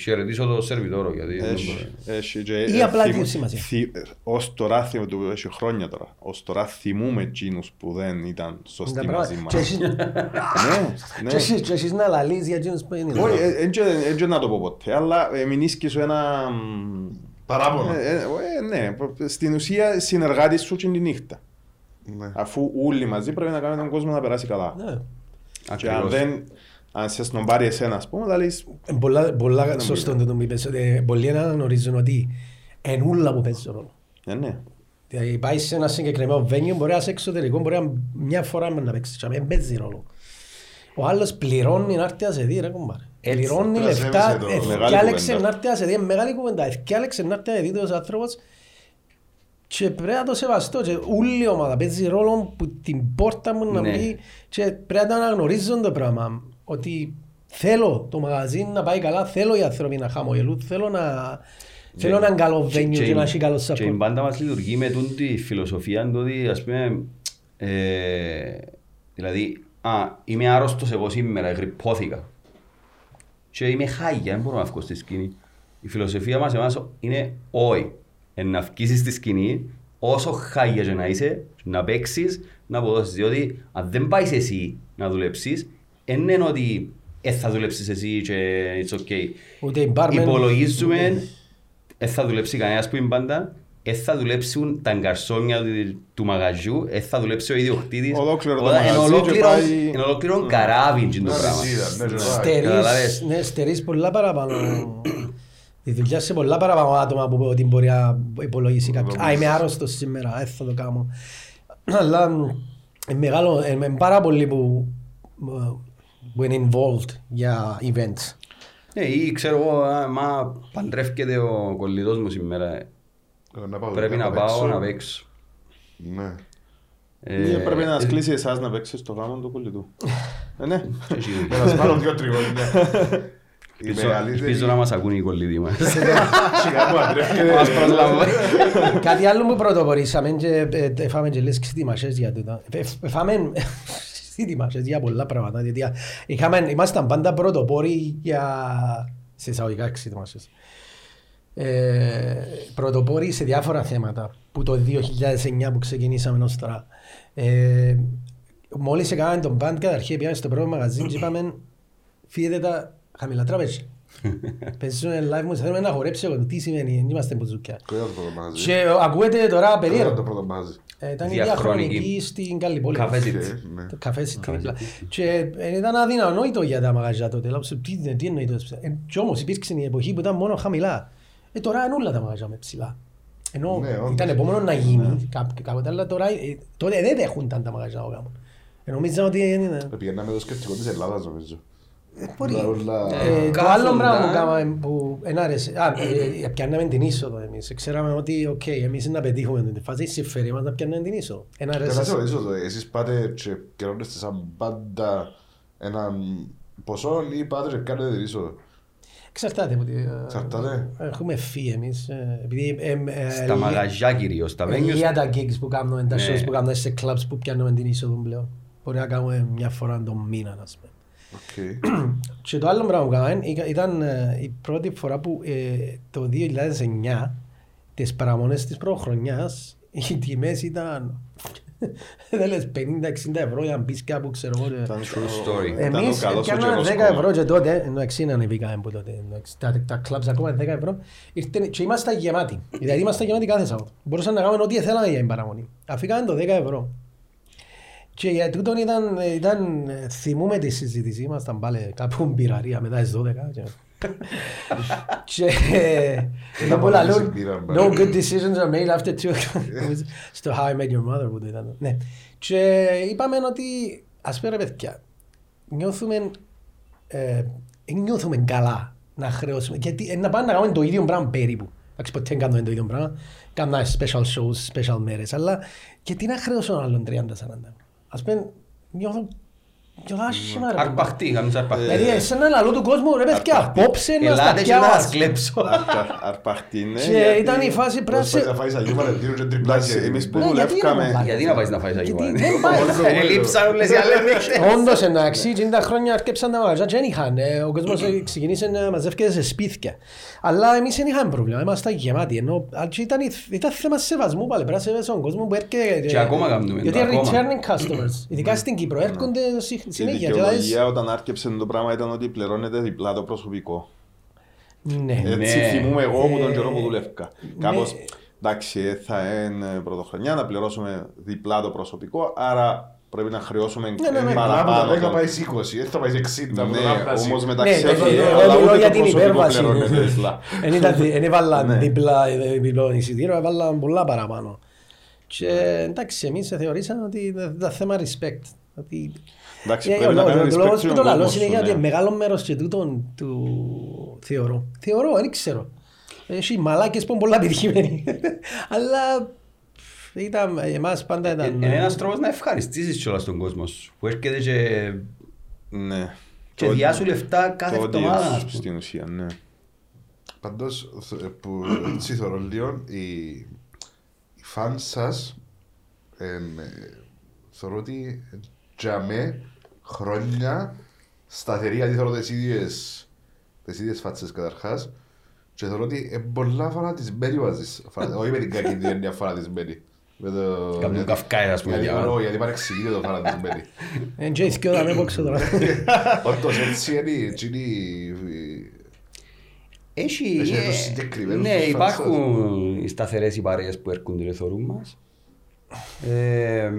χαιρετήσω το σερβιτόρο γιατί δεν Έχει, μπορεί. έχει και, Ή ε, απλά θυμ- δύο σημασία. θυ- ε, Ως τώρα, θυμ- του- έχει χρόνια τώρα, ως τώρα θυμούμε εκείνους που δεν ήταν Τα σωστοί πράγματα. μαζί μας. Και εσείς- Ναι, και ναι. εσείς- και εσείς να λαλείς για εκείνους που είναι. Όχι, δεν ξέρω να το πω ποτέ, αλλά ε, μην ίσκει ένα... μ, Παράπονο. ε, ε, ε, Ναι, π- στην ουσία συνεργάτης σου και τη νύχτα. Ναι. Αφού όλοι μαζί πρέπει να κάνουμε τον κόσμο να περάσει καλά. Ναι. Και αν Ακριβώς. δεν... Αν σε σνομπάρει εσένα, ας πούμε, θα λες... Ε, Πολλά, πολλά σωστό το που είπες, ότι πολλοί να γνωρίζουν ότι εν ούλα που παίζει ρόλο. Ναι, ναι. Δηλαδή πάει σε ένα συγκεκριμένο venue, μπορεί να είσαι εξωτερικό, μπορεί να μια φορά να παίξεις, και δεν παίζει ρόλο. Ο άλλος πληρώνει να έρθει να σε δει ρε κομπάρε. Έτσι, Πληρώνει πρέπει να λεφτά, σέβεσαι το. Μεγάλη ευκάλεξε κουβέντα. να έρθει να σε δει, είναι μεγάλη κουβέντα, ευκάλεξε να έρθει να δει τους άνθρωπος και πρέπει να το σεβαστώ και όλη η ομάδα παίζει ρόλο που την πόρτα μου να Ναι. μπει και πρέπει να αναγνωρίζουν το πράγμα ότι θέλω το μαγαζί να πάει καλά, θέλω οι άνθρωποι να χαμογελούν, θέλω να... Θέλω ένα καλό venue και να έχει καλό Και η support. μπάντα μας λειτουργεί με τούν τη φιλοσοφία του ότι ας πούμε ε, δηλαδή α, είμαι άρρωστος εγώ σήμερα, γρυπώθηκα και είμαι χάγια, δεν μπορώ να βγω στη σκηνή. Η φιλοσοφία μας εμάς είναι όχι. Εν να βγεις στη σκηνή όσο χάγια και να είσαι, να παίξεις, να αποδώσεις. Διότι αν δεν πάεις εσύ να δουλέψεις, δεν είναι ότι ε, θα δουλέψεις εσύ και it's okay. Ούτε οι barmen- Υπολογίζουμε, δεν θα δουλέψει κανένας που είναι πάντα, δεν θα δουλέψουν τα γκαρσόνια του, του μαγαζιού, δεν θα δουλέψει ο ιδιοκτήτης. Ολόκληρο το Όταν μαγαζί είναι και ολόκληρο- πάει- Είναι ολόκληρο καράβι το Ναι, πράγμα. αλυσίδα, ναι, και πάει. Στερείς, Καταλάβες. ναι, στερείς πολλά παραπάνω. Η δουλειά σε πολλά παραπάνω άτομα που ότι μπορεί να υπολογίσει κάποιος. Α, είμαι άρρωστος σήμερα, δεν θα το κάνω. Αλλά είναι μεγάλο, ε, είναι πάρα πολλοί που, ε, που είναι involved για events. Ναι, ή ξέρω εγώ, α, μα παντρεύκεται ο κολλητός μου σήμερα. Ε, να πάω Πρέπει δουλειά, να πάω παίξω. να παίξω. Ναι. Ε, Ή πρέπει να ε, σας κλείσει εσάς να παίξεις το γάμο του κολλητού. Ε, ναι. και εσύ. Για να σπάρω δυο τριγώνια. Η Ελπίζω- μεγαλύτερη... Ελπίζω να μας ακούν οι κολλητοί μας. Σιγά που αντρεύκεται. Μας προσλαμβάνει. Κάτι άλλο που πρωτοπορήσαμε και ε, ε, φάμε και λες ξετοιμασίες για τούτα. Ε, ε, Φάμε ζήτημα και για πολλά πράγματα. Γιατί είχαμε, ήμασταν πάντα πρωτοπόροι για... σε εισαγωγικά εξήτημασες. Ε, πρωτοπόροι σε διάφορα θέματα που το 2009 που ξεκινήσαμε ως τώρα. Ε, μόλις έκαναμε τον band καταρχήν πήγαμε στο πρώτο μαγαζί και είπαμε φύγετε τα χαμηλά τραπέζια. Παίζουμε live μου, θέλουμε να χορέψει εγώ, τι σημαίνει, δεν είμαστε μπουζούκια. Κοίτα το πρώτο μαγαζί. Και ακούετε τώρα Κοίτα το περίεργο. πρώτο μαγαζί. Ε, Ήταν η Διαχρονική. διαχρονική στην καλή πόλη. Καφέ Οκ, City. ναι. Το καφέ στην δίπλα. Και ε, ήταν αδυνανόητο για τα μαγαζιά τότε. Λέω, «Ψε, τι, τι εννοείται. Ε, Κι όμως υπήρξε η εποχή που ήταν μόνο χαμηλά. Ε, τώρα είναι όλα τα μαγαζιά με ψηλά. Ενώ Ναι, όντως. ήταν επόμενο να γίνει κάπο- κάποτε, αλλά τώρα ε, τότε δεν δέχονταν τα μαγαζιά ο γάμος. Ε, Νομίζα ότι είναι... Πηγαίναμε το σκεπτικό της Ελλάδας νομίζω. Ε, μπορεί. Όλα- όλα- Ε, Το Κάθονταν. άλλο πράγμα που κάναμε που εν άρεσε, α, ε, πιάνναμε την είσοδο εμείς. Ξέραμε ότι, οκ, εμείς να πετύχουμε την φάση, συμφέρει μας να πιάνναμε την είσοδο. Εν Θέλω να σε άρεσε. ρωτήσω το, εσείς πάτε και πκιερώνεστε σαν μπάντα έναν ποσό ή πάτε και κάνετε την είσοδο. Εξαρτάται από τη... ε, Εξαρτάται. Έχουμε φύ εμείς, ε, επειδή... ε, ε, Στα λι- μαγαζιά κυρίως, τα ε, venues. Λίγα τα gigs που κάνουμε, τα Ναι. shows που κάνουμε σε clubs που πιάνουμε την είσοδο πλέον. Μπορεί να κάνουμε μια φορά τον μήνα, ας πούμε. Οκ. Και το άλλο πράγμα που κάναμε ήταν- ήταν ε, η πρώτη φορά που ε, το 2009 τις παραμονές της πρωτοχρονιάς οι τιμές ήταν δεν λες 50-60 ευρώ για να μπεις κάπου ξέρω εγώ. και- Ήταν True story. Ήταν ο Εμείς καλός ο πιάναμε καιρός 10 κόμμα. ευρώ και τότε, ενώ εξήν ανεβήκαμε από τότε, εντάξει, τα, τα clubs ακόμα 10 ευρώ, ήρθαν και ήμασταν γεμάτοι. Δηλαδή ήμασταν γεμάτοι κάθε Σάββατο. Μπορούσαμε να κάνουμε ό,τι θέλαμε για την παραμονή. Αφήκαμε το 10 ευρώ. Και για τούτον ήταν, ήταν, ε, θυμούμε τη συζήτηση, ήμασταν πάλι κάπου μπειραρία μετά τις 12. Και, και Ήταν πολλά πολύ λούν, συμπήρα, no μπάρε. good decisions are made after two o'clock. Στο How I Met Your Mother που το ήταν. Ναι. Και είπαμε ότι, ας πούμε ρε παιδιά, νιώθουμε, ε, δεν νιώθουμε καλά να χρεώσουμε. Γιατί ε, να πάνε να κάνουμε το ίδιο πράγμα περίπου. Εντάξει, ποτέ δεν κάνουμε το ίδιο πράγμα. Κάνουμε special shows, special μέρες. Αλλά γιατί να χρεώσω έναν άλλον 30-40 ευρώ. Ας πούμε, νιώθω, Αρπαχτή, κάνεις αρπαχτή. Δηλαδή, εσένα ένα λαό του κόσμου, ρε παιδιά, απόψε να στα Ελάτε και να πιάω. σας κλέψω. Αρπα- Αρπαχτή, ναι. Και γιατί- ήταν η φάση Πώς πάει πράσι. να φάεις Αγίου Μαρεντίνου και τριπλάσια. Εντάξει, εμείς που Ναι, γιατί δουλεύκαμε... να Γιατί να πάεις να φάεις Γιατί αγιώμα. δεν πάει. Ελείψαν όλες οι άλλες νύχτες. Όντως εντάξει, και τα χρόνια αρκέψαν τα μαγαζιά και δεν είχαν. ε, Ο κόσμος ε, ξεκινήσε να μαζεύκεται σε σπίτια. Αλλά εμείς δεν είχαμε πρόβλημα, ήμασταν γεμάτοι. Ενώ α, και ήταν, ήταν θέμα σεβασμού πάλι, πρέπει να σεβαίσαι τον κόσμο που έρχεται. Και ακόμα κάνουμε Γιατί το, είναι ακόμα. returning customers. Ειδικά στην Κύπρο έρχονται συ- Και η συνέχεια. και δηλαδή- δικαιολογία όταν άρκεψε το πράγμα ήταν ότι πληρώνεται διπλά το προσωπικό. Ναι. Έτσι Ναι. θυμούμαι εγώ που τον Ε, καιρό που δουλεύκα. Κάπως, εντάξει, ε, θα είναι πρωτοχρονιά να πληρώσουμε διπλά το προσωπικό, άρα πρέπει να χρεώσουμε ναι, ναι. Παραπάνω παραπάνω. από 10 τον- πάει 20, δεν θα πάει 60. Ναι, πολλαπλάσιο. όμως Ναι, μεταξύ το- το- έχει, το- αλλά το μιλώ ούτε για το την προσωπικό υπέρβαση. πληρώνεται διπλά. Εν ήταν- εν έβαλαν Ναι. δίπλα ε, διπλό εισιτήριο, έβαλαν πολλά παραπάνω. Και εντάξει, εμείς θεωρήσαμε ότι ήταν θέμα respect. Ότι Εντάξει, Ε, πρέπει ο να λόγος- κάνεις Ο respect λόγος στον που το λαλώ κόσμο είναι σου, γιατί ναι. μεγάλο μέρος και τούτον του θεωρώ. Θεωρώ, δεν ξέρω. Έχει μαλάκες που είναι πολλά επιτυχημένοι. Αλλά ήταν, εμάς πάντα ήταν... Είναι ένας τρόπος να ευχαριστήσεις κιόλας τον κόσμο σου. Που έρχεται και Ναι. Και Το- διάσου λεφτά κάθε το εβδομάδα, audience ας πούμε. Στην ουσία, ναι. Πάντως, θ- που έτσι θεωρώ λίγο, οι, οι φαν σας εμ, ε, θεωρώ ότι για με χρόνια σταθερή, γιατί θεωρώ τις ίδιες, τις ίδιες φάτσες καταρχάς και θεωρώ ότι είναι πολλά φανατισμένοι μαζί σας. Φανα- Όχι με την κακή την έννοια φανατισμένοι. Με το... Κάνουν καυκάι, ας πούμε, Γιατί, για- όχι, γιατί παρεξηγείται το φανατισμένοι. Εν και ηθικιό θα με πόξω τώρα. Όντως έτσι είναι, έτσι είναι η- Έχει, Έχει ε, τους συγκεκριμένους ναι, τους υπάρχουν οι σταθερές οι παρέες που έρχονται και θωρούν μας. Ε,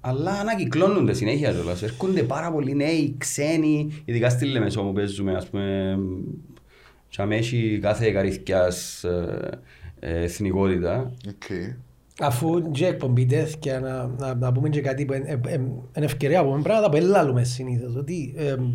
αλλά ανακυκλώνονται συνέχεια κιόλας. Έρχονται πάρα πολλοί νέοι, ξένοι, ειδικά στη Λεμεσό που παίζουμε, ας πούμε, και αμέ έχει κάθε καρύθκιας ε, ε, εθνικότητα. Οκ. Αφού και εκπομπή τέθηκε να, να, να πούμε και κάτι που είναι ευκαιρία που πούμε πράγματα που ελάλουμε συνήθως. Ότι εμ,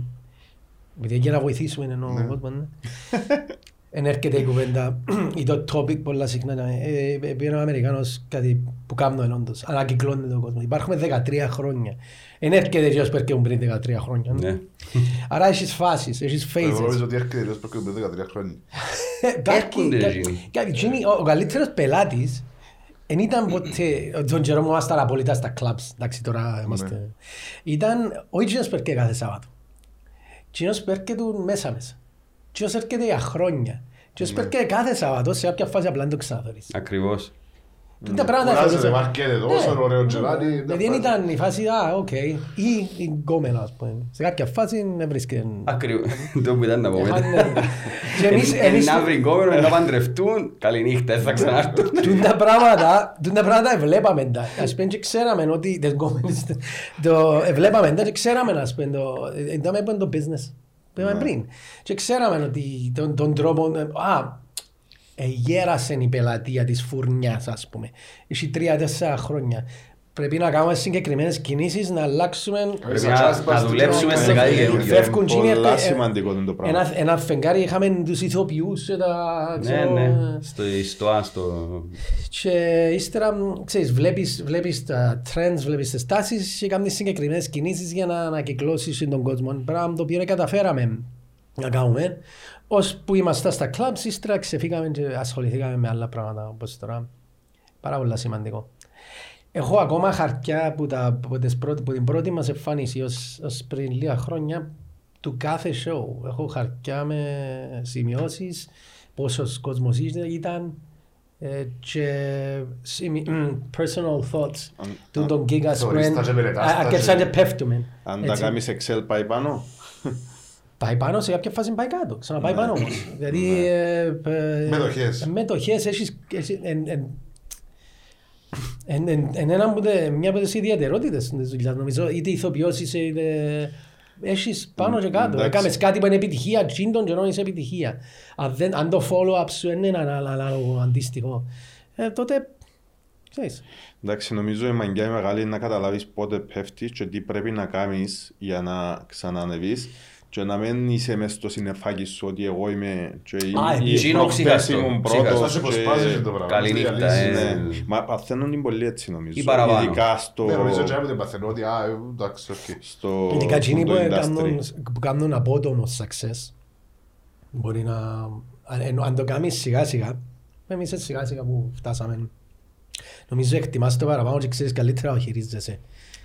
επειδή για να βοηθήσουμε εννοώ ο κόσμος, ναι. Εν έρχεται η κουβέντα ή το topic πολλά συχνά. ε, ε, Πήγαινε ο Αμερικάνος κάτι που κάνουν όντως. Ανακυκλώνεται ο κόσμος. Υπάρχουμε 13 χρόνια. Εν έρχεται και ως περκεύουν πριν 13 χρόνια. ναι. Ναι. Άρα έχεις φάσεις, έχεις Εγώ phases. νομίζω ότι έρχεται τελείως πριν από 13 χρόνια. Κάποιοι- Έρχονται κα- εκείνοι. κάποιοι- εκείνοι- Ο ο καλύτερος πελάτης Εν ήταν ποτέ, τον καιρό μου ήμασταν απόλυτα στα κλαμπς, εντάξει τώρα είμαστε. Ήταν, ο Ιτζίνος περκέ κάθε Σάββατο. Ιτζίνος περκέ του μέσα μέσα. Ιτζίνος έρχεται για χρόνια. Ιτζίνος περκέ κάθε Σάββατο, σε κάποια φάση απλά δεν το ξαναθωρείς. Ακριβώς. Τούν τα πράγματα Κουράζεται, θεωρούσα- μάρκεται τόσο Ναι. ωραίο τζεράνι. Δηλαδή δεν ήταν η φάση, α, οκ, ή η γκόμενα, ας πούμε. Σε κάποια φάση δεν βρίσκεται. Ακριβώς. Το που ήταν να πούμε. Έχανε- Και εμείς, Εν- εμείς, Να βρει κόμμενο, να παντρευτούν. Καληνύχτα, δεν θα ξανάρθουν. τούν τα πράγματα, τούν τα πράγματα βλέπαμε τα. Ας πούμε και ξέραμε ότι, τις γκόμενες, το βλέπαμε τα και ξέραμε, ας πούμε, το, είδαμε που είναι το business. Που είπαμε πριν. Και ξέραμε ότι τον, τον τρόπο, α, ε, γέρασε η πελατεία της φουρνιάς, ας πούμε. Έχει τρία-τέσσερα χρόνια. Πρέπει να κάνουμε συγκεκριμένες κινήσεις, να αλλάξουμε Πρέπει να- να δουλέψουμε σε κάτι καινούργιο. Φεύγουν Πολλά τσίνοι, ε, σημαντικό είναι το πράγμα. Ένα, ένα φεγγάρι είχαμε τους ηθοποιούς και τα... Ναι, ξέρω, ναι. Στο στο άστο. Και ύστερα, μ, ξέρεις, βλέπεις, βλέπεις τα trends, βλέπεις τις τάσεις και κάνεις συγκεκριμένες κινήσεις για να ανακυκλώσεις τον κόσμο. Πράγμα το οποίο καταφέραμε να κάνουμε. Ως που ήμασταν στα clubs, ύστερα ξεφύγαμε και ασχοληθήκαμε με άλλα πράγματα όπως τώρα. Πάρα πολύ σημαντικό. Έχω ακόμα χαρτιά που, τα, που, τις πρώτη, που την πρώτη μας εμφάνιση ως, ως πριν λίγα χρόνια του κάθε show. Έχω χαρτιά με σημειώσεις, πόσος κόσμος ήταν ε, και σημει, μ, personal thoughts Αν- του τον gig ας πούμε. Θωρείς τα και μελετάς τα Αρκετά και- και πέφτουμε. Αν τα Έτσι. κάνεις Excel πάει πάνω. Πάει πάνω, σε κάποια φάση πάει κάτω. Ξαναπάει πάνω όμως. Δηλαδή... ε, ε, Μετοχές. ε, Μετοχές, έχεις... έχεις- εν- εν- εν- εν- εν ένα από τε- μια από τις ιδιαιτερότητες της δουλειάς, νομίζω, είτε ηθοποιός είσαι, είτε... Έχεις πάνω και κάτω. Εντάξει. Έκαμες κάτι που είναι επιτυχία, τσίντον και ενώ είσαι επιτυχία. Αν, δεν, αν το follow-up σου δεν είναι ανα- ανάλογο, αντίστοιχο, ε, τότε, ξέρεις, Εντάξει, νομίζω η μαγκιά η μεγάλη είναι να καταλάβεις πότε πέφτεις και τι πρέπει να κάνεις για να ξανανεβείς και να μην είσαι μες στο συννεφάκι σου ότι εγώ είμαι και Α, ή- ή εκείνο προχθές ψυχαστό, ήμουν ψυχαστός. πρώτος Θα σε προσπάζει και- και το πράγμα. Καληνύχτα, Είναι η αλήθεια. ε. Ναι, μα παθαίνουν την πολύ έτσι νομίζω. Ή παραπάνω. Ειδικά στο, Ναι, νομίζω ότι δεν παθαίνω ότι, α, ε, εντάξει, οκ. στο Ειδικά εκείνοι που food κάνουν, industry. που κάνουν απότομο success μπορεί να... Αν, ενώ αν το κάνεις σιγά σιγά, εμείς έτσι σιγά σιγά που φτάσαμε. Νομίζω εκτιμάς το παραπάνω και ξέρεις καλύτερα να χειρίζεσαι.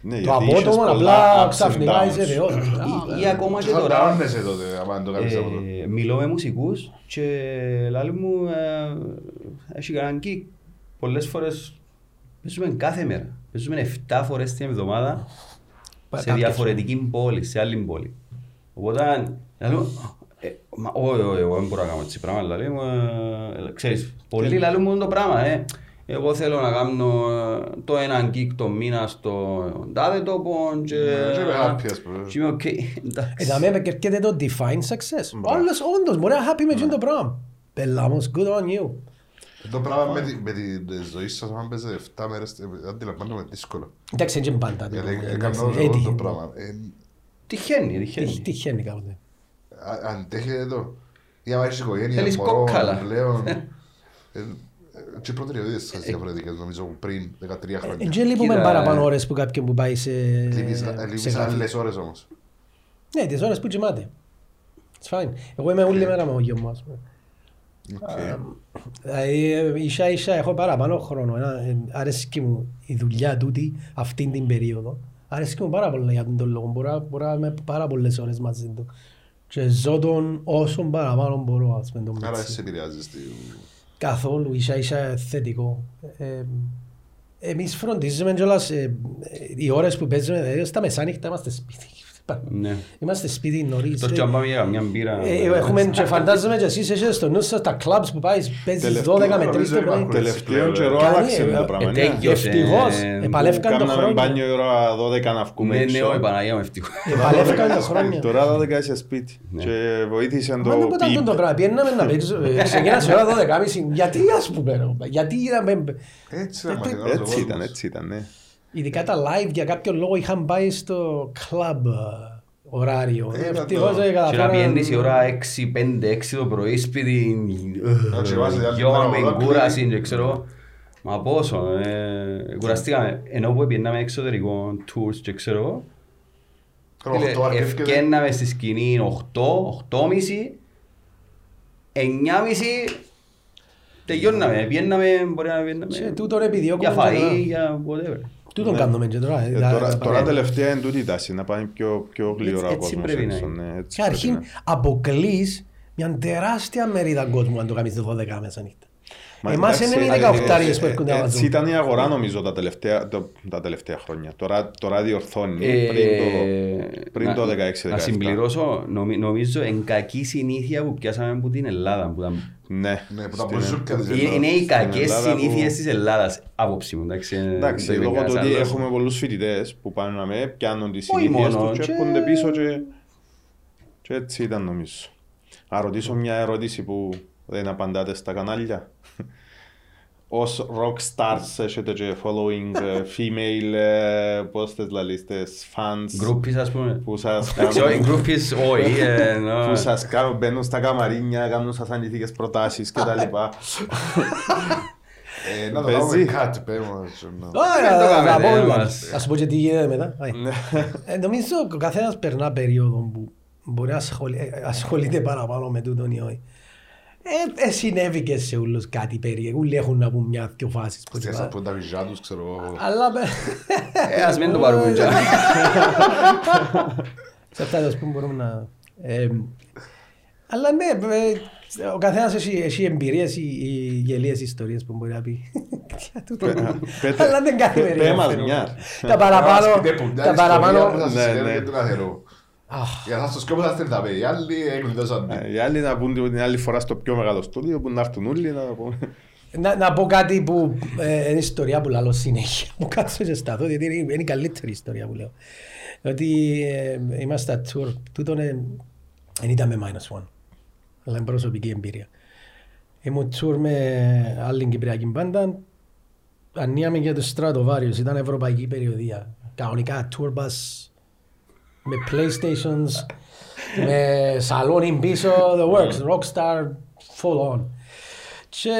Ναι, Το γιατί είχες απότομο πολλά απλά ups and ξαφνικά downs. είσαι θεός. Ή- Ή ακόμα και Και θα τώρα. νταώνεσαι τότε, άμα το κάνεις από το. Ε, μιλώ με μουσικούς και λαλεί μου ε, έχει κανέναν gig. Πολλές φορές παίζουμε κάθε μέρα. Παίζουμε 7 φορές την εβδομάδα σε Κάποιες. διαφορετική πόλη, σε άλλη πόλη. Οπότε, λαλεί μου, ε, μα, όχι, όχι, εγώ δεν μπορώ να κάνω έτσι πράγμα, λαλεί μου, ε, ξέρεις, πολλοί λαλεί μου είναι το πράγμα, ε. Εγώ θέλω να κάνω ε, το έναν gig το μήνα στο τάδε τόπο και... Ναι, και είμαι happy, ας πούμε. Και είμαι οκ, εντάξει. Εδώ με έρχεται το define success. Ο άλλος όντως μπορεί να happy με εκείνο το πράγμα. Πέλα όμως, good on you. Το πράγμα με τη- με τη ζωή σας, αν παίζετε 7 μέρες, ε, αντιλαμβάνομαι δύσκολο. Εντάξει, δεν είναι πάντα. Γιατί εντάξει, έκανα ε, όλο το τυχαίνει. πράγμα. Ε, Τυχαίνει, Τι- τυχαίνει. Τυχαίνει κάποτε. α- Αντέχετε το. Ή άμα έχεις οικογένεια, Θέλεις μωρό, κόκκαλα. πλέον. ε, ε, Και οι προτεραιότητες σας διαφορετικές, νομίζω, πριν 13 χρόνια. Δεν λείπουμε Κοίτα, παραπάνω ώρες που κάποιον που πάει σε... Λείπεις- σε Λείπεις γραφείο. άλλες ώρες όμως. Ναι, τις ώρες που κοιμάται. It's fine. Εγώ είμαι όλη μέρα με ο γιος μου, ας πούμε. Οκ. Δηλαδή, ε, ίσα ίσα έχω παραπάνω χρόνο. Ένα- ε, Αρέσκει μου η δουλειά τούτη αυτήν την περίοδο. Αρέσκει μου πάρα πολύ για τον λόγο. Μπορώ, μπορώ να είμαι πάρα πολλές ώρες μαζί του. Και ζω τον όσο παραπάνω μπορώ, ας πούμε, τον Άρα Μίτσι. σε επηρεάζεις στη... Καθόλου, ίσα ίσα θετικό. Ε, εμείς φροντίζουμε κιόλας ε, ε, οι ώρες που παίζουμε, δηλαδή στα μεσάνυχτα είμαστε σπίτι. Ναι. Είμαστε σπίτι νωρίς. Εκτός και αν πάμε για μια μπύρα. Ε, ε, Έχουμε και φαντάζομαι και εσείς έχετε στο νου σας τα κλαμπς που πάει, παίζεις Τελευταίο 12 με 3 νομίζω το πρωί. υπάρχουν. Τελευταίο καιρό Κάνει, άλλαξε ε, το πράγμα. ε, ναι. τέλειος, Ευτυχώς, ε, επαλεύκαν το Κάμναμε χρόνο. μπάνιο η ώρα 12 να βγούμε Ναι, ναι, όχι έξω. Παναγία μου ευτυχώς. Επαλεύκαν το χρόνια. Τώρα 12 είσαι σπίτι και βοήθησε Μα δεν το ποτέ αυτό πιπ. το πράγμα. Πιέναμε να παίξουμε, ε, ξεκινά σε ώρα 12.30. Γιατί ας πούμε, ρε, γιατί είδαμε, Έτσι να Ε, μαθαίνει Έτσι ο κόσμος. ήταν, έτσι ήταν, ναι. Ειδικά τα live για κάποιο λόγο είχαν πάει στο club ε, ωράριο. Ε, ήταν Ευτυχώς το- ε, Και να καταφέραν- πιένεις η ώρα 6, 5, 6 το πρωί σπίτι. Να τσιβάζει άλλη Γιώμα μέρα με ολόκληρη. κούραση και ξέρω. Μα πόσο, ε, κουραστήκαμε. Ενώ που πιέναμε εξωτερικό tours και ξέρω εγώ. Τώρα οχτώ αρκεύκεται. Ευκέναμε στη σκηνή 8, 8.30, 9.30 Τελειώναμε, πιέναμε, μπορεί να Και πιέναμε τούτον επιδιώκουμε για τώρα. φαΐ, για whatever. Τούτον κάνουμε και τώρα. Ε, δηλαδή, τώρα, να τώρα πάμε. τελευταία είναι τούτη η τάση, να πάει πιο, πιο γλυόρα ο έτσι κόσμος πρέπει να έξω, είναι. ναι, έτσι Και πρέπει αρχήν να- αποκλείς μια τεράστια μερίδα κόσμου αν το κάνεις 12 μέσα νύχτα. Μα Εμάς εντάξει, είναι οι ε, 18 που ε, έρχονται να μας Έτσι δουν. ήταν η αγορά νομίζω τα τελευταία, το- τα τελευταία χρόνια. Τώρα, τώρα διορθώνει Ε, πριν το, πριν να- το 16-17. Να συμπληρώσω, νομι- νομίζω εν κακή συνήθεια που πιάσαμε από την Ελλάδα. Που ήταν... Ναι, Ναι, που τα στην- μπουζούκια της Είναι- Ελλάδας. Είναι οι κακές Ελλάδα που- συνήθειες της Ελλάδας, άποψη μου. Εντάξει, ε, Εντάξει, δεν είναι λόγω του κανένας ότι άλλος. έχουμε πολλούς φοιτητές που πάνε να με πιάνουν τις Όχι συνήθειες μόνο, τους και και- έρχονται πίσω και... και έτσι ήταν νομίζω. Να ρωτήσω μια ερώτηση που δεν απαντάτε στα κανάλια. Ως rock stars έχετε και following ε, female, ε, πώς τις λαλίστες, fans Groupies, ας πούμε. που σας Εντάξει, όχι, κάνουν, groupies, όχι. ε, ενώ- που σας κάνουν, μπαίνουν στα καμαρίνια, κάνουν σας αντιθήκες προτάσεις και τα λοιπά. Ε, Να το Παίζει. κάνουμε κάτι, πες μας. να- Ωραία, Δεν το θα κάνετε, πω, ε, μας. μας. Ας σου πω και τι γίνεται μετά. Άι. Ναι. Ε, Νομίζω ο καθένας περνά περίοδο που μπορεί να ασχολεί- ε, ασχολείται παραπάνω με τούτον ή όχι. Ε, ε, συνέβη και σε όλους κάτι περίεργο. Όλοι έχουν να πούν μια δυο φάσεις. που Στις είπα. από τα βυζιά τους, ξέρω εγώ. Αλλά... Ε, ας μην το πάρουμε τζά. Σε αυτά ας πούμε μπορούμε να... Ε, αλλά ναι, ε, ο καθένας έχει, έχει εμπειρίες ή, ή γελίες ιστορίες που μπορεί να πει. Για τούτο. Πέτε- Αλλά δεν κάθε πέ- περίεργο πέ μας φαινόμενο. μια. Τα παραπάνω... Μας πείτε που μια Τα ιστορία παραπάνω... Για να σας σκόπω θα είστε τα παιδιά, οι άλλοι εγκλειδώσαν την. Ε, Οι άλλοι να πούν την άλλη φορά στο πιο μεγάλο στούντιο που να έρθουν όλοι να πούμε. Να, να πω κάτι που ε, είναι ιστορία που λέω συνέχεια. Μου κάτσω και σταθώ, γιατί είναι, είναι η καλύτερη ιστορία που λέω. Ότι ε, είμαστε στα tour, τούτο είναι, δεν ήταν με minus one, αλλά είναι προσωπική εμπειρία. Ήμουν tour με άλλη κυπριακή μπάντα, ανοίγαμε για το Stratovarius, ήταν ευρωπαϊκή περιοδία. Κανονικά tour bus με playstations, με σαλόνι πίσω, the works, rockstar, full on. Και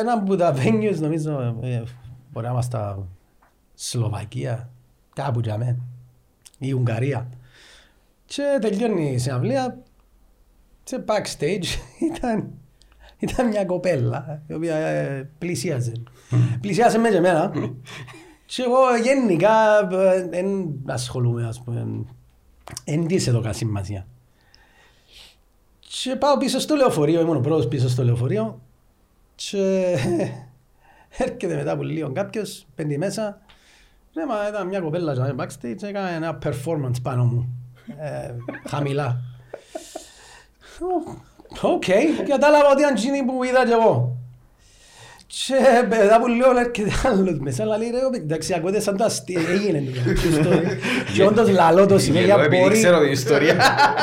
ένα από τα venues νομίζω ε, μπορεί να είμαστε στα Σλοβακία, κάπου για μέ, η Ουγγαρία. Και τελειώνει η συναυλία, σε backstage ήταν, ήταν μια κοπέλα η οποία ε, πλησίαζε. πλησίασε μες και εμένα. και εγώ γενικά δεν ασχολούμαι ας πούμε, εν της έδωκα σημασία. Και πάω πίσω στο λεωφορείο, ήμουν ο πρώτος πίσω στο λεωφορείο και έρχεται μετά από λίγο κάποιος, πέντε μέσα ναι, μα ήταν μια κοπέλα και backstage, έκανε ένα performance πάνω μου, ε, χαμηλά. Οκ, κατάλαβα ότι ήταν εκείνη που είδα και εγώ. Και μετά που λίγο έρχεται άλλος μέσα, αλλά λέει ρε, εντάξει, ακούτε σαν το αστείο, έγινε το Και όντως λαλώ το συνέχεια, Επειδή μπορεί, ξέρω την ιστορία.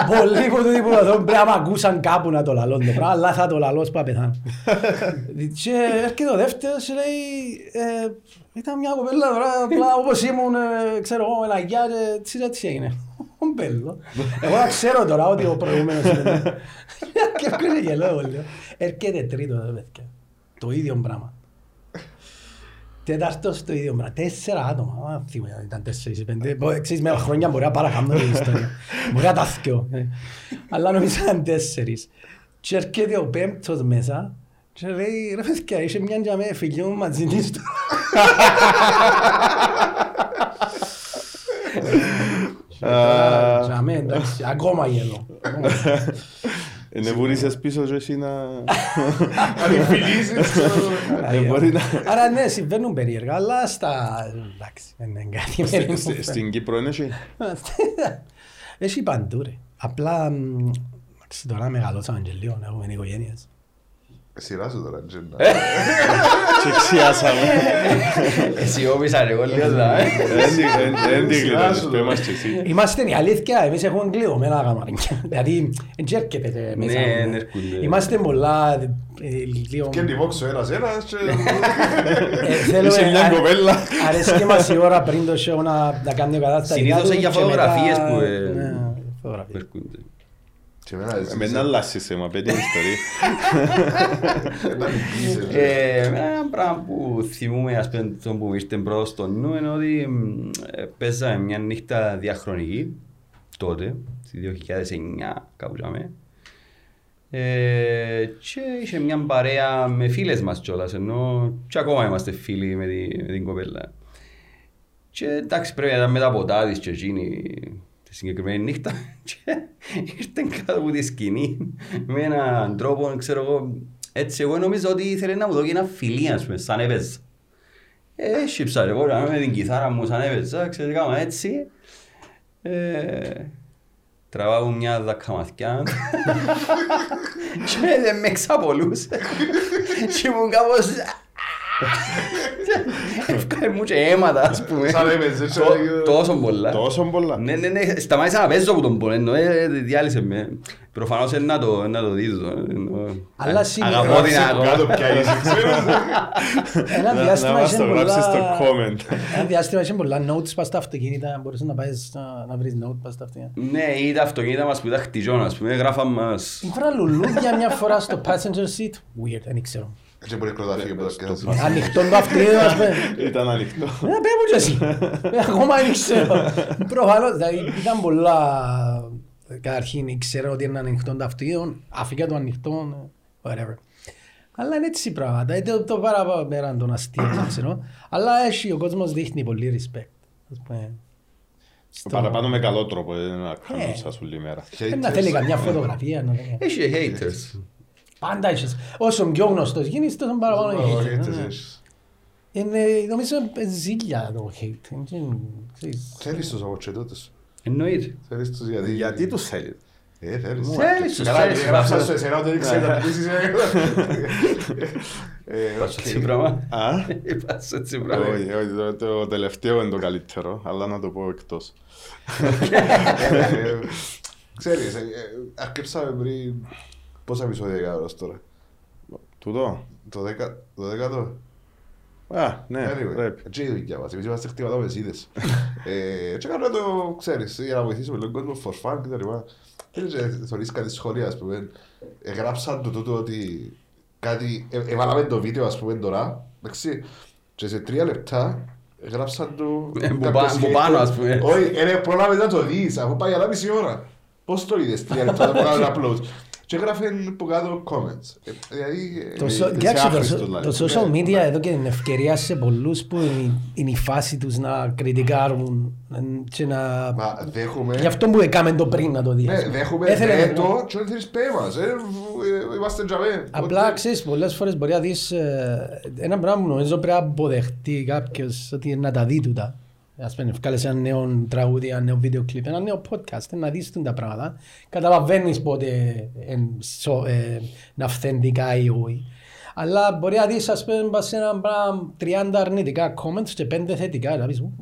Πολλοί που το τίποτα εδώ πρέπει να μ' ακούσαν κάπου να το λαλώ το πράγμα, αλλά θα το λαλώ ώσπα πεθάνω. Και έρχεται ο δεύτερος και λέει, ε, ήταν μια κοπέλα τώρα, απλά όπως ήμουν, ε, ξέρω εγώ, με λαγιά και έτσι έτσι έγινε. Ο Μπέλο. Εγώ να ξέρω τώρα ότι ο προηγούμενος ήταν. Και έρχεται και λέω, λέω, έρχεται τρίτο, ρε παιδιά. Το ίδιο πράγμα. Τέταρτος το ίδιο πράγμα. Τέσσερα άτομα. Α, θυμούμαι, αν ήταν τέσσερις ή πέντε. Μπο- Ξέρεις, με χρόνια μπορεί να παρακάμνω την ιστορία. Μπορεί να τα θυκιώ. ε. Αλλά νομίζω ήταν τέσσερις. Και έρχεται ο πέμπτος μέσα και λέει, ρε παιδιά, είσαι μια για με φίλη μου μαζί της τώρα. Α. Για μέ, εντάξει, ακόμα γελώ. Είναι βουρίσες πίσω και εσύ να... Αν οι φιλήσεις, ξέρω εγώ. Δεν μπορεί να... Άρα ναι, συμβαίνουν περίεργα, αλλά στα... εντάξει, δεν είναι κάτι Στη- περίεργο. στη- Στην Κύπρο είναι εσύ. Έχει παντού ρε. Απλά, μ, εντάξει, τώρα μεγαλώσαμε και λίγο, να έχουμε οικογένειες. Σειρά σου τώρα, Τζένα. Και ξιάσαμε. Εσύ όπισαν εγώ λίγο τα. ε. Δεν την Σειρά γλιτώνεις, σου, πες ρε. μας και εσύ. Είμαστε η αλήθεια, εμείς έχουμε κλειδωμένα καμαρίνια. Δηλαδή, δεν έρχεται και μέσα. Ναι, δεν έρχονται. Είμαστε πολλά, ε, λίγο... Και τη βόξω ένας ένας και... Ε, θέλουμε- Είσαι μια α- κοπέλα. Αρέσκει μας η ώρα πριν το show να, να κάνει ο κατάσταση. Συνήθως είναι για φωτογραφίες που, ε, Ναι, φωτογραφίες. Έρχονται. Και εμένα έτσι. Με να αλλάσεις αίμα, πέτει την ιστορία. Να μην πείσαι, ρε. Ε, Ένα πράγμα που θυμούμαι, ας πούμε, το που μου ήρθε πρώτο στο νου είναι ότι μ, ε, παίζαμε μια νύχτα διαχρονική τότε, στη 2009 κάπου τζάμε. Ε, και είχε μια παρέα με φίλες μας κιόλας, ενώ και ακόμα είμαστε φίλοι με, τη, με την κοπέλα. Και εντάξει πρέπει να ήταν με τα ποτά της και εκείνη τη συγκεκριμένη νύχτα και ήρθε κάτω από τη σκηνή με έναν τρόπο, ξέρω εγώ, έτσι εγώ νομίζω ότι ήθελε να μου δώσει ένα φιλί, ας πούμε, σαν έπαιζα. Ε, σύψα εγώ με την κιθάρα μου σαν έπαιζα, ξέρω, κάμα έτσι. Ε, τραβάω μια δακαμαθιά και δεν με εξαπολούσε και ήμουν κάπως Έφκανε μου και αίματα ας πούμε Σαν έπαιζε, έτσι, Τό- λέγεται. Τόσο πολλά Τόσο πολλά. Ναι, ναι, ναι, σταμάτησα να παίζω από τον πόνο, ε, διάλυσε με. Προφανώς είναι να το, να το δεις. ε, εννοώ. Αλλά σίγουρα- Αγαπώ την Κάτω ακόμα. πια είσαι, ξέρεις. Ένα Να- Να διάστημα μας είχε το γράψεις στο πολλά... comment. Ένα διάστημα είχε πολλά notes πας στα αυτοκίνητα. Μπορείς να πάεις να- να βρεις note πας στα αυτοκίνητα. Ναι, ή τα αυτοκίνητα μας που ήταν χτιζόν, ας πούμε, γράφαν μας. Ήφερα λουλούδια μια φορά στο passenger seat. Weird, δεν ξέρω. Έτσι μπορεί να κροταφύγει από τα σκέφτεσαι. Ανοιχτό το αυτοκίνητο, ας πούμε. Ήταν ανοιχτό. Ε, πέ μου και εσύ. Ε, Ακόμα δεν ξέρω. Προφανώς, δηλαδή ήταν πολλά... Καταρχήν, ξέρω ότι είναι ανοιχτό το αυτοκίνητο, αφήκα το ανοιχτό, ε, whatever. Αλλά είναι έτσι πράγματα, ε, το, το παραπέρα των αστείων, δεν ξέρω. Αλλά έχει, ο κόσμος δείχνει πολύ respect. Ας πούμε. Στο- Παραπάνω με καλό τρόπο, δεν είναι να Ε. κάνουν σας όλη μέρα. Ε, Να θέλει καμιά φωτογραφία. να θέλει. Έχει haters. Πάντα έχεις. Όσο πιο γνωστός γίνεις, τόσο παραπάνω έχεις. ναι, ναι. Είναι, νομίζω, ε, ζήλια το hate. Είναι, ξέρεις. Θέλεις τους από τσετώτες. Εννοείται. Θέλεις τους γιατί... Γιατί τους θέλεις; Ε, θέλεις. Θέλεις τους, Καλά, θέλεις. έγραψα στο εσένα ότι δεν ξέρεις να πεις, ε. Ε, Πας οκ. έτσι πράγμα. Α, Πας έτσι πράγμα. όχι, όχι, το- το τελευταίο είναι το καλύτερο, αλλά να το πω εκτός. Ε, Ξέρεις, ε, ε, αρκέψαμε πριν πόσα επεισόδια έκανα ως τώρα; Τούτο; Το δέκα- το δέκατο. Α, ναι, Anyway, πρέπει. έτσι είναι η δουλειά μας. Εμείς είμαστε χτυπατά με σίδες. Ε, Και κάνω το, ξέρεις, για να βοηθήσουμε τον κόσμο for fun και τα λοιπά. Και έτσι, θωρείς κάτι σχόλια, ας πούμε. Εγράψαν το τούτο ότι κάτι... ε, Έβαλαμε το βίντεο, ας πούμε, τώρα. Εντάξει. Και σε τρία λεπτά έγραψαν το... Ε, που κάποιος πά- που hater. πάνω, ας πούμε. Όχι, είναι πρόλαβες να το δεις, αφού πάει άλλα μισή ώρα. Πώς το είδες τρία λεπτά να κάνω ένα upload. Και έγραφε από κάτω comments. Ε, Δηλαδή... ε, Το, είναι so, και κοιτάξτε, σε το, άχρηστο, so- δηλαδή. το social media εδώ και την ευκαιρία σε πολλούς που είναι, είναι η φάση τους να κριτικάρουν και να... Μα δέχομαι... Γι' αυτό που έκαμε το πριν να το δεις. Ναι, δέχομαι Έθελε να- βέτο και δεν θέλεις πέ μας. ε, ε, Είμαστε τζαβέ. Απλά ξέρεις, πολλές φορές μπορεί να δεις ε, ένα πράγμα που νομίζω πρέπει να αποδεχτεί κάποιος ότι να τα δει τούτα. Ας πούμε, βγάλεις ένα νέο τραγούδι, ένα νέο βίντεο κλιπ, ένα νέο podcast, να δεις τούτα πράγματα. Καταλαβαίνεις πότε είναι σο- ε, είναι αυθεντικά ή όχι. Αλλά μπορεί να δεις, ας πούμε, πας σε ένα πράγμα 30 αρνητικά comments και 5 θετικά. Να πεις, «Ου,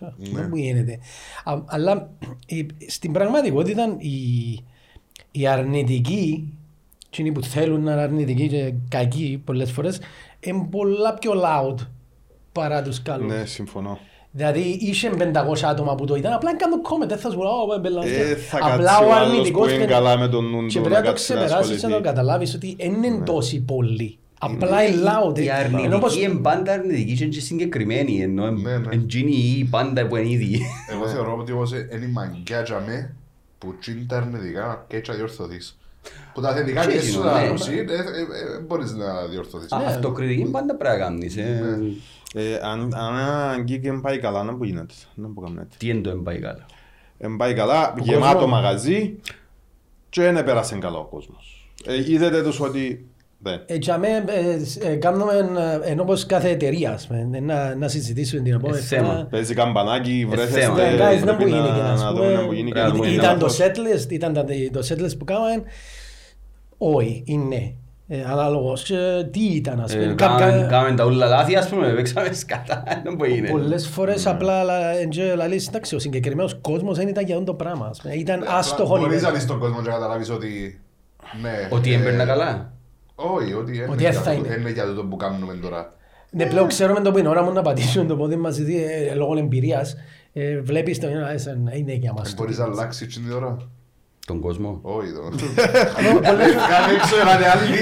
Ναι. δεν μου γίνεται. Α, Αλλά η- στην πραγματικότητα η, οι αρνητικοί, εκείνοι που θέλουν να είναι αρνητικοί και κακοί πολλές φορές, είναι πολλά πιο loud παρά τους καλούς. Ναι, συμφωνώ. Δηλαδή είχε 500 άτομα που το ήταν, απλά κάνουν comment, δεν θα σου λέω, «Ω, μπελά». Ε, θα Απλά κάτσει ο ο άλλος αρνητικός που είναι δεν- καλά με τον νου και του πρέπει να να το κάτσει να ξεπεράσεις και να ασχοληθεί. το καταλάβεις ότι δεν είναι τόσοι πολλοί. Απλά είναι loud. Οι Ενώ πως- αρνητικοί είναι πάντα αρνητικοί και είναι και συγκεκριμένοι, ενώ Ναι, ναι. εντζίνοι οι πάντα που είναι ήδη. Εγώ θεωρώ ότι όμως είναι η μαγκιά τζαμέ που τσιν τα αρνητικά και έτσι να διορθωθείς. Που τα θετικά Και και εκείνο, σου ναι. τα αρνουσί, ε, ε, ε, μπορείς να διορθωθείς. Α, Αυτοκριτική πάντα πρέπει να κάνεις. Ε. Ε, Αν αν ένα γκίκ δεν πάει καλά, να που γίνεται. Να που κάνετε. Τι είναι το εμπάει καλά; Εν πάει καλά, Ο γεμάτο κόσμος- μαγαζί και δεν πέρασε καλά ο κόσμος. Ε, Είδατε τους ότι δεν. Ε, για μέ, ε, ε, κάνουμε ε, ενώ πως κάθε εταιρεία, ας πούμε, ε, να, να συζητήσουμε την επόμενη θέμα. φορά. Παίζει καμπανάκι, θέμα. βρέθεστε, Ναι, guys, δεν πρέπει μου γίνει και να ας να δούμε να μου πούμε, γίνει Πρέπει να μου κάτι. γίνει ήταν το λάθος. setlist, ήταν τα- το setlist που κάναμε, όχι, είναι. Ε, Ανάλογος, και τι ήταν, ας πούμε. Ε, Κα- κάμε- κα- Κάμε τα ούλα λάθη, ας πούμε, παίξαμε σκατά, δεν μπορεί είναι. Πολλές φορές απλά λα- εν και λαλείς, εντάξει, ο συγκεκριμένος κόσμος δεν ήταν για αυτό το πράγμα. ας πούμε. Ήταν άστοχο. Μπορείς να λοιπόν. δεις τον κόσμο και να καταλάβεις ότι... Ναι. Ότι ε, έμπαιρνα καλά. Όχι, ότι είναι Ότι για θα τούτο- είναι. είναι για τούτο που κάνουμε τώρα. Ναι, πλέον ξέρουμε το που είναι ώρα μου να πατήσουμε το πόδι μας, γιατί ε, λόγω εμπειρίας ε, βλέπεις το ένα, ε, σαν, είναι για μας. Ε, Μπορείς να αλλάξεις την ώρα. Στον κόσμο. Όχι, το. Κάνε έξω έναν άλλοι.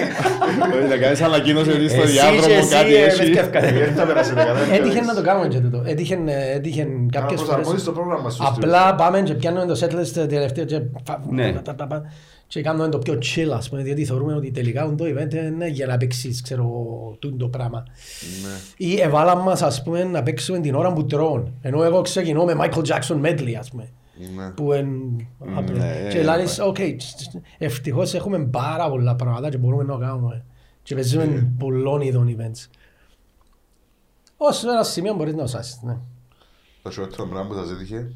Όχι, να κάνεις ανακοίνωση ότι στο Εσύ και διάδρομο εσύ, κάτι ε, έχει. μες και ευκαιρία. Ήρθα πέρασε να κάνω Έτυχε να το κάνουμε και τούτο. Έτυχε, ε, έτυχε Να κάποιες προσαρμόσεις φορές. το πρόγραμμα σου. Απλά πάμε και πιάνουμε το setlist τελευταίο και φα- Ναι. πα- πα- πα- και κάνουμε το πιο chill ας πούμε διότι θεωρούμε ότι τελικά το event είναι για να παίξεις ξέρω τούτο το πράγμα. Ναι. Ή εβάλαν μας ας πούμε να παίξουμε την ώρα που τρώνε. Ενώ εγώ ξεκινώ με Michael Jackson medley ας πούμε. Ναι. Που εν... ναι, Και ε, λαλείς, οκ, ευτυχώς έχουμε πάρα πολλά πράγματα και μπορούμε να κάνουμε. Και παίζουμε πολλών ειδών events. Όσο ένα σημείο μπορείς να σάσεις, ναι. Το χειρότερο πράγμα που σας έτυχε.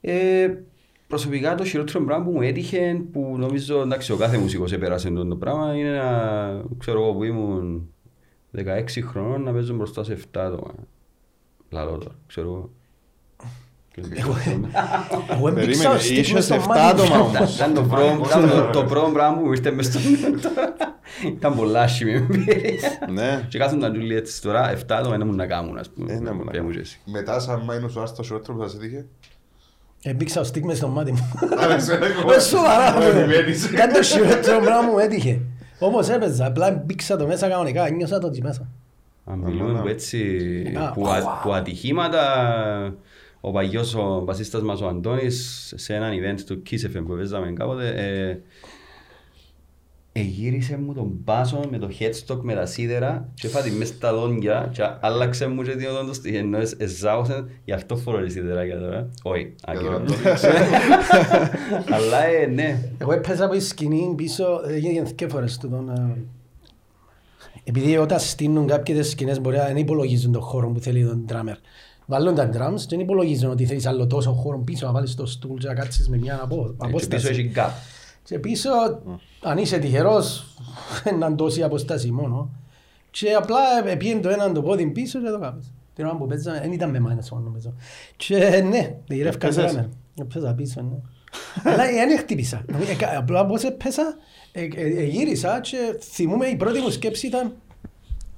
Ε, προσωπικά το χειρότερο πράγμα που μου έτυχε, που νομίζω εντάξει ο κάθε μουσικός επέρασε το, το πράγμα, είναι να ξέρω εγώ που ήμουν 16 χρονών να παίζω μπροστά σε 7 άτομα. Λαλό τώρα, ξέρω εγώ. Εγώ έμπηξα Περίμενε, ο στίχ είσαι μες σε στο 7 μάτι. άτομα όμως. Ήταν το πρώτο, ήταν το- το πρώτο πράγμα που μου ήρθε μες στο μυαλό. Ήταν πολλά άσχημη εμπειρία. Ναι. Και κάθονταν όλοι έτσι τώρα, 7 άτομα είναι μου να κάνουν, ας πούμε. Ε, να μου να Πες μου κάνουν. και εσύ. Μετά, σαν μάινος ο Άρης, το χειρότερο που σας έτυχε. Έμπηξα ο στίχ μες στο μάτι μου. Άρα, ξέρω εγώ. Μες σοβαρά Μου μου. επιμένεις. Ήταν το χειρότερο πράγμα μου έτυχε. Όμως έπαιζα, απλά μπήξα το μέσα κανονικά, νιώσα το εκεί μέσα. Αν μιλούμε που έτσι, Α, που, α- που ατυχήματα, ο παγιός ο βασίστας μας ο Αντώνης σε έναν event του Kiss FM που παίζαμε κάποτε, ε, εγύρισε μου τον πάσο με το headstock με τα σίδερα και έφατε μες στα δόντια και άλλαξε μου και την οδόν το στοιχείο ενώ εσ- εζάγωσε γι' αυτό φορώ τη σιδεράκια τώρα. Όχι, Για τον άκυρο. Αντώνη. Αλλά ε, ναι, Εγώ έπαιζα από τη σκηνή πίσω, έγινε και φορές του τον... ε, Επειδή όταν στείνουν κάποιες τις σκηνές μπορεί να δεν υπολογίζουν τον χώρο που θέλει τον drummer. Βάλουν τα drums και δεν υπολογίζουν ότι θέλεις άλλο τόσο χώρο πίσω να βάλεις το στούλ και να κάτσεις με μια απο- Ε, και πίσω απόσταση. έχει gap. Και πίσω, αν είσαι τυχερός, να τόση απόσταση μόνο. Και απλά πήγαινε το έναν το πόδι πίσω και το κάνεις. Την ώρα που παίζα, δεν ήταν με μάινας μόνο νομίζω. Και ναι, γυρεύκα Έπαιζες; drummer. Έπαιζα πίσω, ναι. Αλλά δεν χτύπησα. Ε, κα- Απλά πώς έπαιζα, ε, ε, ε, γύρισα και θυμούμαι η πρώτη μου σκέψη ήταν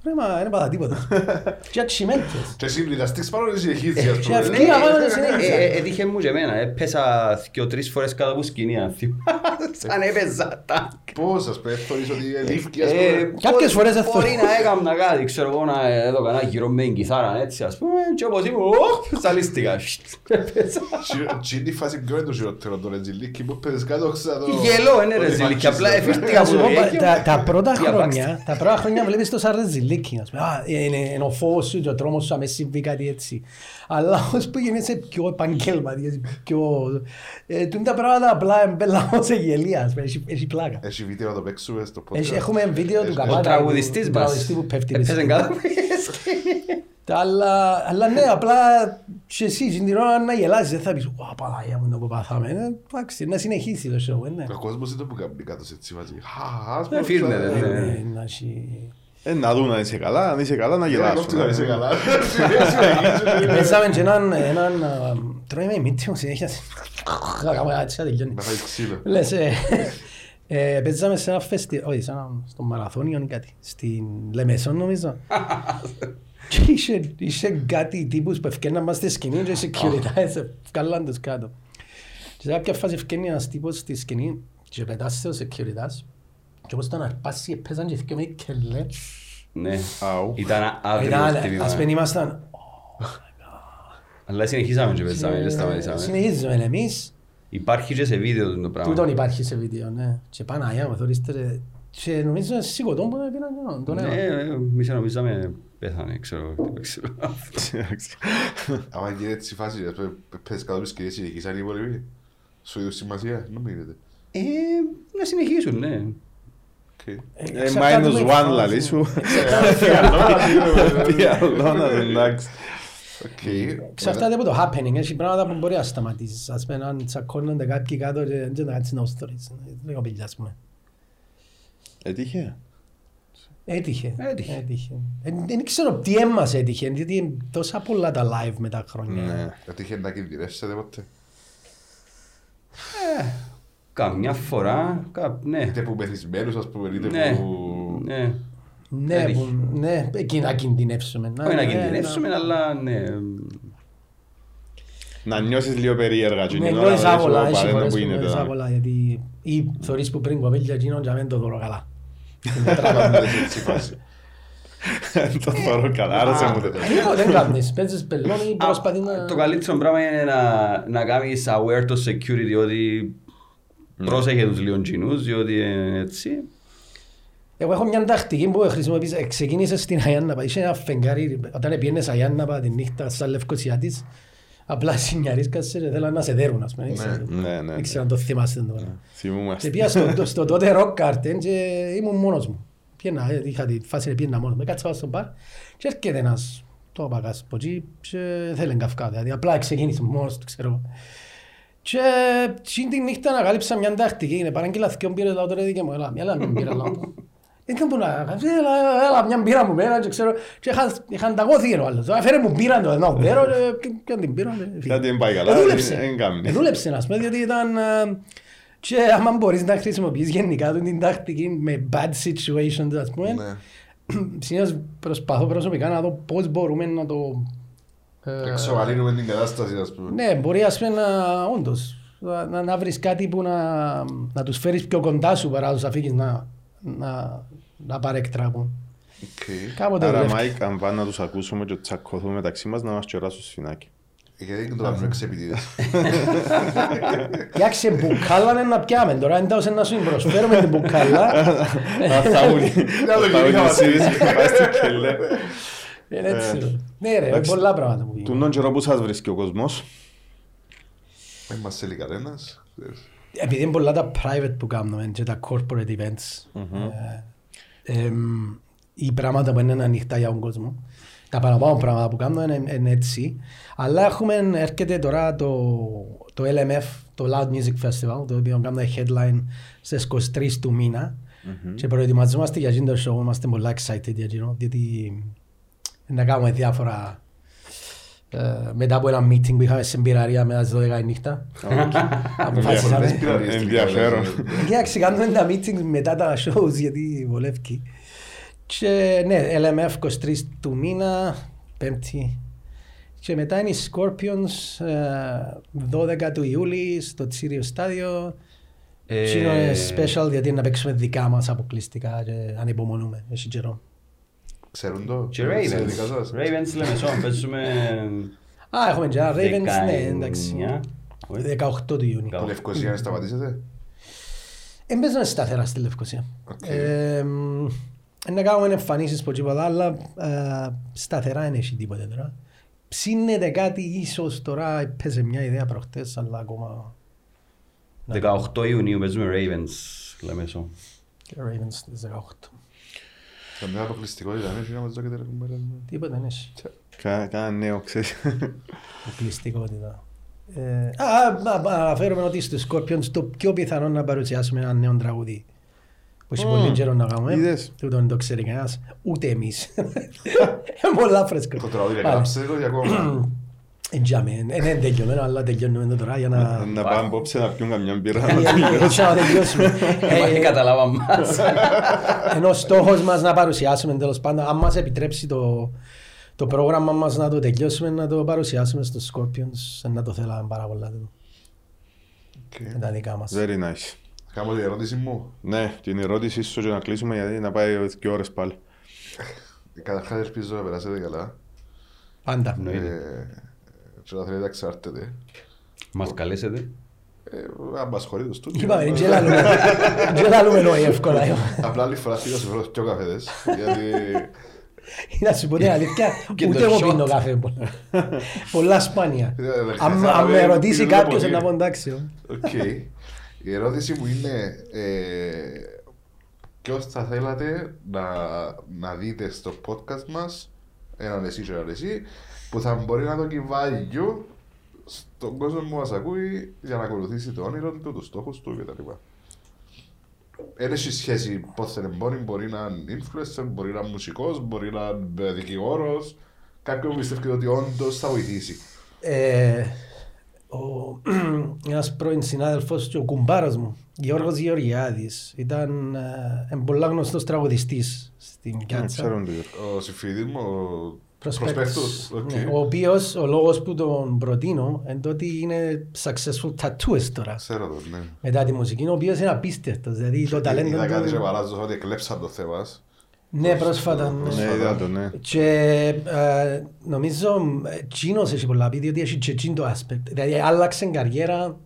Ρε μα δεν έπαθα τίποτα. Και ατσιμέντες. Και εσύ πληταστείς πάνω και συνεχίζεις, ας Και πούμε. αυτή Ναι, να βάλω ε, συνέχεια. ε, ε, Έτυχε μου και εμένα, έπεσα δυο τρεις φορές κάτω από σκηνή, αν θυμάσαι, σαν έπαιζα τάκ. Πώς, ας πούμε, θεωρείς ότι ελήφκει, ας Ε, πούμε. Κάποιες φορές δεν Μπορεί θέλω. να έκανα κάτι, ξέρω εγώ, να έδω κανένα γύρω με την κιθάρα, έτσι, ας πούμε, και όπως ήμουν, οχ, ζαλίστηκα. Έπαιζα. Χειρο- Τι είναι η φάση ποιο είναι το χειρότερο, το ρετζιλίκι που παίζεις κάτω, ξέρω το- Γελό, είναι ρε ότι ζηλίκι, μachista. απλά εφήρθηκα Θα σου από πω, το τα- γέγιο. τα- Τα πρώτα Τι απάξτε. χρόνια, τα πρώτα χρόνια βλέπεις το σαν ρεζιλίκι. ας πούμε. Α, είναι, είναι ο φόβος σου και ο τρόμος σου αμέσως συμβεί κάτι έτσι. Αλλά ως που γίνεσαι πιο επαγγέλματίας, πιο... Ε, τούν τα πράγματα απλά εμπέλα σε γελία, ας πούμε, έχει- έχει πλάκα. Έχει βίντεο να το παίξουμε στο podcast. Έχει- Έχουμε βίντεο του Έχει- Ο Καπάτα, τραγουδιστής του μας τραγουδιστή που πέφτει έπαιζε πίσω. κάτω από τη σκηνή. Τα άλλα, αλλά ναι, απλά και εσύ στην ώρα να γελάσεις, δεν θα πεις «Ω, Παναγία μου, το που πάθαμε». Ε, Εντάξει, να συνεχίσει το show, ε, ναι. Ο κόσμος είναι που κάνει κάτω σε έτσι φάση. Χα, ας Δεν πούμε, φύρνεται, σαν- ναι. Ε, να έχει- Ε, να δουν αν είσαι καλά, αν είσαι καλά να Ε, γελάσουν. κόψτε να είσαι καλά. Παίζαμε και έναν, έναν, α, τρώμε η μύτη μου συνέχεια. Να κάνουμε έτσι, θα τελειώνει. Να φάει ξύλο. Λες, ε, ε, παίζαμε σε ένα φεστιβάλ, όχι, σε ένα, στο Μαραθώνιο ή κάτι, στην Λεμεσόν νομίζω. Και είχε, είχε κάτι τύπους που ευκαιρναν μας στη σκηνή και οι securities βγάλαν τους κάτω. Και σε κάποια φάση ευκαιρνει ένας τύπος στη σκηνή και πετάσε ο securities και όπως τον αρπάσει έπαιζαν και δυο με κελέ. Ναι, Αου. ήταν άγριο Ήταν, χτύπημα. ας πούμε ήμασταν, Αλλά συνεχίσαμε και παίζαμε και σταματήσαμε. συνεχίζουμε εμείς, Υπάρχει και σε βίντεο το πράγμα. Τούτον υπάρχει σε βίντεο, ναι. Και Παναγιά μου, θωρείστε ρε. Και νομίζω είναι σηκωτόν που δεν πήραν τον Ναι, νέο. ε, εμείς νομίζαμε πέθανε, ξέρω, τι ξέρω. Άμα γίνει έτσι η φάση, ας πούμε, παίζεις κάτω από τις σκηνές, συνεχίσαν οι υπόλοιποι. Σου είδους σημασία, νομίζετε. Ε, να συνεχίσουν, ναι. Οκ. Ε, minus one λαλί σου. Τι άλλο να δουν, εντάξει. Οκ. Ξαφτάται από το happening, έχει πράγματα που μπορεί να σταματήσεις. Ας πούμε, αν τσακώνονται κάποιοι κάτω και δεν είναι no stories. Λίγο πιλιά, ας πούμε. Έτυχε; Έτυχε. Έτυχε. Έτυχε. Ε, Δεν ξέρω τι έμμας έτυχε, γιατί είναι τόσα πολλά τα live με τα χρόνια. Ναι. Έτυχε να κινδυνεύσετε ποτέ. Καμιά φορά, κα, ναι. Είτε που μεθυσμένους, ας πούμε, είτε Ναι, που... ναι. Ναι, Έτυχε. που- ναι, εκεί να κινδυνεύσουμε. Όχι να ναι, κινδυνεύσουμε, αλλά ναι. Να νιώσεις λίγο περίεργα και Ναι, την ώρα νιώθεις να δεις, άβολα, «Ωπα, έχει δεν το φορές που που γίνεται νιώθεις τώρα». άβολα, γιατί ή θωρείς που πριν κοπέλια εκείνον και δεν το δωρώ καλά. Έτσι φάση. Το θωρώ καλά, άρεσε μου το. Εγώ δεν κάνεις, παίζεις πελώνει, προσπαθεί να... Το καλύτερο πράγμα είναι να, να κάνεις aware το security ότι πρόσεχε τους λίγο κοινούς, διότι ε, έτσι. Εγώ έχω μια τακτική που χρησιμοποιήσα, ε, ξεκίνησες στην Αγιάνναπα, είχε ένα φεγγάρι, όταν πήγαινες Αγιάνναπα τη νύχτα σαν Λευκοσιάτης, απλά συνιαρίσκασαι και θέλαν να σε δέρουν, ας πούμε. δεν ξέρω. Ναι, ναι, Δεν ξέρω αν το θυμάστε τώρα. Και θυμούμαστε. πήγα στο, στο τότε rock garden και ήμουν μόνος μου. Πήγαινα, ε, είχα τη φάση να πήγαινα μόνος μου. Κάτσα πάω στον μπαρ και έρχεται ένας το παγάς από εκεί και θέλει καυκά. Δηλαδή απλά ξεκίνησε μόνος του, ξέρω. Και εκείνη τη νύχτα ανακάλυψα μια τακτική. Είναι παράγγειλα δυο μπύρες λαό τώρα δίκαια μου. Έλα, μια, έλα, μια μπύρα λαό. Δεν ήταν που να κάνεις, έλα, έλα, μια μπύρα μου πέρα και ξέρω. Και είχα- είχαν ταγώθηκε ο άλλος. Φέρε μου μπύρα το ενώ πέρα και πιάνε την μπύρα. και φύγε. Κάτι δεν πάει καλά, Ε, δούλεψε. δεν κάνει. Ε, Δούλεψε, ας πούμε, διότι ήταν... ε, Και άμα μπορείς να χρησιμοποιείς γενικά του την τακτική με bad situations, ας πούμε, Ναι. συνήθως προσπαθώ προσωπικά να δω πώς μπορούμε να το... ε, Εξομαλύνουμε την κατάσταση, ας πούμε. Ναι, μπορεί ας πούμε να, όντως, να, να, να βρεις κάτι που να, να τους φέρεις πιο κοντά σου παρά να τους αφήγεις να, να, να παρεκτράπουν. Οκ. Κάποτε Άρα, δουλεύει. Μάικ, αν πάνε να τους ακούσουμε και τσακωθούμε μεταξύ μας, να μας κεράσουν σφινάκι. Γιατί δεν το κάνουμε εξεπιτίδες. Φτιάξε μπουκάλα να πιάμε. Τώρα αν τάως να σου την προσφέρουμε την μπουκάλα. Θα μου το γενικά πάει στην κελέ. Είναι έτσι. Ναι ρε, πολλά πράγματα που Του γίνονται. νον καιρό που σας βρίσκει ο κόσμος. Δεν μας θέλει κανένας. Επειδή είναι πολλά τα private που κάνουμε και τα corporate events, ε, εμ, οι πράγματα που είναι ανοιχτά για τον κόσμο, τα παραπάνω πράγματα που κάνουμε είναι, είναι έτσι. Αλλά έχουμε, έρχεται τώρα το, το LMF, το Loud Music Festival, το οποίο κάνουμε headline στις 23 του μήνα και προετοιμαζόμαστε για αυτό το show, είμαστε πολλά excited για αυτό, διότι να κάνουμε διάφορα ε, μετά από ένα meeting που είχαμε στην πυραρία μετά τις 12 η νύχτα. Αποφάσισαμε. Ενδιαφέρον. Κοιτάξτε, κάνουμε τα meetings μετά τα shows γιατί βολεύει. Και ναι, LMF 23 του μήνα, πέμπτη. Και μετά είναι οι Scorpions ε, 12 του Ιούλη στο Τσίριο Στάδιο. Ε, Και είναι special γιατί είναι να παίξουμε δικά μας αποκλειστικά και ανυπομονούμε. Έχει καιρό. Ξέρουν το. Και Ξέρουν δικά Ravens. σας. Ravens Λεμεσόν, παίζουμε Α, έχουμε και ένα Ravens, ναι, εντάξει. 19. Όχι. 18 του Ιούνιου. Που Λευκοσία να σταματήσετε. Εν παίζουμε σταθερά στη Λευκοσία. Οκ. Ε, μ, να κάνουμε εμφανίσεις από τίποτα, αλλά ε, σταθερά δεν έχει τίποτε τώρα. Ψήνεται κάτι ίσως τώρα, έπαιζε μια ιδέα προχτές, αλλά ακόμα 18 Ιουνίου παίζουμε Ravens Λεμεσόν. και Ravens στις 18. Καμιά αποκλειστικότητα δεν έχει να μας δω και τέλος μέρας. Τίποτα δεν έχει. Κάνα νέο, ξέρεις. Αποκλειστικότητα. Ε, α, α, α, αναφέρομαι ότι στους Scorpions το πιο πιθανό να παρουσιάσουμε ένα νέο τραγούδι. Που έχει πολύ καιρό να κάνουμε. είδες. Τούτο δεν το ξέρει κανένας. Ούτε εμείς. Είναι πολλά φρέσκο. Το τραγούδι Πάλι. έγραψε το για ακόμα. Εντιάμε, είναι τελειωμένο, αλλά τελειώνουμε το τώρα για να... Να πάμε απόψε να πιούν καμιά μπύρα. Για να τελειώσουμε. Μα Ε, καταλάβα μας. Ενώ ο στόχος μας να παρουσιάσουμε τέλος πάντων, αν μας επιτρέψει το, το πρόγραμμα μας να το τελειώσουμε, να το παρουσιάσουμε στους Scorpions, να το θέλαμε πάρα πολλά. το. Οκ. Με τα δικά μας. Very nice. Κάνω την ερώτηση μου. Ναι, την ερώτηση σου και να κλείσουμε γιατί να πάει δύο ώρες πάλι. Καταρχάς ελπίζω να περάσετε καλά. Πάντα. Εννοείται. Ε, Και να θέλετε να εξάρτετε. Μας καλέσετε. Ε, Αν μας χωρεί το στούντιο. Είπαμε, δεν γελάλουμε- δεν γελάλουμε νόη εύκολα. Απλά άλλη φορά θέλω να σου βρω πιο καφέδες. Γιατί Να σου πω την αλήθεια, Και ούτε το εγώ shot. πίνω καφέ πολλά. Πολλά σπάνια. Ε, Αν θα αν με με ρωτήσει πίνω κάποιος πολύ. να πω εντάξει. ω. Οκ. Η ερώτηση μου είναι ε, ποιος θα θέλατε να, να δείτε στο podcast μας έναν εσύ και έναν εσύ που θα μπορεί να το κυβάγει στον κόσμο που μας ακούει για να ακολουθήσει το όνειρο του, τους στόχους του κτλ. Δεν έχει σχέση πώς θα είναι μπορεί, μπορεί να είναι influencer, μπορεί να είναι μουσικός, μπορεί να είναι δικηγόρος, κάποιον που πιστεύει ότι όντως θα βοηθήσει. Ε, ο, ένας πρώην συνάδελφος και ο κουμπάρος μου, Γιώργος Γεωργιάδης, ήταν ε, εν πολλά γνωστός τραγουδιστής στην Ναι, Πιάτσα. ξέρω τον Γιώργο. Ο συμφίδης μου, ο Prospectus, OK. Ναι, Ο οποίος, ο λόγος που τον προτείνω, είναι το ότι είναι successful tattooist τώρα. Ξέρω το, ναι. Μετά τη μουσική, ο οποίος είναι απίστευτος. Δηλαδή το ταλέντο Είδα κάτι και του... παράζω ότι εκλέψαν το θέμα. Ναι, πρόσφατα. ναι. Ναι, είδα το, ναι. Και ε, νομίζω ε, τζείνος έχει πολλά πει, διότι έχει και εκείνο το aspect. Δηλαδή άλλαξε καριέρα,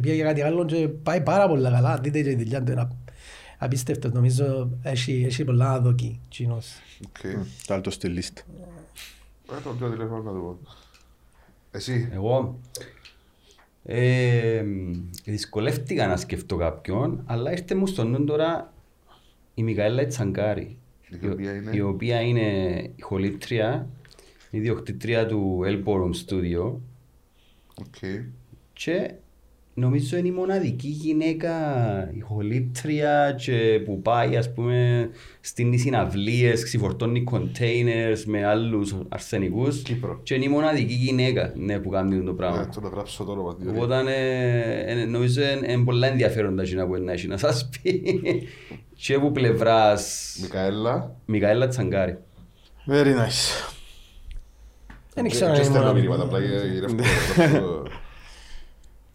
πήγε για κάτι άλλο και πάει πάρα πολλά καλά. Δείτε και η δουλειά του είναι απ- απίστευτος. Νομίζω έχει, έχει πολλά να δοκεί Τσίνος. Οκ. Τάλ το στη λίστα. Ε, το πιο τηλέφωνο να το πω. Εσύ. Εγώ ε, δυσκολεύτηκα να σκεφτώ κάποιον, αλλά ήρθε μου στο νου τώρα η Μικαέλα Τσαγκάρη, Η οποία είναι; η οποία είναι η χολήτρια, η διοκτήτρια του Elborum Studio Οκ. και νομίζω είναι η μοναδική γυναίκα η χολήτρια και που πάει ας πούμε στείνει συναυλίες, ξυφορτώνει containers με άλλους αρσενικούς Κύπρο. και είναι η μοναδική γυναίκα ναι, που κάνει το Ε, πράγμα. Το να γράψω το όνομα. διότι- Οπότε ε, ε, νομίζω είναι είναι πολλά ενδιαφέροντα εκείνα που είναι να έχει να σας πει και από πλευράς Μικαέλα. Μικαέλα Τσαγκάρη. Very nice. Δεν ξέρω Και αν είναι στέλνω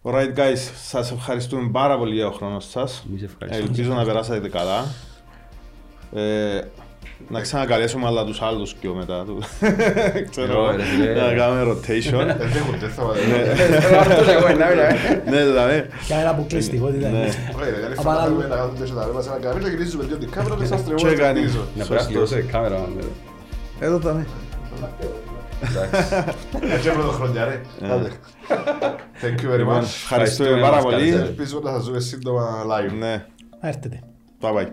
Alright guys, σας ευχαριστούμε πάρα πολύ για τον χρόνο σας. Εμείς ευχαριστούμε. Ελπίζω να περάσατε καλά. Ε, να ξανακαλέσουμε άλλα τους άλλους πιο μετά του. Ξέρω, Ωραία, ρε. να κάνουμε rotation. Ε, Δεν έχω, δεν θα Ναι, δηλαδή. Και ένα αποκλειστικότητα. Ναι. Ωραία, δεν Απ' άλλα- θέλουμε να κάνουμε τέτοια τα ρεύμα σε ένα καμί, να γυρίζουμε λίγο την κάμερα και σας Και τρεβούμε κάνει. πίσω. Να πρέπει να σε κάμερα. ναι. Εδώ ήταν. Εντάξει. Έτσι έπρεπε το χρονιά, ρε. Άντε. Thank you very Λοιπόν, much. Ευχαριστούμε Ευχαριστούμε πάρα μας, πολύ. καλησπέρα. Ελπίζω να σας δούμε σύντομα live. Ναι, Έρθετε. bye bye.